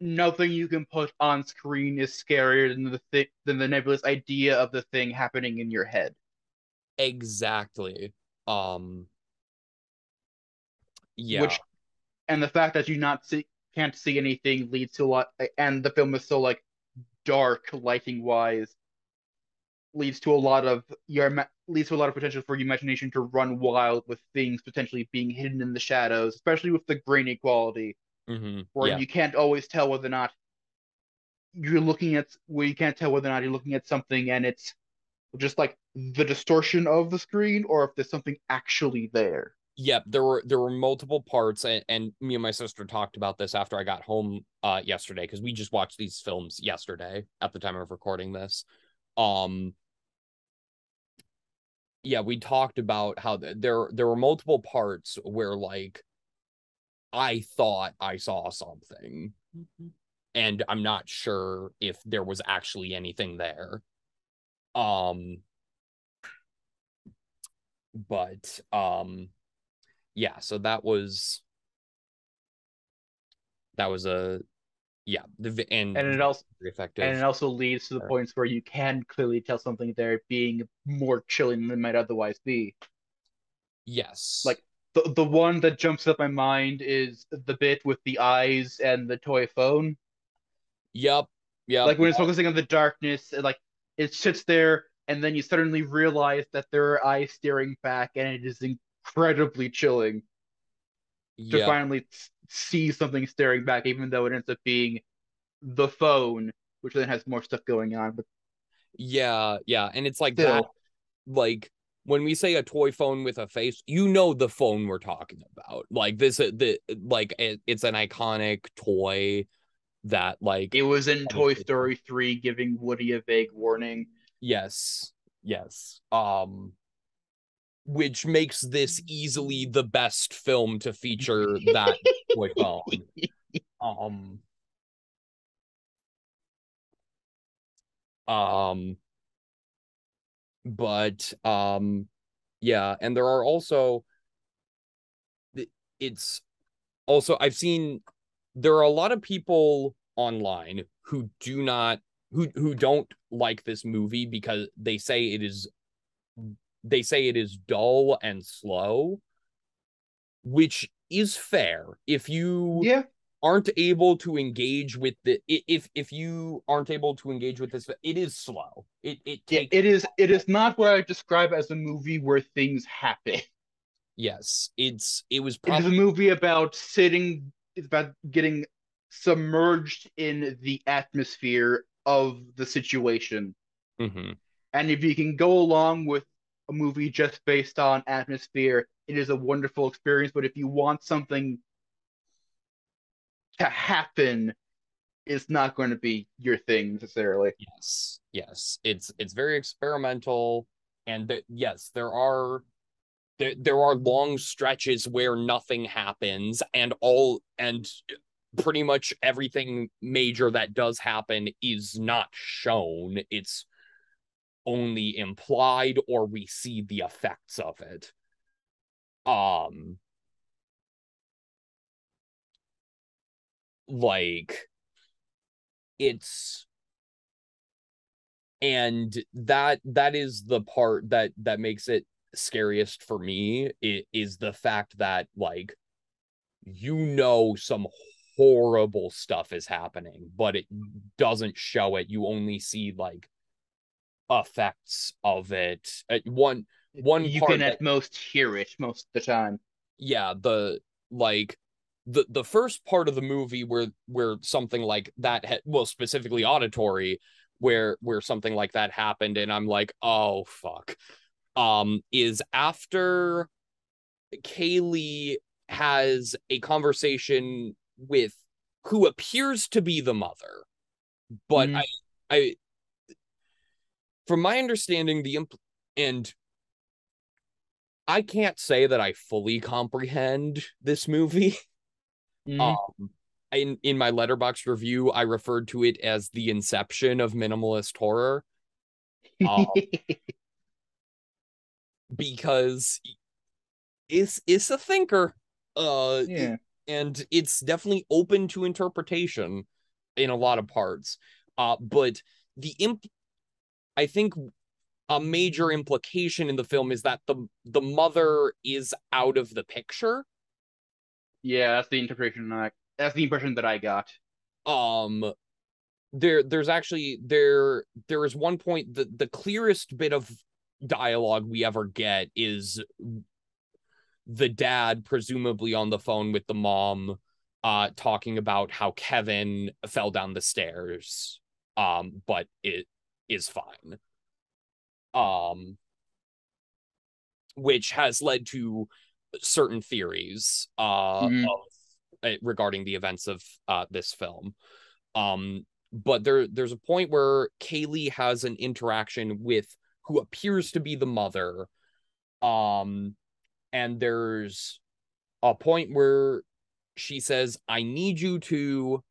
nothing you can put on screen is scarier than the thi- than the nebulous idea of the thing happening in your head. exactly um yeah Which, and the fact that you not see can't see anything leads to a lot, and the film is so like dark lighting wise, leads to a lot of your leads to a lot of potential for your imagination to run wild with things potentially being hidden in the shadows, especially with the grainy quality. mhm, where yeah you can't always tell whether or not you're looking at where you can't tell whether or not you're looking at something and it's just like the distortion of the screen or if there's something actually there. Yep, there were there were multiple parts, and, and me and my sister talked about this after I got home uh yesterday because we just watched these films yesterday at the time of recording this. Um, yeah, we talked about how th- there there were multiple parts where like I thought I saw something, and I'm not sure if there was actually anything there. Um, but um yeah so that was that was a yeah the and And it also effective. and it also leads to the points where you can clearly tell something there being more chilling than it might otherwise be. yes. Like the the one that jumps up my mind is the bit with the eyes and the toy phone. yep yeah like when it's focusing on the darkness, it, like it sits there, and then you suddenly realize that there are eyes staring back, and it is incredibly chilling. To finally s- see something staring back, even though it ends up being the phone, which then has more stuff going on. But yeah yeah and it's like Still. that like when we say a toy phone with a face you know the phone we're talking about like this uh, the like it, it's an iconic toy that like it was in Toy Story 3 giving Woody a vague warning. Yes. Yes. Um which makes this easily the best film to feature that toy phone. *laughs* Um um but um yeah, and there are also it's also I've seen there are a lot of people online who do not who who don't like this movie because they say it is they say it is dull and slow which is fair if you Yeah, aren't able to engage with the if if you aren't able to engage with this it is slow it it it, takes it is. It is not what I describe as a movie where things happen. yes it's it was It is a movie about sitting, it's about getting submerged in the atmosphere of the situation. hmm And if you can go along with a movie just based on atmosphere, it is a wonderful experience. But if you want something to happen, it's not going to be your thing necessarily. Yes, yes, it's it's very experimental, and th- yes, there are there there are long stretches where nothing happens, and all and pretty much everything major that does happen is not shown. It's only implied, or we see the effects of it. Um, like it's and that that is the part that that makes it scariest for me it is the fact that like you know some horrible stuff is happening but it doesn't show it you only see like effects of it at one one you can that- at most hear it most of the time. yeah the like the the first part of the movie where where something like that ha- well specifically auditory where where something like that happened and i'm like oh fuck um is after kaylee has a conversation with who appears to be the mother but Mm. i i from my understanding the imp- and I can't say that I fully comprehend this movie. Mhm. Um, in in my Letterboxd review, I referred to it as the inception of minimalist horror um, *laughs* because it's it's a thinker. Uh, yeah. and it's definitely open to interpretation in a lot of parts. Uh, but the imp, I think a major implication in the film is that the the mother is out of the picture. Yeah, that's the interpretation I that's the impression that I got. Um, there there's actually there there is one point the the clearest bit of dialogue we ever get is the dad presumably on the phone with the mom uh talking about how Kevin fell down the stairs um but it is fine. Um which has led to certain theories uh Mhm. of, uh, regarding the events of uh this film. Um but there there's a point where Kaylee has an interaction with who appears to be the mother. Um and there's a point where she says i need you to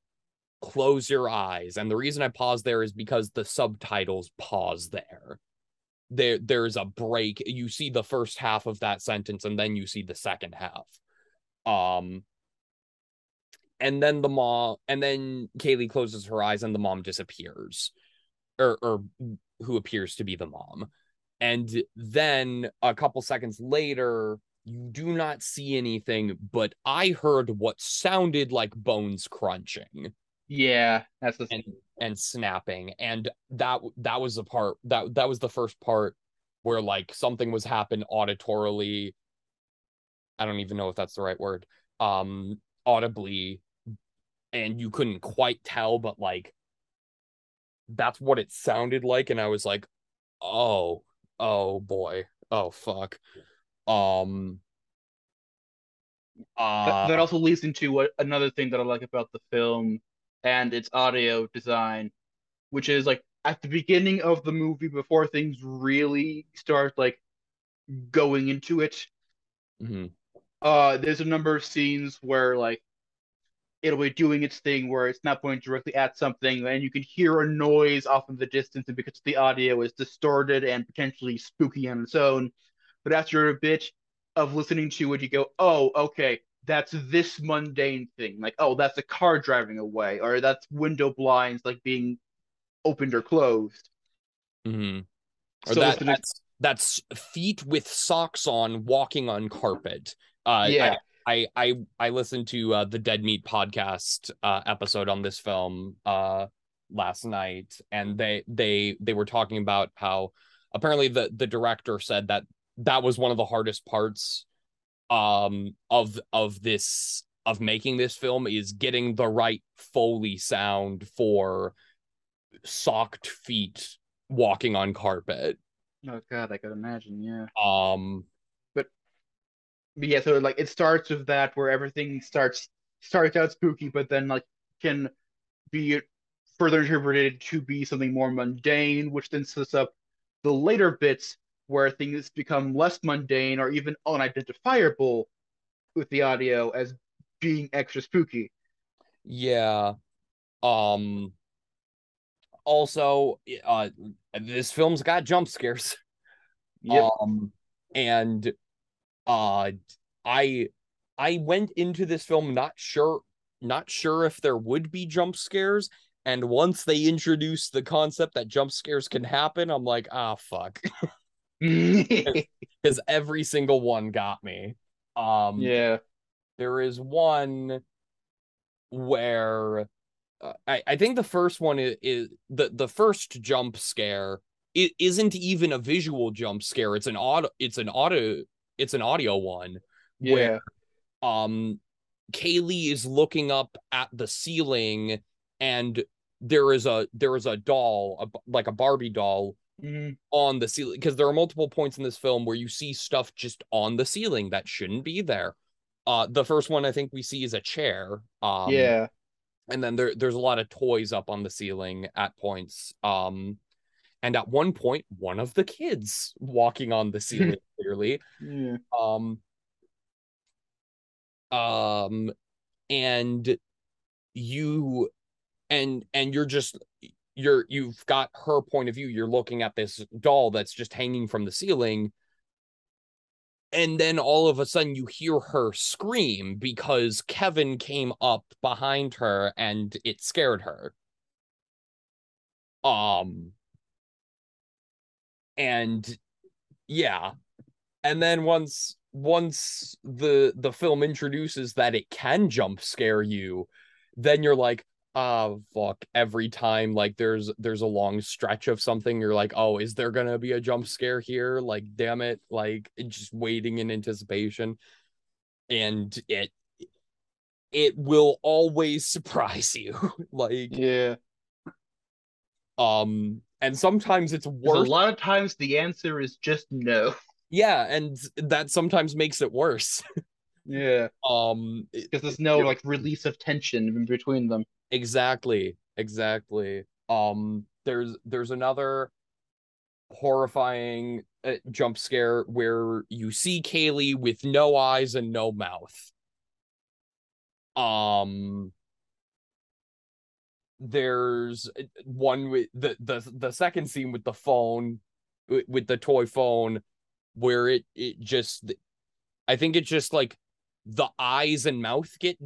close your eyes and the reason i pause there is because the subtitles pause there. There there's a break. You see the first half of that sentence and then you see the second half. Um and then the mom and then kaylee closes her eyes and the mom disappears or or who appears to be the mom. And then a couple seconds later you do not see anything but i heard what sounded like bones crunching Yeah, that's the and and snapping. And that that was the part that that was the first part where like something was happened auditorily. I don't even know if that's the right word. Um audibly. And you couldn't quite tell but like that's what it sounded like. And i was like oh oh boy. Oh fuck. Um That, uh that also leads into what another thing that I like about the film and its audio design, which is like at the beginning of the movie before things really start like going into it. mhm, Uh, there's a number of scenes where like it'll be doing its thing where it's not pointing directly at something, and you can hear a noise off in the distance, and because the audio is distorted and potentially spooky on its own. But after a bit of listening to it, you go, "Oh, okay, that's this mundane thing. Like, oh, that's a car driving away, or that's window blinds like being opened or closed." mhm. or So that that's that's feet with socks on walking on carpet uh yeah, I I I listened to uh, the Dead Meat podcast uh, episode on this film uh, last night, and they they they were talking about how apparently the the director said that that was one of the hardest parts um of of this of making this film is getting the right foley sound for socked feet walking on carpet. Oh god, I could imagine, yeah. Um But but yeah, so like it starts with that where everything starts starts out spooky, but then like can be further interpreted to be something more mundane, which then sets up the later bits where things become less mundane or even unidentifiable with the audio as being extra spooky. yeah. Um also uh this film's got jump scares. *laughs* Yep. Um and uh I I went into this film not sure not sure if there would be jump scares and once they introduced the concept that jump scares can happen I'm like ah fuck *laughs* cuz *laughs* every single one got me. Um yeah. there is one where uh, I, I think the first one is, is the the first jump scare it isn't even a visual jump scare it's an audio it's an audio it's an audio one Yeah. where um Kaylee is looking up at the ceiling and there is a there is a doll a, like a Barbie doll Mhm. on the ceiling because there are multiple points in this film where you see stuff just on the ceiling that shouldn't be there. Uh, the first one I think we see is a chair. Um, yeah. and then there there's a lot of toys up on the ceiling at points. Um, and at one point, one of the kids walking on the ceiling *laughs* clearly. Yeah. Um, um, and you and and you're just you're you've got her point of view you're looking at this doll that's just hanging from the ceiling. And then all of a sudden you hear her scream because Kevin came up behind her and it scared her. Um and yeah. And then once once the the film introduces that it can jump scare you then you're like oh fuck every time like there's there's a long stretch of something you're like oh is there gonna be a jump scare here like damn it like just waiting in anticipation and it it will always *laughs* surprise you *laughs* like Yeah. um and sometimes it's worse A lot of times the answer is just no. yeah and that sometimes makes it worse *laughs* Yeah. um Because there's no like release of tension in between them. Exactly, exactly. Um, there's there's another horrifying uh, jump scare where you see Kaylee with no eyes and no mouth. Um, there's uh, one with the the the second scene with the phone with, with the toy phone where it it just I think it's just like the eyes and mouth get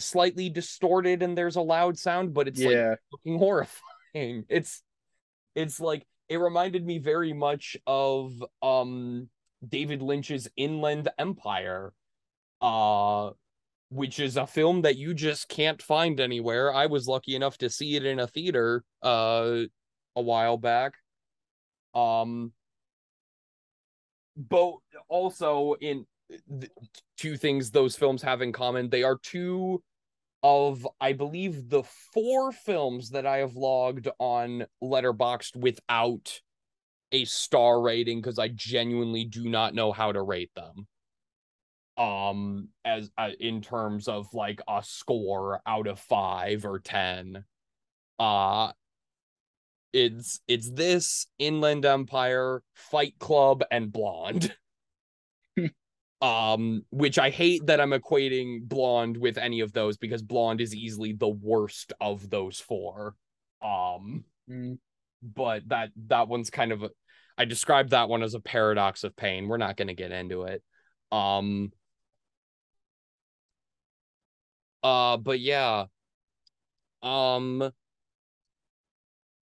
slightly distorted and there's a loud sound, but it's like Yeah. fucking horrifying. *laughs* It's it's like it reminded me very much of um David Lynch's Inland Empire, uh, which is a film that you just can't find anywhere. I was lucky enough to see it in a theater uh a while back. Um but also in th- two things those films have in common. They are two of I believe the four films that I have logged on Letterboxd without a star rating because I genuinely do not know how to rate them. Um, as uh, in terms of like a score out of five or ten, uh, it's it's this Inland Empire, Fight Club, and Blonde. *laughs* um which i hate that i'm equating blonde with any of those because blonde is easily the worst of those four. Um Mm. but that that one's kind of a, i described that one as a paradox of pain. We're not going to get into it. Um uh but yeah. Um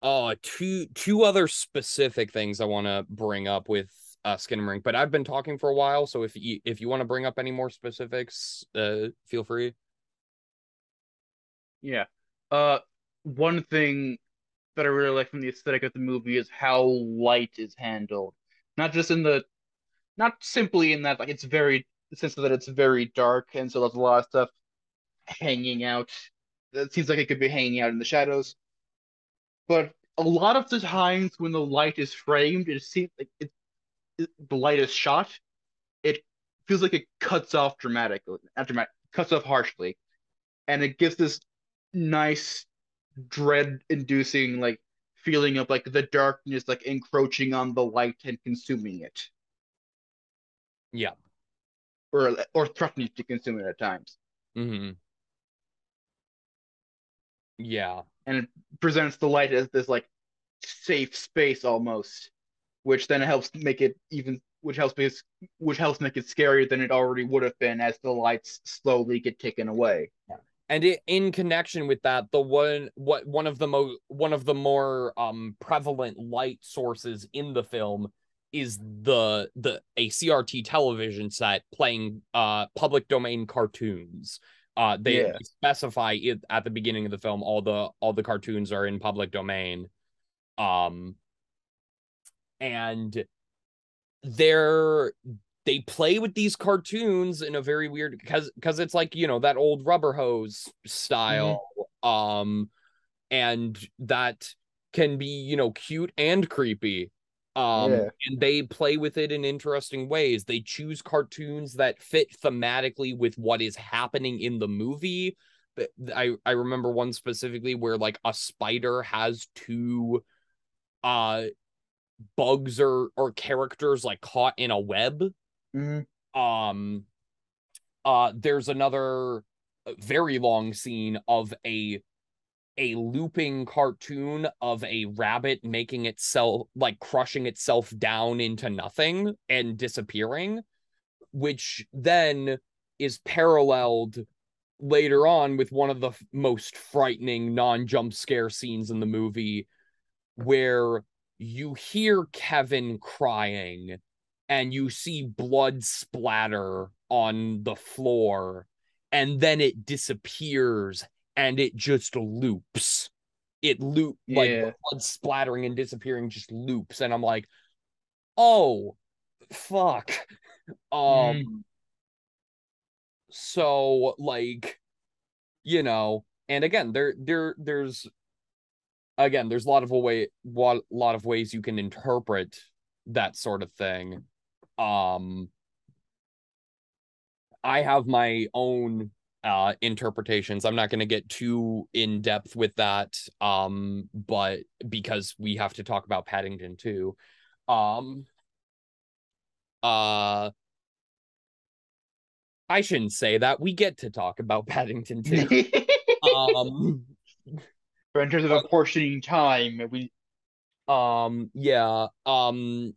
uh two two other specific things i want to bring up with uh ring, but I've been talking for a while, so if you if you want to bring up any more specifics, uh feel free. Yeah. Uh, one thing that I really like from the aesthetic of the movie is how light is handled. Not just in the, not simply in that like it's very, the sense that it's very dark and so there's a lot of stuff hanging out. It seems like it could be hanging out in the shadows. But a lot of the times when the light is framed, it seems like it the lightest shot. It feels like it cuts off dramatically, after cuts off harshly, and it gives this nice dread-inducing like feeling of like the darkness like encroaching on the light and consuming it, Yeah. or or threatening to consume it at times. hmm Yeah. and it presents the light as this like safe space almost, which then helps make it even which helps make it, which helps make it scarier than it already would have been as the lights slowly get taken away. and it, in connection with that the one what one of the mo one of the more um prevalent light sources in the film is the the a CRT television set playing uh public domain cartoons uh they Yeah. specify it at the beginning of the film all the all the cartoons are in public domain um and they're they play with these cartoons in a very weird because because it's like you know that old rubber hose style um and that can be you know cute and creepy um Yeah. and they play with it in interesting ways. They choose cartoons that fit thematically with what is happening in the movie. But i i remember one specifically where like a spider has two uh bugs or or characters like caught in a web Mhm. um uh there's another very long scene of a a looping cartoon of a rabbit making itself like crushing itself down into nothing and disappearing which then is paralleled later on with one of the most frightening non-jump scare scenes in the movie where you hear Kevin crying and you see blood splatter on the floor and then it disappears and it just loops. It loop like Yeah. the blood splattering and disappearing just loops and i'm like oh fuck. Um so like you know and again there there there's again there's a lot of a way a lot of ways you can interpret that sort of thing. Um i have my own uh interpretations. I'm not going to get too in depth with that um but because we have to talk about paddington too. Um uh i shouldn't say that. We get to talk about paddington too. *laughs* Um but in terms of apportioning time, we Um, yeah. Um,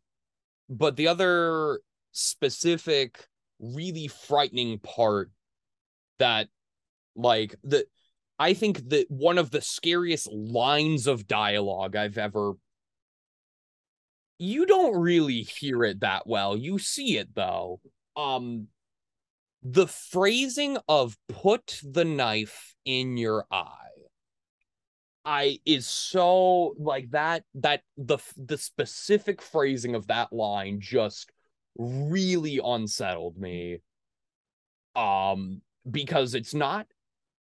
but the other specific, really frightening part that, like, the I think that one of the scariest lines of dialogue I've ever. You don't really hear it that well. You see it though. Um, the phrasing of "put the knife in your eye." I is so like that that the the specific phrasing of that line just really unsettled me. Um because it's not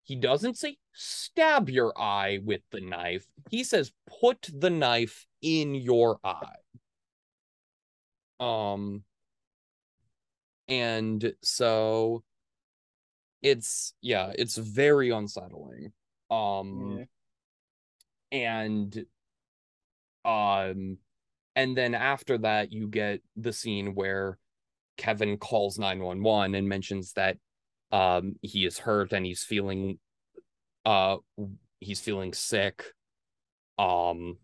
he doesn't say stab your eye with the knife. He says put the knife in your eye. Um and so it's yeah, it's very unsettling. Um Yeah. And um and then after that you get the scene where Kevin calls 911 and mentions that um he is hurt and he's feeling uh he's feeling sick um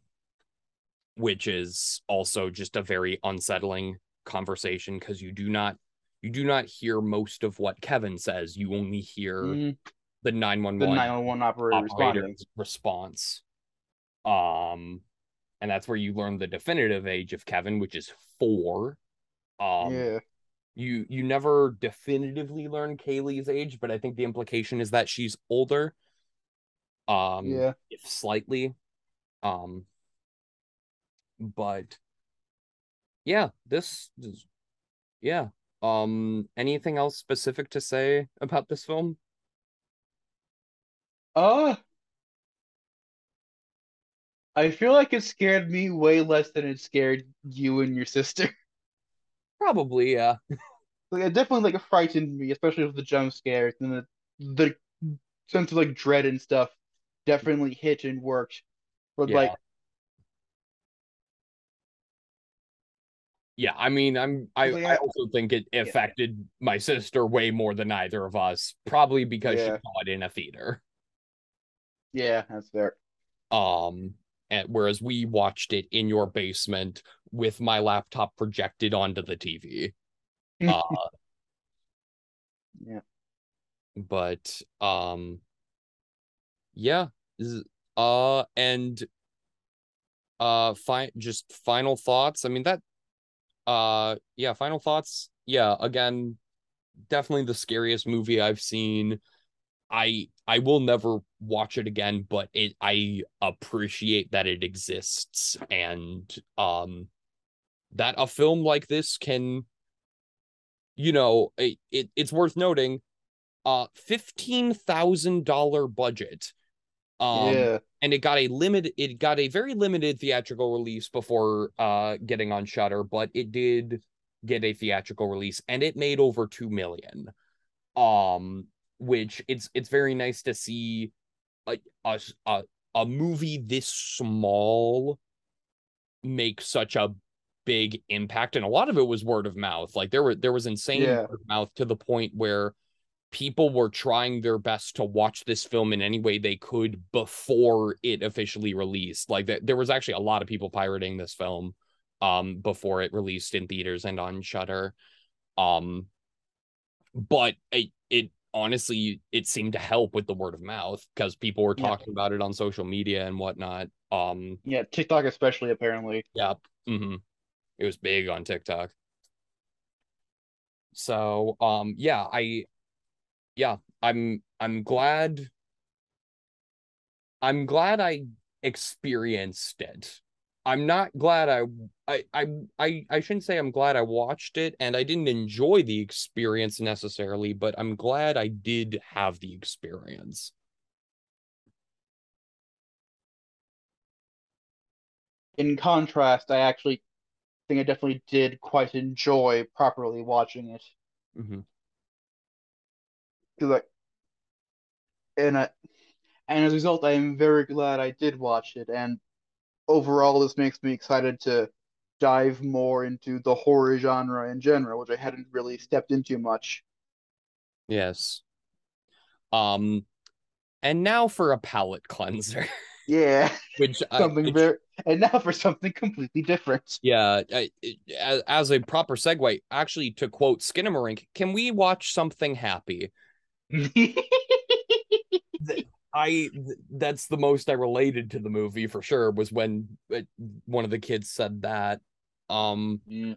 which is also just a very unsettling conversation because you do not you do not hear most of what Kevin says you only hear Mhm. the 911 the 911 operator response. Um, and that's where you learn the definitive age of Kevin, which is four. Um, yeah. you you never definitively learn Kaylee's age, but I think the implication is that she's older. Um, Yeah. if slightly. Um, but yeah, this is yeah. Um, anything else specific to say about this film? Uh I feel like it scared me way less than it scared you and your sister. *laughs* Probably, yeah. Like it definitely like frightened me, especially with the jump scares and the the sense of like dread and stuff definitely hit and worked. But Yeah. like Yeah, I mean, I'm I, Like, I I- also think it affected my sister way more than either of us, probably because she saw it in a theater. yeah, that's fair. Um, and whereas we watched it in your basement with my laptop projected onto the TV. *laughs* Uh, Yeah. but um, yeah, uh, and uh, fine, just final thoughts. I mean that, uh, yeah, final thoughts. Yeah, again, definitely the scariest movie I've seen. I I will never watch it again, but it I appreciate that it exists and um that a film like this can you know, it, it it's worth noting uh $15,000 budget. Um yeah. and it got a limit it got a very limited theatrical release before uh getting on Shudder, but it did get a theatrical release and it made over 2 million. Um which it's it's very nice to see a a a, a movie this small make such a big impact and a lot of it was word of mouth. Like there were there was insane Yeah. word of mouth to the point where people were trying their best to watch this film in any way they could before it officially released. Like th- there was actually a lot of people pirating this film um before it released in theaters and on Shudder. Um but it, it honestly it seemed to help with the word of mouth because people were Yeah. talking about it on social media and whatnot. Um Yeah, TikTok especially apparently. yeah. hmm It was big on TikTok. So, um, yeah, I, yeah, I'm, I'm glad. I'm glad I experienced it. I'm not glad I, I, I, I, I shouldn't say I'm glad I watched it and I didn't enjoy the experience necessarily, but I'm glad I did have the experience. In contrast, I actually think I definitely did quite enjoy properly watching it. Mm-hmm. like, and I, and as a result, I am very glad I did watch it. And overall, this makes me excited to dive more into the horror genre in general, which I hadn't really stepped into much. Yes. Um, and now for a palate cleanser, Yeah, *laughs* which I, something which- very, and now for something completely different. Yeah, I, as, as a proper segue, actually, to quote Skinamarink, can we watch something happy? *laughs* I that's the most I related to the movie for sure was when uh, one of the kids said that. Um, Yeah.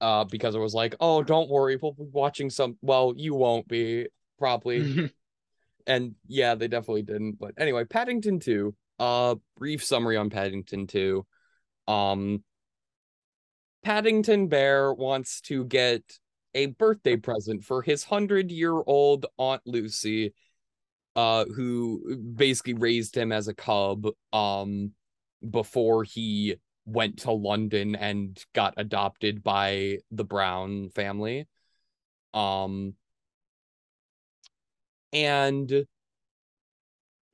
uh, because it was like, oh, don't worry, we'll be watching some. Well, you won't be probably, *laughs* and yeah, they definitely didn't. But anyway, Paddington Two. Uh, brief summary on Paddington Two. Um, Paddington Bear wants to get a birthday present for his hundred year old Aunt Lucy, uh, who basically raised him as a cub, um, before he went to London and got adopted by the Brown family. Um, and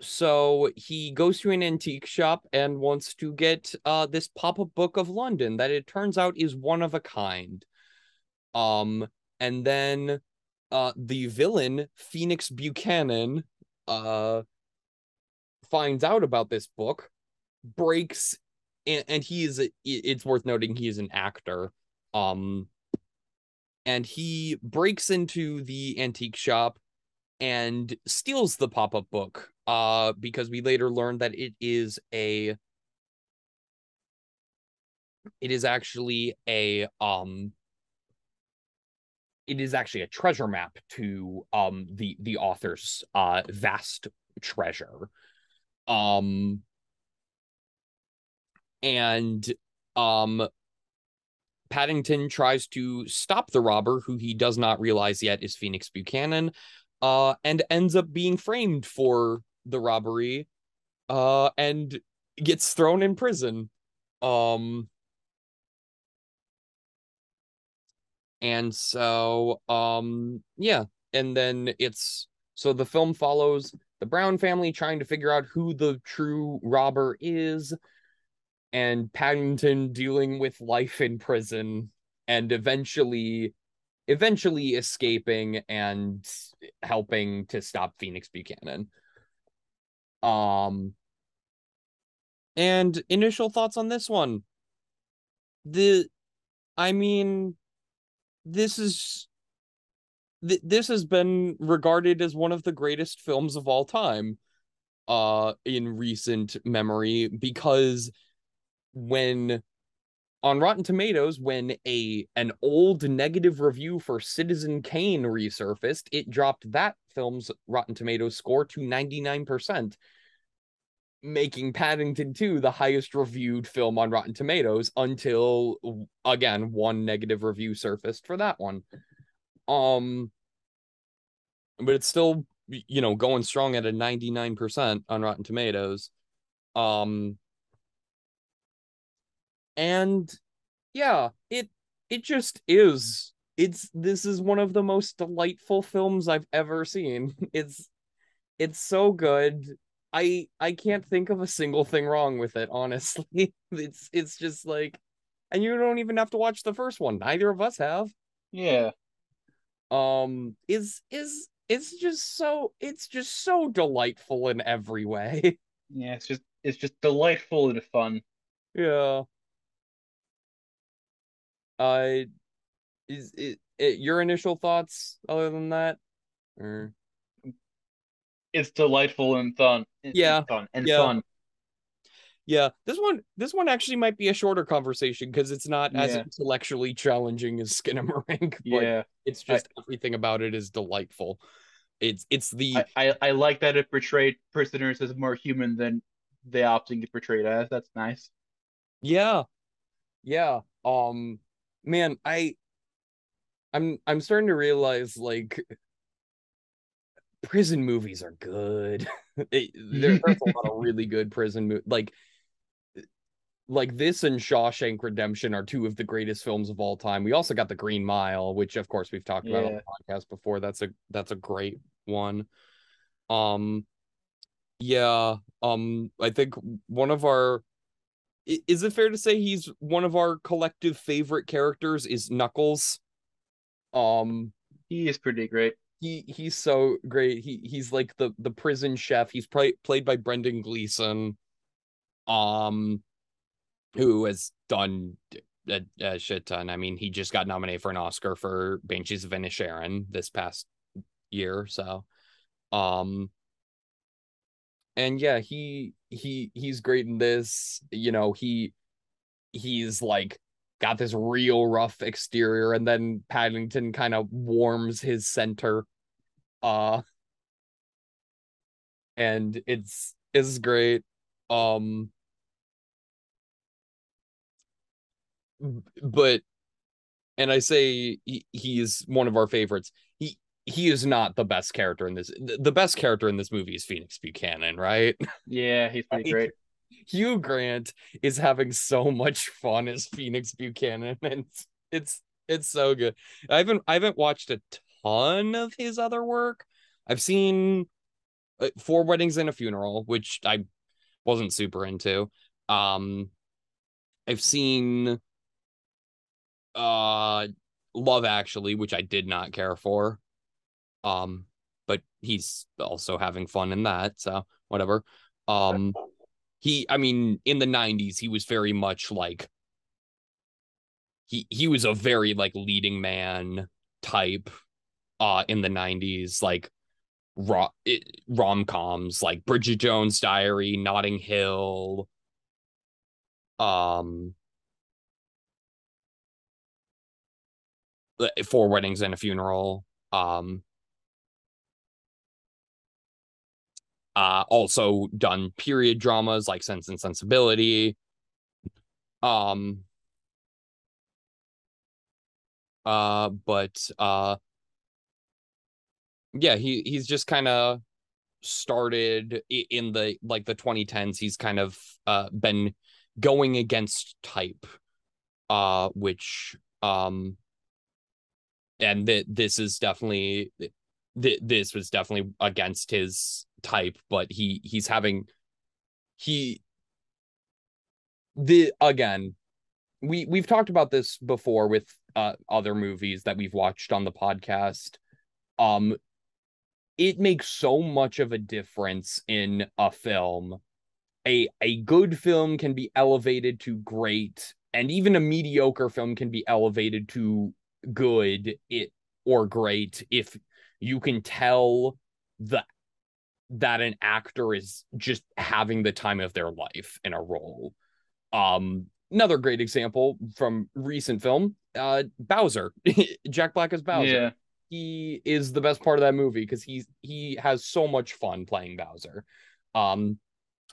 so he goes to an antique shop and wants to get uh this pop-up book of London that it turns out is one of a kind. Um and then uh the villain Phoenix Buchanan uh finds out about this book, breaks and, and he is it's worth noting he is an actor. Um and he breaks into the antique shop and steals the pop-up book uh because we later learned that it is a it is actually a um it is actually a treasure map to um the the author's uh vast treasure um and um Paddington tries to stop the robber who he does not realize yet is Phoenix Buchanan uh and ends up being framed for the robbery uh and gets thrown in prison. Um and so um yeah, and then it's so the film follows the Brown family trying to figure out who the true robber is and Paddington dealing with life in prison and eventually eventually escaping and helping to stop Phoenix Buchanan. Um and initial thoughts on this one. The I mean this is th- this has been regarded as one of the greatest films of all time uh in recent memory because when on Rotten Tomatoes, when a an old negative review for Citizen Kane resurfaced, it dropped that film's Rotten Tomatoes score to 99%, making Paddington 2 the highest reviewed film on Rotten Tomatoes until again one negative review surfaced for that one. Um but it's still you know going strong at a 99% on Rotten Tomatoes. Um and yeah it it just is it's this is one of the most delightful films i've ever seen *laughs* it's it's so good i i can't think of a single thing wrong with it honestly. *laughs* It's it's just like and you don't even have to watch the first one. Neither of us have. Yeah. um is is it's just so it's just so delightful in every way. *laughs* Yeah, it's just it's just delightful and fun. yeah. Uh is it, it your initial thoughts other than that? Or It's delightful and fun. and Yeah, fun and yeah. fun. yeah this one this one actually might be a shorter conversation because it's not as intellectually challenging as *laughs* skinamarink but Yeah, it's just everything about it is delightful it's it's the I, I I like that it portrayed prisoners as more human than they often get portrayed as. That's nice. Yeah. Yeah. Um man, I I'm I'm starting to realize like prison movies are good. *laughs* It- *laughs* there's a lot of really good prison mo- like like this and Shawshank Redemption are two of the greatest films of all time. We also got The Green Mile, which of course we've talked about on the podcast before. That's a that's a great one. Um yeah, um I think one of our is it fair to say he's one of our collective favorite characters is Knuckles? Um He is pretty great. He he's so great. He he's like the the prison chef. He's play, played by Brendan Gleeson, um, who has done a, a shit ton. I mean, he just got nominated for an Oscar for Banshees of Inisherin this past year. So, um, and yeah, he he he's great in this. You know, he he's like got this real rough exterior and then Paddington kind of warms his center uh and it's it's great. Um but and I say he, he is one of our favorites. He he is not the best character in this the the best character in this movie is Phoenix Buchanan right? Yeah, he's pretty *laughs* great. Hugh Grant is having so much fun as Phoenix Buchanan, *laughs* and it's it's, so good. I haven't I haven't watched a ton of his other work. I've seen uh, Four Weddings and a Funeral, which I wasn't super into. Um, I've seen uh Love Actually, which I did not care for. Um, but he's also having fun in that, so whatever. Um he i mean in the 90s he was very much like he he was a very like leading man type uh in the 90s like ro- it, rom-coms like bridget jones diary notting hill um four weddings and a funeral um uh also done period dramas like sense and sensibility. Um uh but uh yeah he he's just kind of started in the like the 2010s he's kind of uh been going against type uh which um and that this is definitely th- this was definitely against his type but he he's having he the again we we've talked about this before with uh other movies that we've watched on the podcast. Um it makes so much of a difference in a film. A a good film can be elevated to great and even a mediocre film can be elevated to good it or great if you can tell the that an actor is just having the time of their life in a role um another great example from recent film uh bowser *laughs* jack black as bowser Yeah. he is the best part of that movie because he's he has so much fun playing Bowser. Um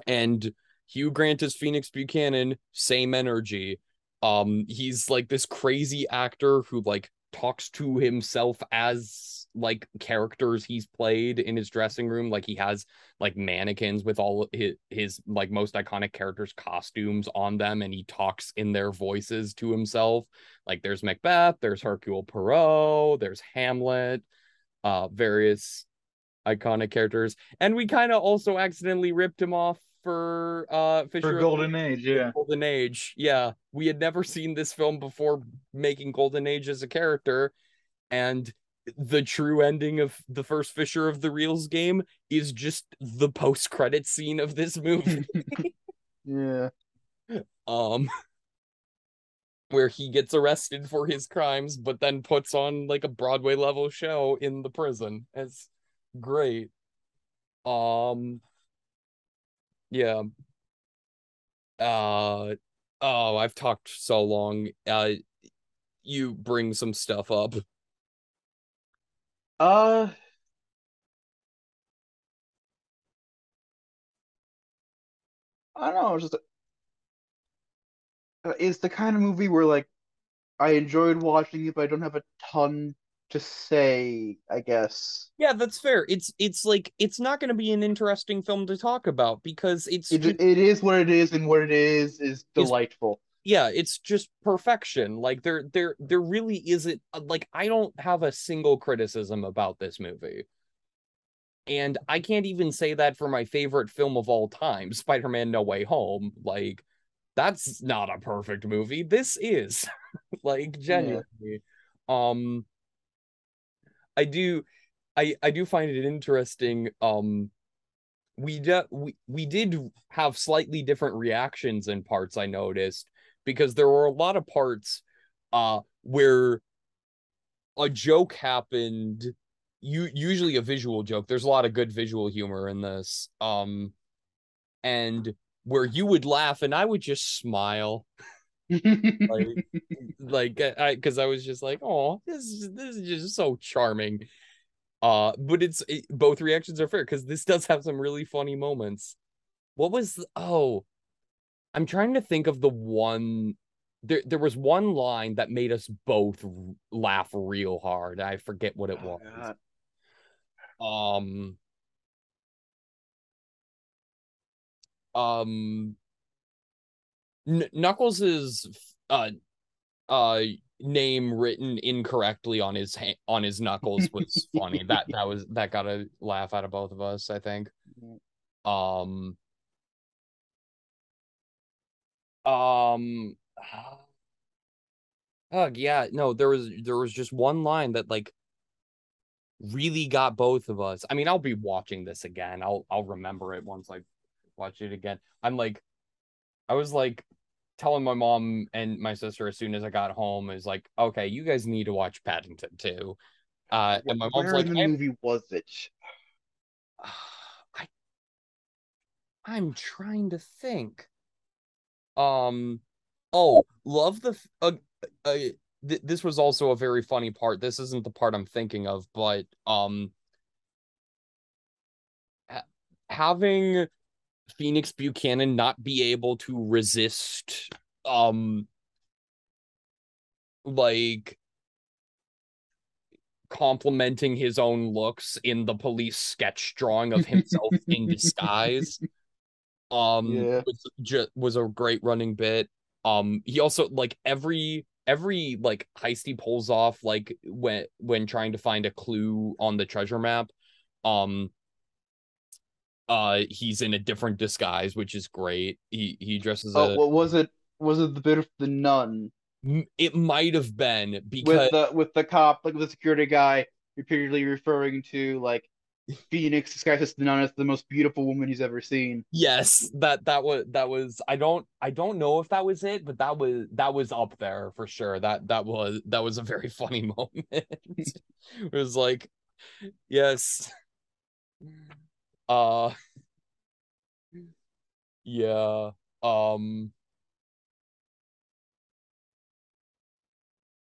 and Hugh Grant as Phoenix Buchanan, same energy. Um he's like this crazy actor who like talks to himself as like characters he's played in his dressing room like he has like mannequins with all his, his like most iconic characters costumes on them and he talks in their voices to himself like there's Macbeth, there's Hercule Poirot, there's Hamlet, uh, various iconic characters, and we kind of also accidentally ripped him off for uh Fisher For Golden Age, yeah. Golden Age. Yeah, we had never seen this film before making Golden Age as a character, and the true ending of the first Fisher of the Reels game is just the post credit scene of this movie. *laughs* Yeah. um where he gets arrested for his crimes but then puts on like a broadway level show in the prison. It's great. Um yeah. Uh oh i've talked so long. Uh you bring some stuff up Uh I don't know, it's just uh, it's the kind of movie where like I enjoyed watching it, but I don't have a ton to say, I guess. yeah that's fair it's it's like it's not going to be an interesting film to talk about because it's It, it is what it is, and what it is is delightful. Yeah it's just perfection like there there there really isn't uh, like i don't have a single criticism about this movie. And i can't even say that for my favorite film of all time spider-man no way home like that's not a perfect movie. This is *laughs* like genuinely um i do i i do find it interesting um we de- we we did have slightly different reactions in parts I noticed because there were a lot of parts uh where a joke happened you usually a visual joke. There's a lot of good visual humor in this um and where you would laugh and I would just smile. Like *laughs* like I because I was just like oh this is this is just so charming. Uh but it's it, both reactions are fair because this does have some really funny moments. What was the- oh i'm trying to think of the one there there was one line that made us both laugh real hard. I forget what it Oh, was. God. um um Kn- knuckles's uh uh name written incorrectly on his ha- on his knuckles was funny. That that was that got a laugh out of both of us i think. *laughs* Um um *sighs* oh yeah no there was there was just one line that like really got both of us i mean i'll be watching this again i'll i'll remember it once i watch it again i'm like i was like telling my mom and my sister as soon as i got home is like okay you guys need to watch paddington too uh and my mom's Where like in the movie was it? *sighs* I I'm trying to think. Um oh, love the uh, uh th- this was also a very funny part. This isn't the part I'm thinking of, but um ha- having Phoenix Buchanan not be able to resist um like complimenting his own looks in the police sketch drawing of himself in *laughs* disguise. Um Yeah. was ju- was a great running bit. Um he also like every every like heist he pulls off like when when trying to find a clue on the treasure map um uh he's in a different disguise which is great he he dresses Oh, a what was it? Was it the bit of the nun it might have been because with the with the cop, like the security guy, repeatedly referring to like Phoenix as the nun as the most beautiful woman he's ever seen. yes that that was that was i don't i don't know if that was it but that was that was up there for sure. That that was that was a very *laughs* funny moment. *laughs* It was like yes. Uh yeah um.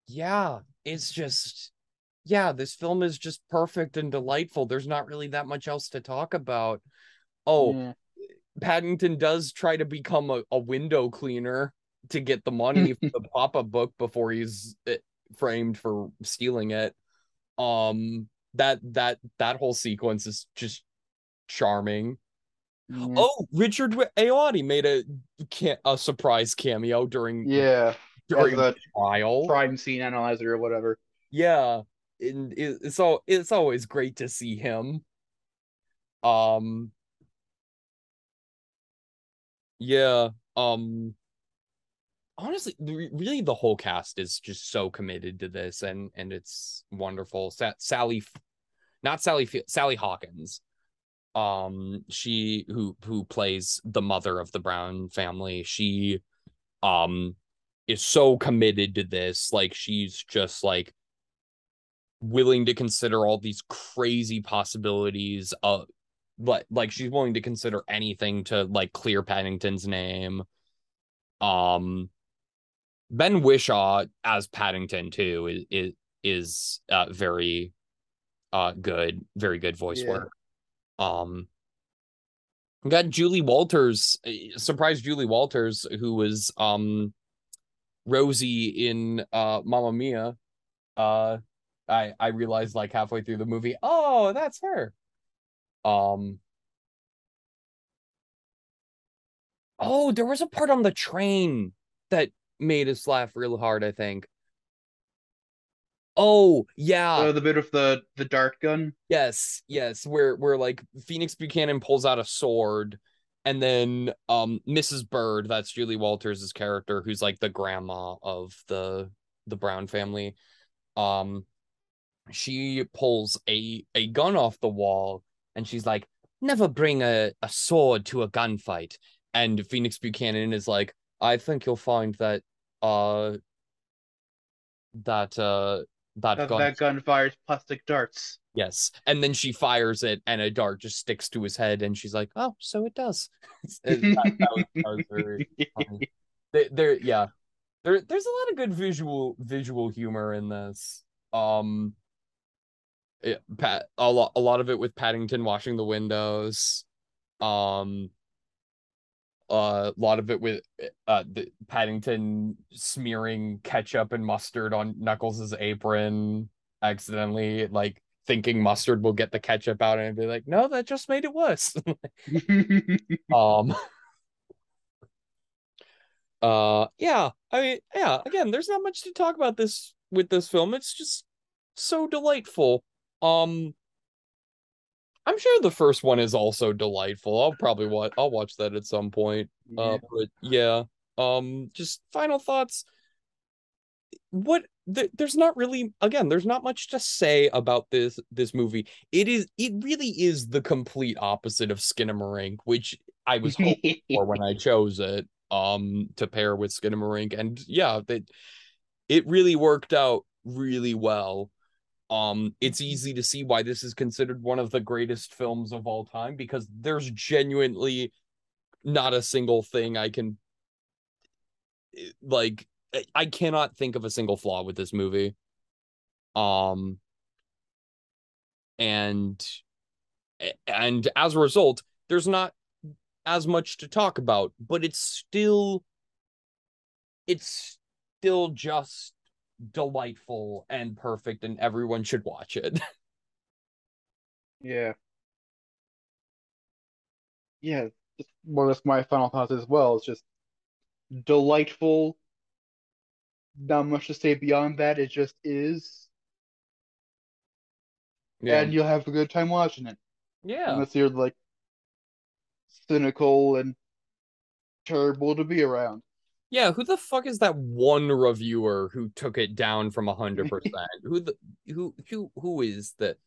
Yeah it's just yeah this film is just perfect and delightful there's not really that much else to talk about oh Yeah. Paddington does try to become a, a window cleaner to get the money for the *laughs* pop-up book before he's eh, framed for stealing it. Um that that that whole sequence is just charming. Yeah. Oh, Richard Ayoade made a ca- a surprise cameo during Yeah. during the trial. crime scene analyzer or whatever. Yeah, and it, it's all it's always great to see him. Um, yeah. Um, honestly, really, the whole cast is just so committed to this, and and it's wonderful. Sa- Sally, not Sally, Sally Hawkins. Um, she who who plays the mother of the Brown family. She, um, is so committed to this. Like she's just like willing to consider all these crazy possibilities of but like she's willing to consider anything to like clear Paddington's name. Um Ben Whishaw as Paddington too is is, is uh very uh good, very good voice Yeah. work. Um we got Julie Walters, uh, surprise Julie Walters, who was um Rosie in uh Mamma Mia. Uh I I realized like halfway through the movie, oh, that's her. Um Oh, there was a part on the train that made us laugh real hard, I think. Oh, yeah. Oh, the bit of the the dart gun. Yes, yes, where where like Phoenix Buchanan pulls out a sword and then um Mrs. Bird, that's Julie Walters' character who's like the grandma of the the Brown family. Um she pulls a a gun off the wall and she's like, "Never bring a a sword to a gunfight." And Phoenix Buchanan is like, "I think you'll find that uh that uh that That, gun that gun fires plastic darts. Yes. And then she fires it and a dart just sticks to his head and she's like, "Oh, so it does." *laughs* that, that was, was very funny. *laughs* There, there yeah. There there's a lot of good visual visual humor in this. Um it, Pat a lot a lot of it with Paddington washing the windows. Um uh, a lot of it with uh the Paddington smearing ketchup and mustard on Knuckles' apron accidentally, like thinking mustard will get the ketchup out and be like, no, that just made it worse. *laughs* *laughs* um *laughs* uh yeah, I mean, yeah, again, there's not much to talk about this with this film. It's just so delightful. Um I'm sure the first one is also delightful. I'll probably watch I'll watch that at some point. Uh but yeah. Um just final thoughts. What th- there's not really again, there's not much to say about this this movie. It is it really is the complete opposite of Skinamarink, which I was hoping *laughs* for when I chose it um to pair with Skinamarink and yeah, that it really worked out really well. Um it's easy to see why this is considered one of the greatest films of all time because there's genuinely not a single thing I can like I- I cannot think of a single flaw with this movie. Um and and as a result, there's not as much to talk about, but it's still it's still just delightful and perfect, and everyone should watch it. *laughs* Yeah. Yeah, just more or less my final thoughts as well. It's just delightful. Not much to say beyond that. It just is, Yeah. and you'll have a good time watching it. yeah. Unless you're like cynical and terrible to be around. Yeah, who the fuck is that one reviewer who took it down from a hundred *laughs* percent? Who the who who who is the?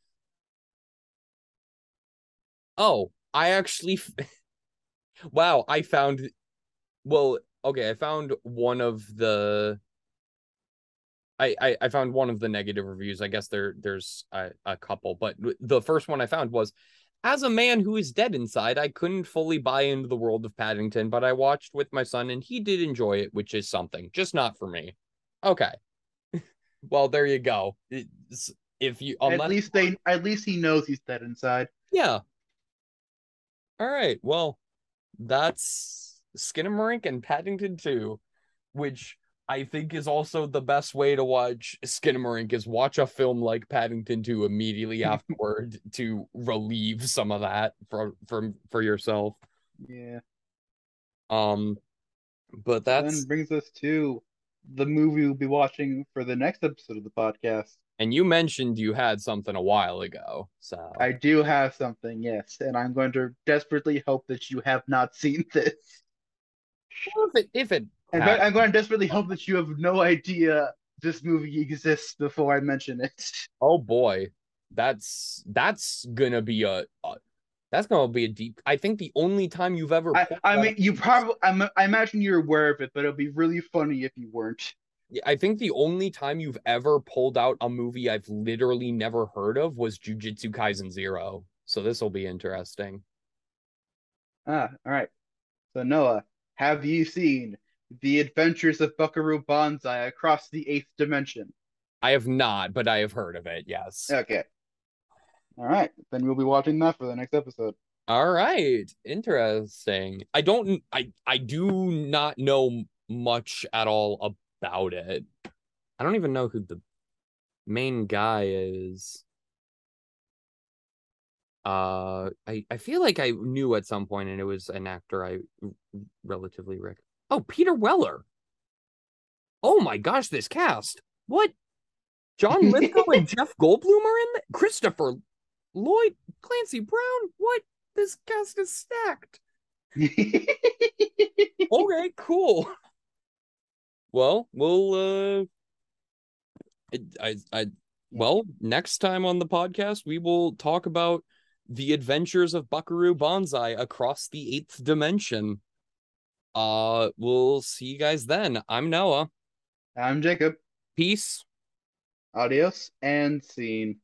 Oh, I actually, *laughs* wow, I found, well, okay, I found one of the. I, I, I found one of the negative reviews. I guess there there's a, a couple, but the first one I found was as a man who is dead inside, I couldn't fully buy into the world of Paddington, but I watched with my son and he did enjoy it, which is something, just not for me. Okay. *laughs* well, there you go. It's, if you At least they, at least he knows he's dead inside. yeah. All right. Well, that's Skinamarink and Paddington 2, which I think is also the best way to watch Skinamarink is watch a film like Paddington 2 immediately *laughs* afterward to relieve some of that from from for yourself. Yeah. Um but that's Then brings us to the movie we'll be watching for the next episode of the podcast. and you mentioned you had something a while ago. So I do have something, yes, and I'm going to desperately hope that you have not seen this. if it if it Fact, I'm going to desperately hope that you have no idea this movie exists before I mention it. *laughs* Oh boy, that's that's gonna be a, a that's gonna be a deep. I think the only time you've ever. I, I mean, you probably, I'm, I imagine you're aware of it, but it'll be really funny if you weren't. I think the only time you've ever pulled out a movie I've literally never heard of was Jujutsu Kaisen Zero. So this will be interesting. Ah, all right. So Noah, have you seen The Adventures of Buckaroo Banzai Across the Eighth Dimension? I have not, but I have heard of it. Yes. Okay. All right, then we'll be watching that for the next episode. All right. Interesting. I don't. I I do not know much at all about it. I don't even know who the main guy is. Uh, I I feel like I knew at some point, and it was an actor I relatively rec. Oh, Peter Weller. Oh my gosh, this cast. What? John *laughs* Lithgow and Jeff Goldblum are in. th- Christopher Lloyd, Clancy Brown. What? This cast is stacked. *laughs* Okay, cool. Well, we'll uh I I, I well, next time on the podcast we will talk about the adventures of Buckaroo Banzai across the eighth dimension. Uh we'll see you guys then. I'm Noah. I'm Jacob. Peace. Adios and scene.